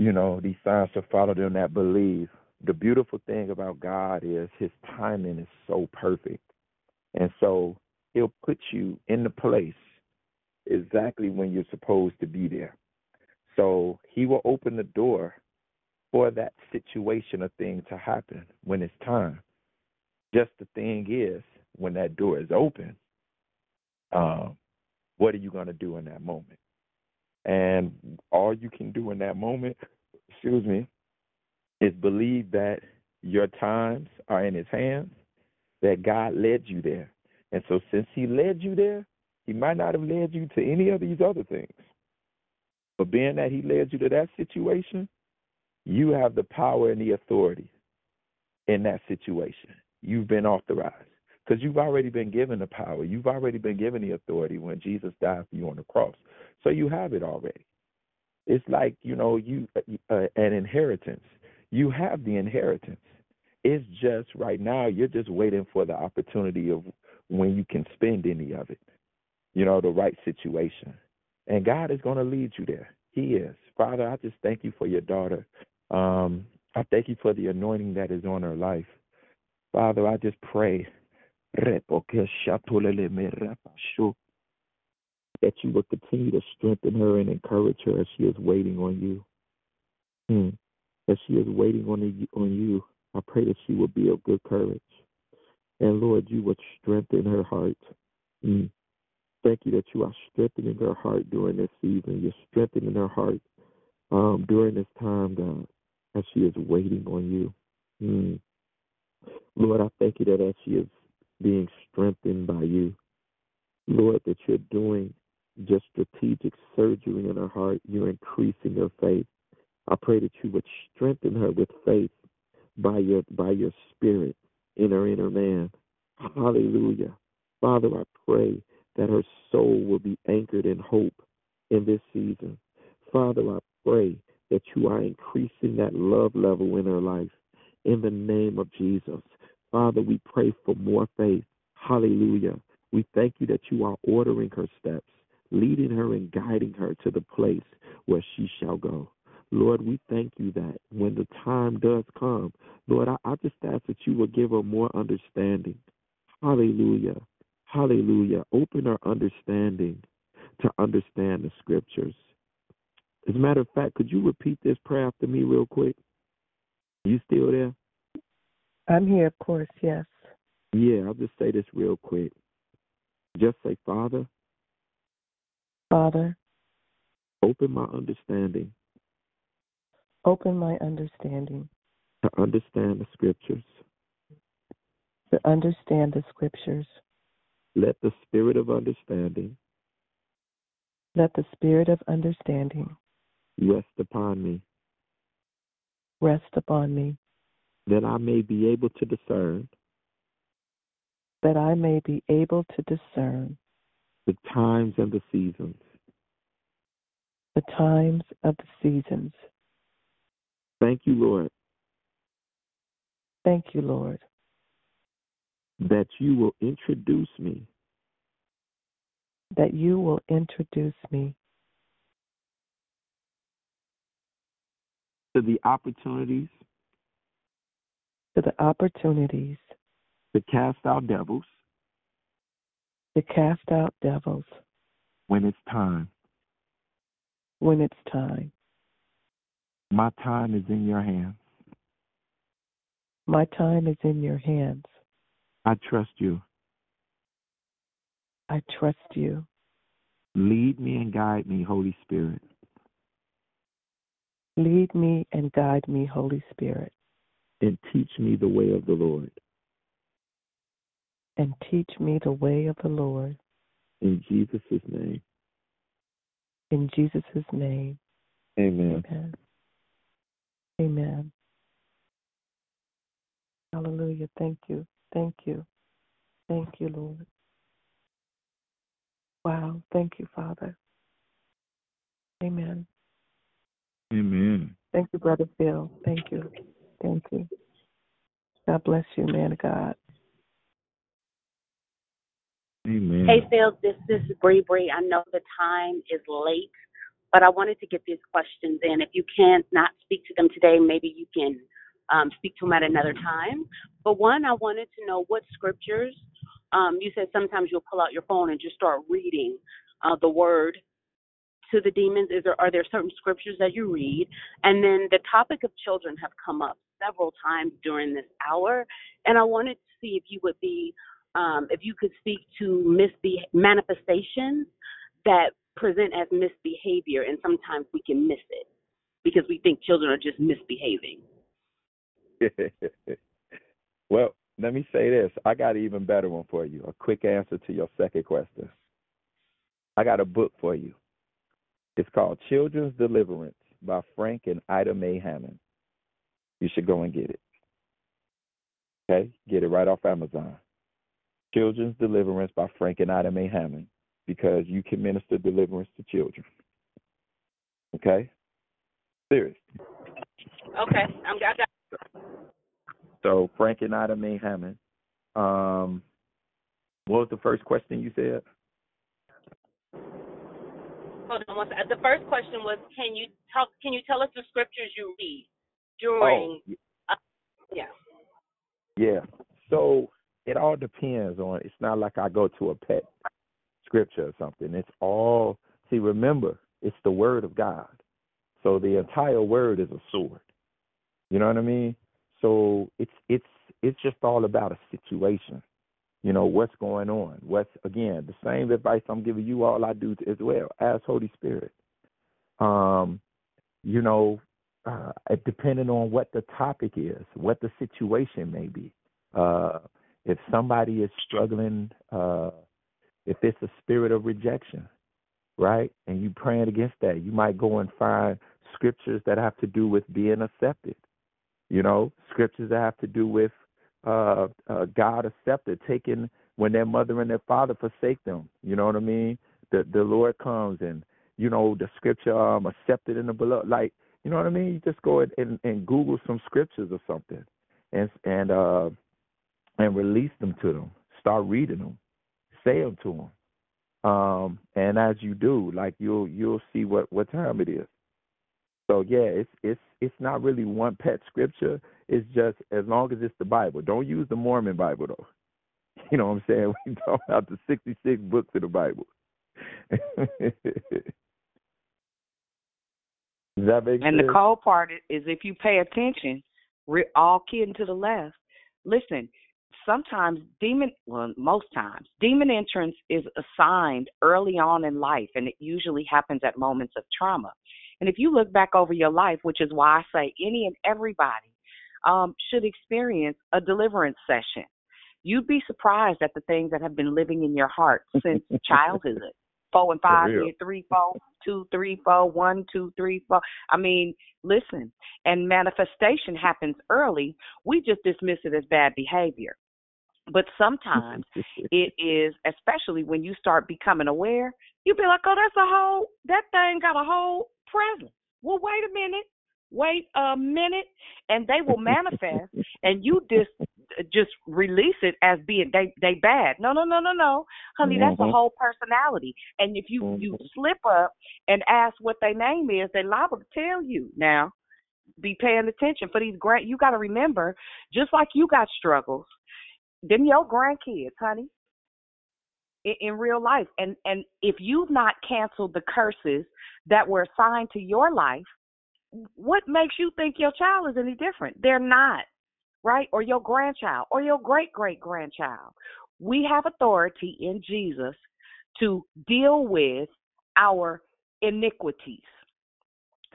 you know, these signs to follow them that believe. The beautiful thing about God is his timing is so perfect. And so he'll put you in the place exactly when you're supposed to be there. So he will open the door for that situation or thing to happen when it's time. Just the thing is, when that door is open, um, what are you going to do in that moment? And all you can do in that moment, excuse me, is believe that your times are in his hands, that God led you there. And so since he led you there, he might not have led you to any of these other things. But being that he led you to that situation, you have the power and the authority in that situation. You've been authorized because you've already been given the power. You've already been given the authority when Jesus died for you on the cross. So you have it already. It's like, you know, you uh, an inheritance. You have the inheritance. It's just right now you're just waiting for the opportunity of when you can spend any of it. You know, the right situation. And God is going to lead you there. He is. Father, I just thank you for your daughter. Um, I thank you for the anointing that is on her life. Father, I just pray that you will continue to strengthen her and encourage her as she is waiting on you. Hmm. As she is waiting on, on you, I pray that she will be of good courage. And Lord, you would strengthen her heart. Mm. Thank you that you are strengthening her heart during this season. You're strengthening her heart um, during this time, God, as she is waiting on you. Mm. Lord, I thank you that as she is being strengthened by you, Lord, that you're doing just strategic surgery in her heart. You're increasing her faith. I pray that you would strengthen her with faith by your by your spirit in her inner man. Hallelujah. Father, I pray that her soul will be anchored in hope in this season. Father, I pray that you are increasing that love level in her life in the name of Jesus. Father, we pray for more faith. Hallelujah. We thank you that you are ordering her steps, leading her and guiding her to the place where she shall go. Lord, we thank you that when the time does come, Lord, I, I just ask that you will give her more understanding. Hallelujah. Hallelujah. Open her understanding to understand the scriptures. As a matter of fact, could you repeat this prayer after me real quick? You still there? I'm here, of course, yes. Yeah, I'll just say this real quick. Just say, Father, Father, open my understanding open my understanding to understand the scriptures. to understand the scriptures. Let the spirit of understanding Let the spirit of understanding rest upon me, rest upon me, that I may be able to discern that I may be able to discern the times and the seasons. the times of the seasons. Thank you, Lord, Thank you, Lord, that you will introduce me that you will introduce me to the opportunities to the opportunities to cast out devils to cast out devils when it's time. when it's time. My time is in your hands. My time is in your hands. I trust you. I trust you. Lead me and guide me, Holy Spirit. Lead me and guide me, Holy Spirit, and teach me the way of the Lord. and teach me the way of the Lord. In Jesus' name. In Jesus' name. Amen. Amen. Amen. Hallelujah. Thank you. Thank you. Thank you, Lord. Wow. Thank you, Father. Amen. Amen. Thank you, Brother Phil. Thank you. Thank you. God bless you, man of God. Amen. Hey, Phil, this, this is Bree Bree. I know the time is late, but I wanted to get these questions in. If you can't not speak to them today, maybe you can um, speak to them at another time. But one, I wanted to know what scriptures. Um, you said sometimes you'll pull out your phone and just start reading uh, the word to the demons. Is there are there certain scriptures that you read? And then the topic of children have come up several times during this hour, and I wanted to see if you would be um, if you could speak to misbe- manifestations that present as misbehavior, and sometimes we can miss it because we think children are just misbehaving. [LAUGHS] well, let me say this. I got an even better one for you. A quick answer to your second question. I got a book for you. It's called Children's Deliverance by Frank and Ida Mae Hammond. You should go and get it. Okay? Get it right off Amazon. Children's Deliverance by Frank and Ida Mae Hammond because you can minister deliverance to children. Okay? Serious. Okay, I'm I got. So Frank and Ida Mae Hammond. Um, what was the first question you said? Hold on one second. The first question was, can you talk? Can you tell us the scriptures you read during? Oh, Uh, yeah. Yeah. So it all depends on. It's not like I go to a pet scripture or something. It's all. See, remember, it's the word of God. So the entire word is a sword. You know what I mean? So it's it's it's just all about a situation. You know what's going on. What's again the same advice I'm giving you all. I do as well. Ask Holy Spirit. Um, you know, uh, depending on what the topic is, what the situation may be. Uh, if somebody is struggling, uh, if it's a spirit of rejection, right, and you praying against that, you might go and find scriptures that have to do with being accepted. You know, scriptures that have to do with uh, uh, God accepted, taking when their mother and their father forsake them. You know what I mean? The the Lord comes and you know the scripture um accepted in the beloved. Like you know what I mean? You just go and, and, and Google some scriptures or something, and and uh and release them to them. Start reading them, say them to them. Um, and as you do, like you'll you'll see what what time it is. So yeah, it's it's it's not really one pet scripture. It's just as long as it's the Bible. Don't use the Mormon Bible though. [LAUGHS] You know what I'm saying? We talk about the 66 books of the Bible. [LAUGHS] Does that make And sense? the cold part is if you pay attention, we're all kidding to the left. Listen, sometimes demon, well, most times, demon entrance is assigned early on in life, and it usually happens at moments of trauma. And if you look back over your life, which is why I say any and everybody um, should experience a deliverance session. You'd be surprised at the things that have been living in your heart since [LAUGHS] childhood. Four and five, three, four, two, three, four, one, two, three, four. I mean, listen, and manifestation happens early. We just dismiss it as bad behavior. But sometimes [LAUGHS] it is, especially when you start becoming aware, You'll be like, oh, that's a whole, that thing got a whole presence. Well, wait a minute. Wait a minute, and they will manifest, and you just just release it as being they they bad. No, no, no, no, no, honey, that's a Mhm. whole personality. And if you you slip up and ask what their name is, they liable to tell you. Now, be paying attention for these grand. You got to remember, just like you got struggles, them your grandkids, honey, in, in real life. And and if you've not canceled the curses that were assigned to your life, what makes you think your child is any different? They're not, right? Or your grandchild or your great great grandchild. We have authority in Jesus to deal with our iniquities.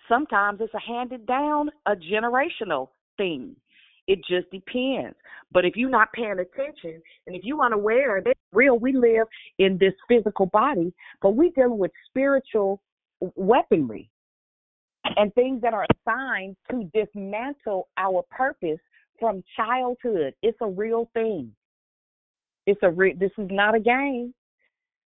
Sometimes it's a handed down, a generational thing. It just depends. But if you're not paying attention and if you're unaware, that's real. We live in this physical body, but we're dealing with spiritual weaponry and things that are assigned to dismantle our purpose from childhood. It's a real thing. It's a re- this is not a game,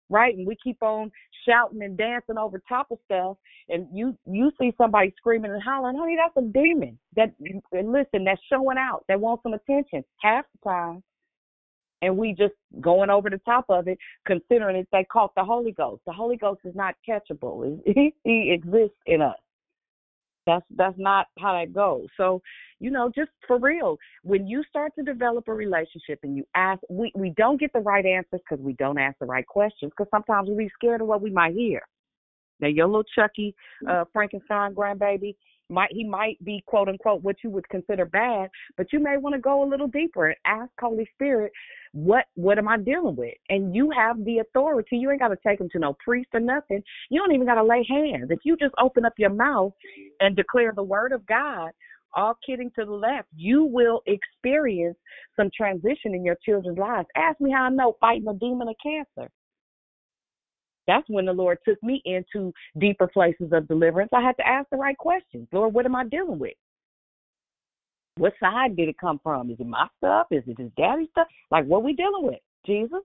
right? And we keep on shouting and dancing over top of stuff, and you you see somebody screaming and hollering, honey, that's a demon. That and listen, that's showing out. They want some attention half the time, and we just going over the top of it, considering it they caught the Holy Ghost. The Holy Ghost is not catchable. He, he exists in us. That's that's not how that goes. So, you know, just for real, when you start to develop a relationship and you ask, we we don't get the right answers because we don't ask the right questions. Because sometimes we be scared of what we might hear. Now, your little Chucky uh, Frankenstein grandbaby might he might be quote unquote what you would consider bad, but you may want to go a little deeper and ask Holy Spirit, what what am I dealing with? And you have the authority. You ain't got to take him to no priest or nothing. You don't even got to lay hands. If you just open up your mouth and declare the word of God, all kidding to the left, you will experience some transition in your children's lives. Ask me how I know fighting a demon of cancer. That's when the Lord took me into deeper places of deliverance. I had to ask the right questions. Lord, what am I dealing with? What side did it come from? Is it my stuff? Is it his daddy's stuff? Like, what we dealing with? Jesus?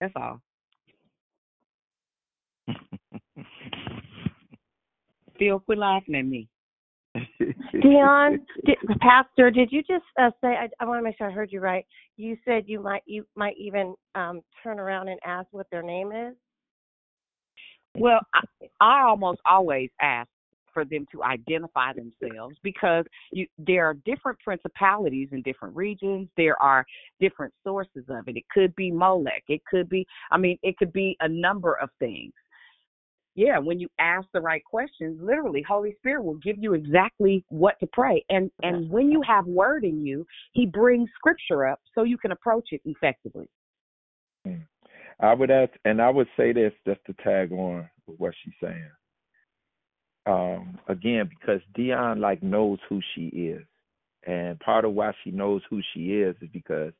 That's all. [LAUGHS] Phil, quit laughing at me. Dion, [LAUGHS] did, Pastor, did you just uh, say? I, I want to make sure I heard you right. You said you might you might even um, turn around and ask what their name is. Well, I, I almost always ask for them to identify themselves because you, there are different principalities in different regions. There are different sources of it. It could be Molech. It could be, I mean, it could be a number of things. Yeah, when you ask the right questions, literally, Holy Spirit will give you exactly what to pray. And and when you have word in you, He brings Scripture up so you can approach it effectively. I would ask, and I would say this just to tag on with what she's saying. Um, again, because Dion like knows who she is, and part of why she knows who she is is because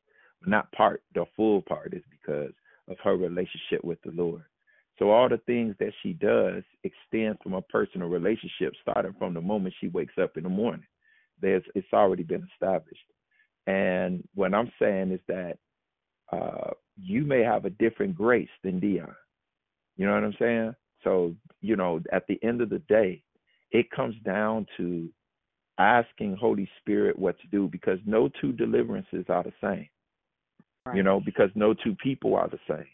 not part, the full part is because of her relationship with the Lord. So all the things that she does extend from a personal relationship, starting from the moment she wakes up in the morning. There's it's already been established. And what I'm saying is that uh, you may have a different grace than Dion. You know what I'm saying? So, you know, at the end of the day, it comes down to asking Holy Spirit what to do because no two deliverances are the same. You know, because no two people are the same.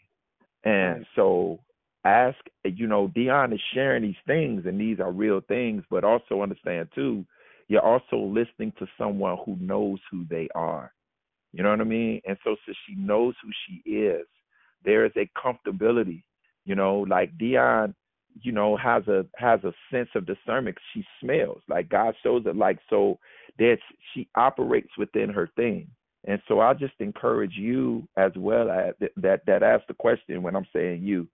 And Right. so ask, you know, Dion is sharing these things and these are real things, but also understand too, you're also listening to someone who knows who they are. You know what I mean? And so since she knows who she is, there is a comfortability, you know, like Dion, you know, has a has a sense of discernment. She smells like God shows it like so that she operates within her thing. And so I just encourage you as well as that that asked the question when I'm saying you,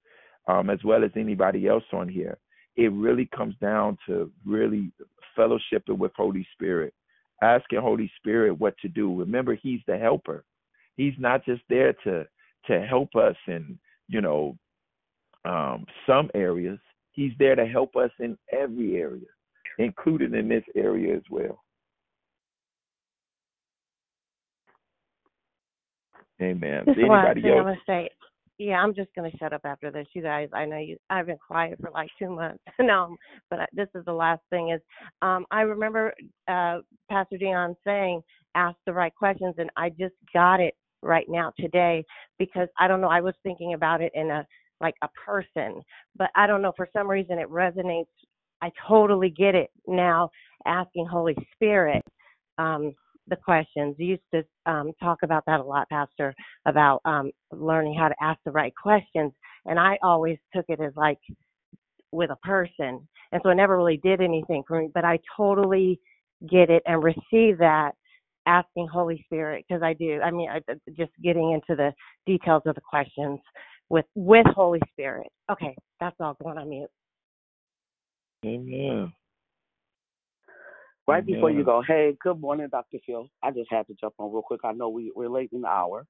um, as well as anybody else on here. It really comes down to really fellowshipping with Holy Spirit, asking Holy Spirit what to do. Remember, He's the helper. He's not just there to to help us in you know um, some areas. He's there to help us in every area, including in this area as well. Amen. This is one Anybody else? gonna say. Yeah, I'm just gonna shut up after this, you guys. I know you. I've been quiet for like two months [LAUGHS] now, but I, this is the last thing. Is um, I remember uh, Pastor Dion saying, "Ask the right questions," and I just got it right now today because I don't know. I was thinking about it in a like a person, but I don't know for some reason it resonates. I totally get it now. Asking Holy Spirit. Um, the questions. You used to um, talk about that a lot, Pastor, about um, learning how to ask the right questions. And I always took it as like with a person. And so it never really did anything for me. But I totally get it and receive that asking Holy Spirit because I do. I mean, I, just getting into the details of the questions with with Holy Spirit. Okay, that's all going on mute. Amen. Right before you go, hey, good morning, Dr. Phil. I just had to jump on real quick. I know we, we're late in the hour.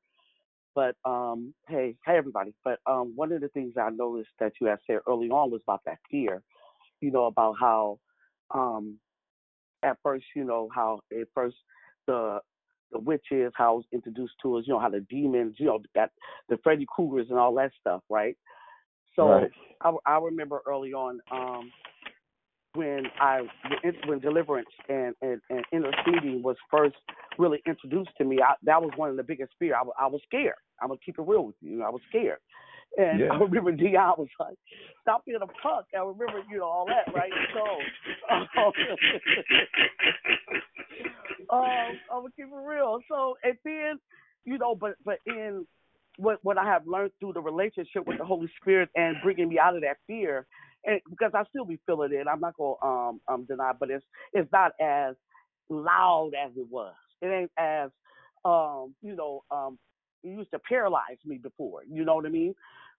But um, hey, hey everybody. But um, one of the things I noticed that you had said early on was about that fear, you know, about how um at first, you know, how at first the the witches, how it was introduced to us, you know, how the demons, you know, that the Freddy Kruegers and all that stuff, right? So Right. I, I remember early on um, when I when deliverance and, and, and interceding was first really introduced to me. I, that was one of the biggest fear. I, I was scared. I'm gonna keep it real with you. I was scared. And Yeah. [LAUGHS] I remember Dion was like, "Stop being a punk." I remember, you know, all that, right? So, um, [LAUGHS] um, I'm gonna keep it real. So, and then, you know, but but in what what I have learned through the relationship with the Holy Spirit and bringing me out of that fear, and because I still be feeling it, I'm not gonna um um deny, but it's it's not as loud as it was. It ain't as um you know um it used to paralyze me before. You know what I mean?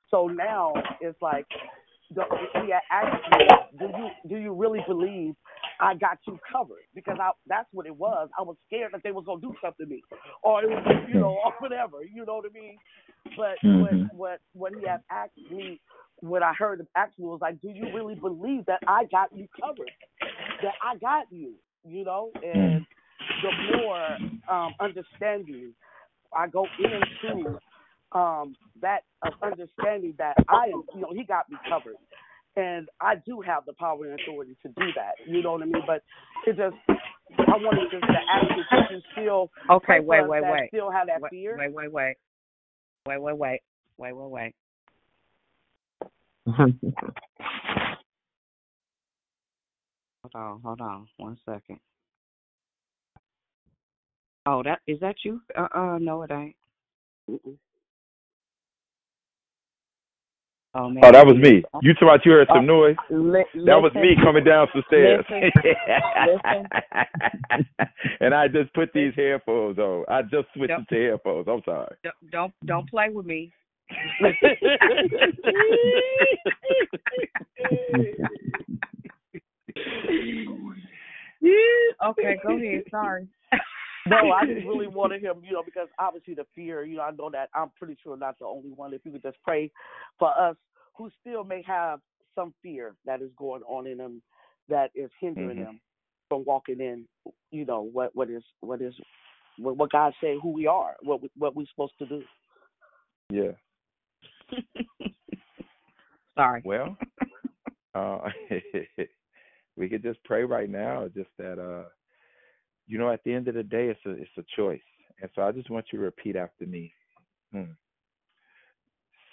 So now it's like the, asked me, "Do you do you really believe I got you covered?" Because I that's what it was. I was scared that they was gonna do something to me, or it was you know [LAUGHS] or whatever. You know what I mean? But Mhm. what what what he had asked me, what I heard ask was like, "Do you really believe that I got you covered? That I got you?" You know, and the more um, understanding I go into um, that of understanding that I am, you know, he got me covered. And I do have the power and authority to do that. You know what I mean? But it just, I wanted just to ask you, could you still Okay, wait, wait, wait. still have that wait, fear? Wait, wait, wait. Wait, wait, wait. Wait, wait, wait. Hold on, hold on. One second. Oh, that is that you? Uh uh no it ain't. Mm-mm. Oh man. Oh, that was me. You talking about you heard some Oh, noise? li- That was me coming down some stairs. Listen, [LAUGHS] and I just put these headphones on. I just switched Don't- it to headphones. I'm sorry. Don't don't, don't play with me. [LAUGHS] okay, go ahead. Sorry. no, I just really wanted him, you know, because obviously the fear, you know, I know that I'm pretty sure not the only one. If you could just pray for us who still may have some fear that is going on in them that is hindering Mhm. them from walking in, you know, what what is what is what, what God say who we are, what we, what we're supposed to do. Yeah. [LAUGHS] Sorry. Well, uh, [LAUGHS] we could just pray right now. Just that, uh, you know, at the end of the day, it's a it's a choice, and so I just want you to repeat after me. Hmm.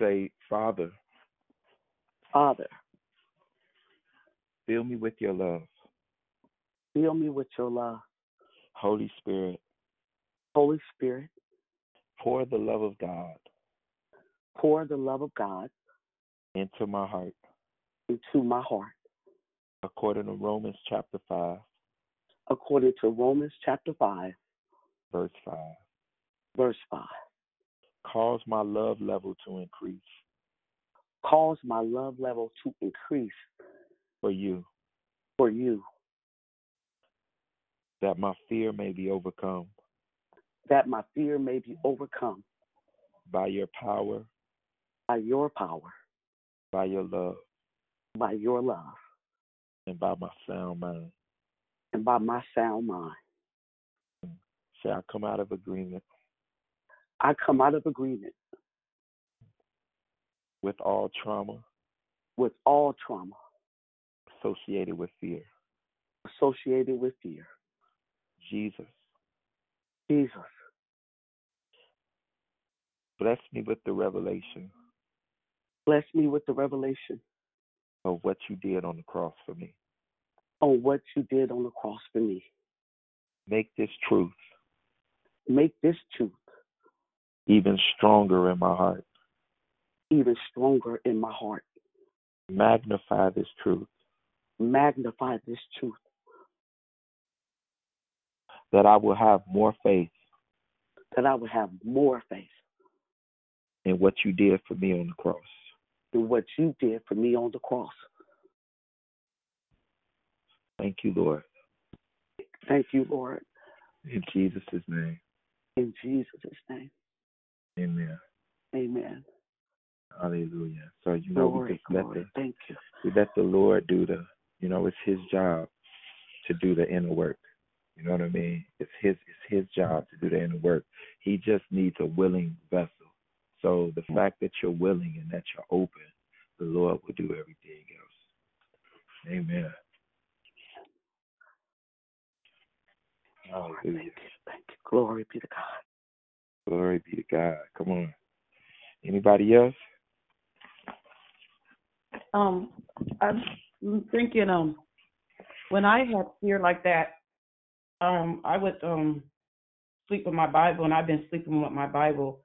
Say, Father, Father, fill me with your love. fill me with your love. Holy Spirit, Holy Spirit, pour the love of God pour the love of God into my heart, into my heart, according to Romans chapter five, according to Romans chapter 5, verse five. verse 5. Cause my love level to increase. Cause my love level to increase for you, for you, that my fear may be overcome. That my fear may be overcome. By your power, by your power, by your love, by your love, and by my sound mind. and by my sound mind. Mm. Say, I come out of agreement. I come out of agreement. With all trauma. With all trauma. Associated with fear. associated with fear. Jesus, Jesus, bless me with the revelation bless me with the revelation of what you did on the cross for me. on what you did on the cross for me. Make this truth Make this truth even stronger in my heart. even stronger in my heart. Magnify this truth Magnify this truth that I will have more faith that I will have more faith in what you did for me on the cross. Than what you did for me on the cross. Thank you, Lord. Thank you, Lord. In Jesus' name. In Jesus' name. Amen. Amen. Hallelujah. So you know Glory, we just let the Thank you. we let the Lord do the you know, it's his job to do the inner work. You know what I mean? It's his it's his job to do the inner work. He just needs a willing vessel. So the fact that you're willing and that you're open, the Lord will do everything else. Amen. Hallelujah. Thank you. Thank you. Glory be to God. Glory be to God. Come on. Anybody else? Um, I'm thinking um when I had fear like that, um, I would um sleep with my Bible, and I've been sleeping with my Bible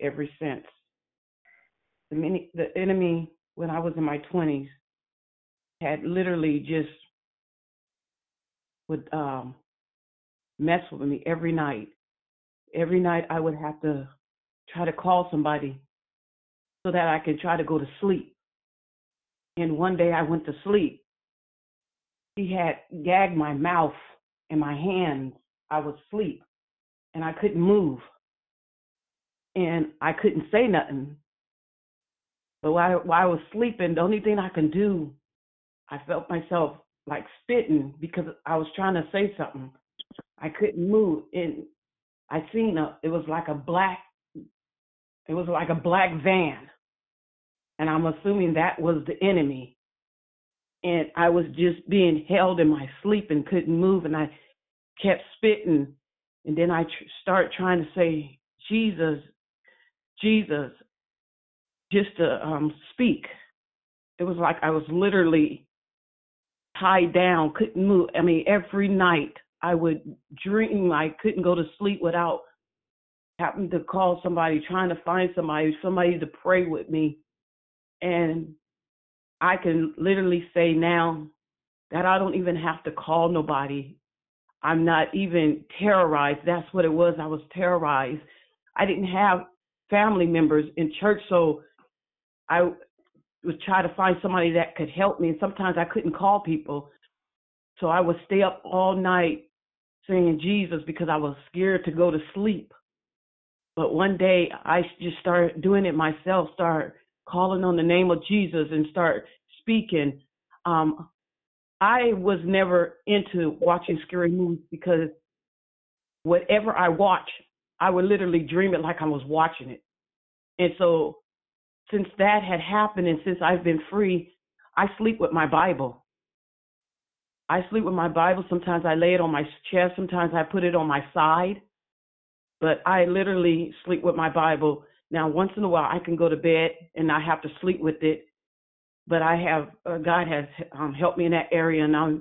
ever since. The many, the enemy when I was in my twenties had literally just would um mess with me every night. Every night I would have to try to call somebody so that I could try to go to sleep. And one day I went to sleep. He had gagged my mouth and my hands. I was asleep and I couldn't move. And I couldn't say nothing. But while, while I was sleeping, the only thing I can do, I felt myself like spitting because I was trying to say something. I couldn't move. And I seen a, it was like a black, it was like a black van. And I'm assuming that was the enemy. And I was just being held in my sleep and couldn't move. And I kept spitting. And then I tr- start trying to say, Jesus, Jesus, just to um, speak. It was like I was literally tied down, couldn't move. I mean, every night I would dream I couldn't go to sleep without having to call somebody, trying to find somebody, somebody to pray with me. And I can literally say now that I don't even have to call nobody. I'm not even terrorized. That's what it was. I was terrorized. I didn't have family members in church, so I would try to find somebody that could help me. And sometimes I couldn't call people. So I would stay up all night saying Jesus because I was scared to go to sleep. But one day I just started doing it myself, start calling on the name of Jesus and start speaking. Um, I was never into watching scary movies because whatever I watch, I would literally dream it like I was watching it. And so since that had happened and since I've been free, I sleep with my Bible. I sleep with my Bible. Sometimes I lay it on my chest. Sometimes I put it on my side. But I literally sleep with my Bible. Now, once in a while, I can go to bed and I have to sleep with it. But I have, uh, God has um, helped me in that area. And I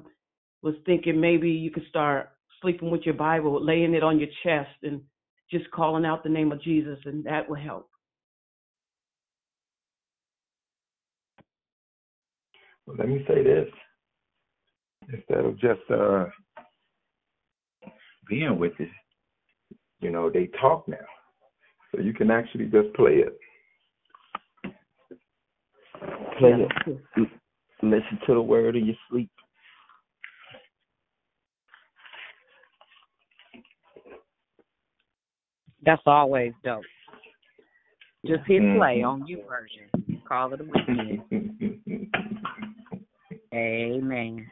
was thinking maybe you could start sleeping with your Bible, laying it on your chest and just calling out the name of Jesus, and that will help. Well, let me say this. Instead of just uh, being with it, you know, they talk now. So you can actually just play it. Play it. Listen to the word in your sleep. That's always dope. Just hit play on your version. Call it a weekend. [LAUGHS] Amen.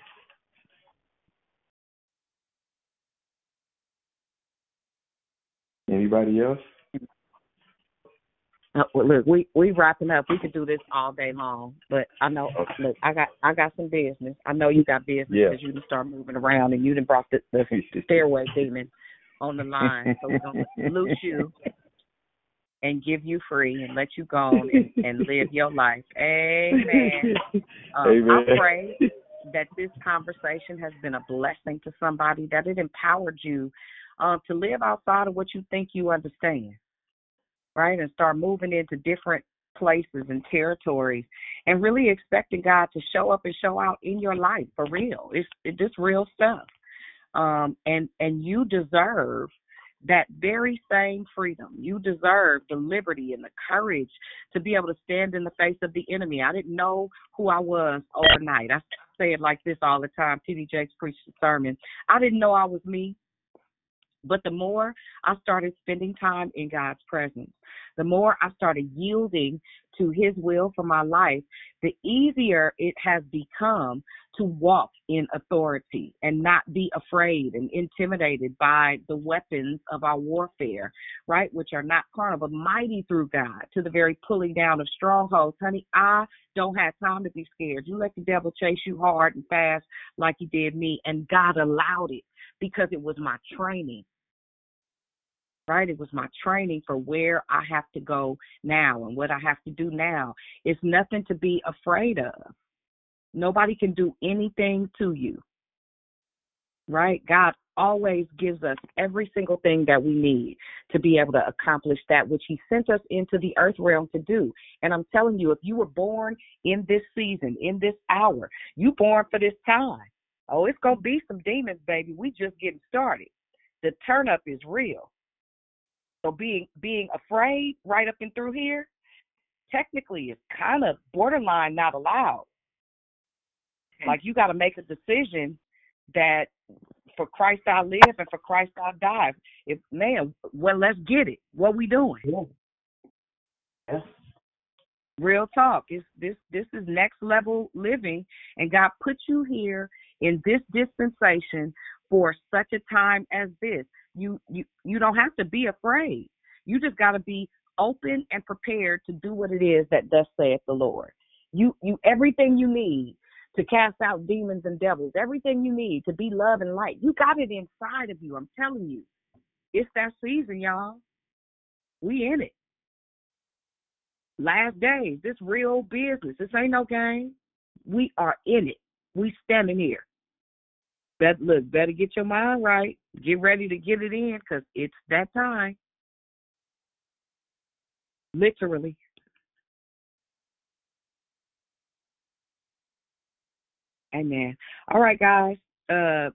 Anybody else? Uh, well, look, we we wrapping up. We could do this all day long, but I know. Look, I got I got some business. I know you got business Yeah. because you done start moving around and you done brought the, the [LAUGHS] stairway demon on the line. So we're gonna loose you and give you free and let you go and, and live your life. Amen. [LAUGHS] Um, Amen. I pray that this conversation has been a blessing to somebody, that it empowered you um, to live outside of what you think you understand, right? And start moving into different places and territories and really expecting God to show up and show out in your life for real. It's it's just real stuff. Um, and and you deserve that very same freedom. You deserve the liberty and the courage to be able to stand in the face of the enemy. I didn't know who I was overnight. I say it like this all the time. T.D. Jakes preached a sermon. I didn't know I was me. But the more I started spending time in God's presence, the more I started yielding to His will for my life, the easier it has become to walk in authority and not be afraid and intimidated by the weapons of our warfare, right? Which are not carnal, but mighty through God to the very pulling down of strongholds. Honey, I don't have time to be scared. You let the devil chase you hard and fast like he did me, and God allowed it because it was my training right? It was my training for where I have to go now and what I have to do now. It's nothing to be afraid of. Nobody can do anything to you, right? God always gives us every single thing that we need to be able to accomplish that which He sent us into the earth realm to do. And I'm telling you, if you were born in this season, in this hour, you born for this time. Oh, it's gonna be some demons, baby. We just getting started. The turn up is real. So being being afraid right up and through here, technically is kind of borderline not allowed. Like you got to make a decision that for Christ I live and for Christ I die. If man, well, let's get it. What we doing? Yeah. Real talk. It's this this is next level living and God put you here in this dispensation for such a time as this. You you you don't have to be afraid. You just got to be open and prepared to do what it is that thus saith the Lord. You you everything you need to cast out demons and devils, everything you need to be love and light. You got it inside of you. I'm telling you. It's that season, y'all. We in it. Last days, this real business. This ain't no game. We are in it. We standing here. Bet look, better get your mind right. Get ready to get it in because it's that time. Literally. Amen. All right, guys. Uh,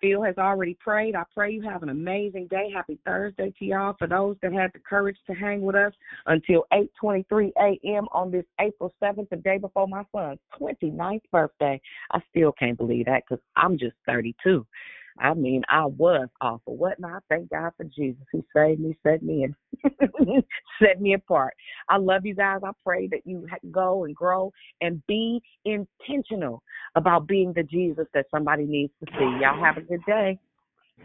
Phil has already prayed. I pray you have an amazing day. Happy Thursday to y'all. For those that had the courage to hang with us until 8:23 a.m. on this April 7th, the day before my son's 29th birthday. I still can't believe that because I'm just 32. I mean, I was awful. What not? Thank God for Jesus who saved me, set me and [LAUGHS] set me apart. I love you guys. I pray that you go and grow and be intentional about being the Jesus that somebody needs to see. Y'all have a good day.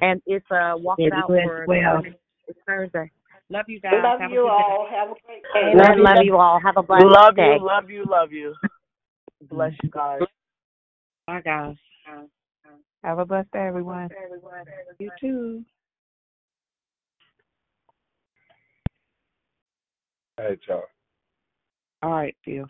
And it's uh walk it Yeah, out you as for well. it's Thursday. Love you guys. Love have you all. Day. Have a great day. Amen. Love you all. Have a blessed love day. you, love you, love you. Bless you guys. Bye guys. Have a blessed day, everyone. You too. All right, y'all. All right, Phil.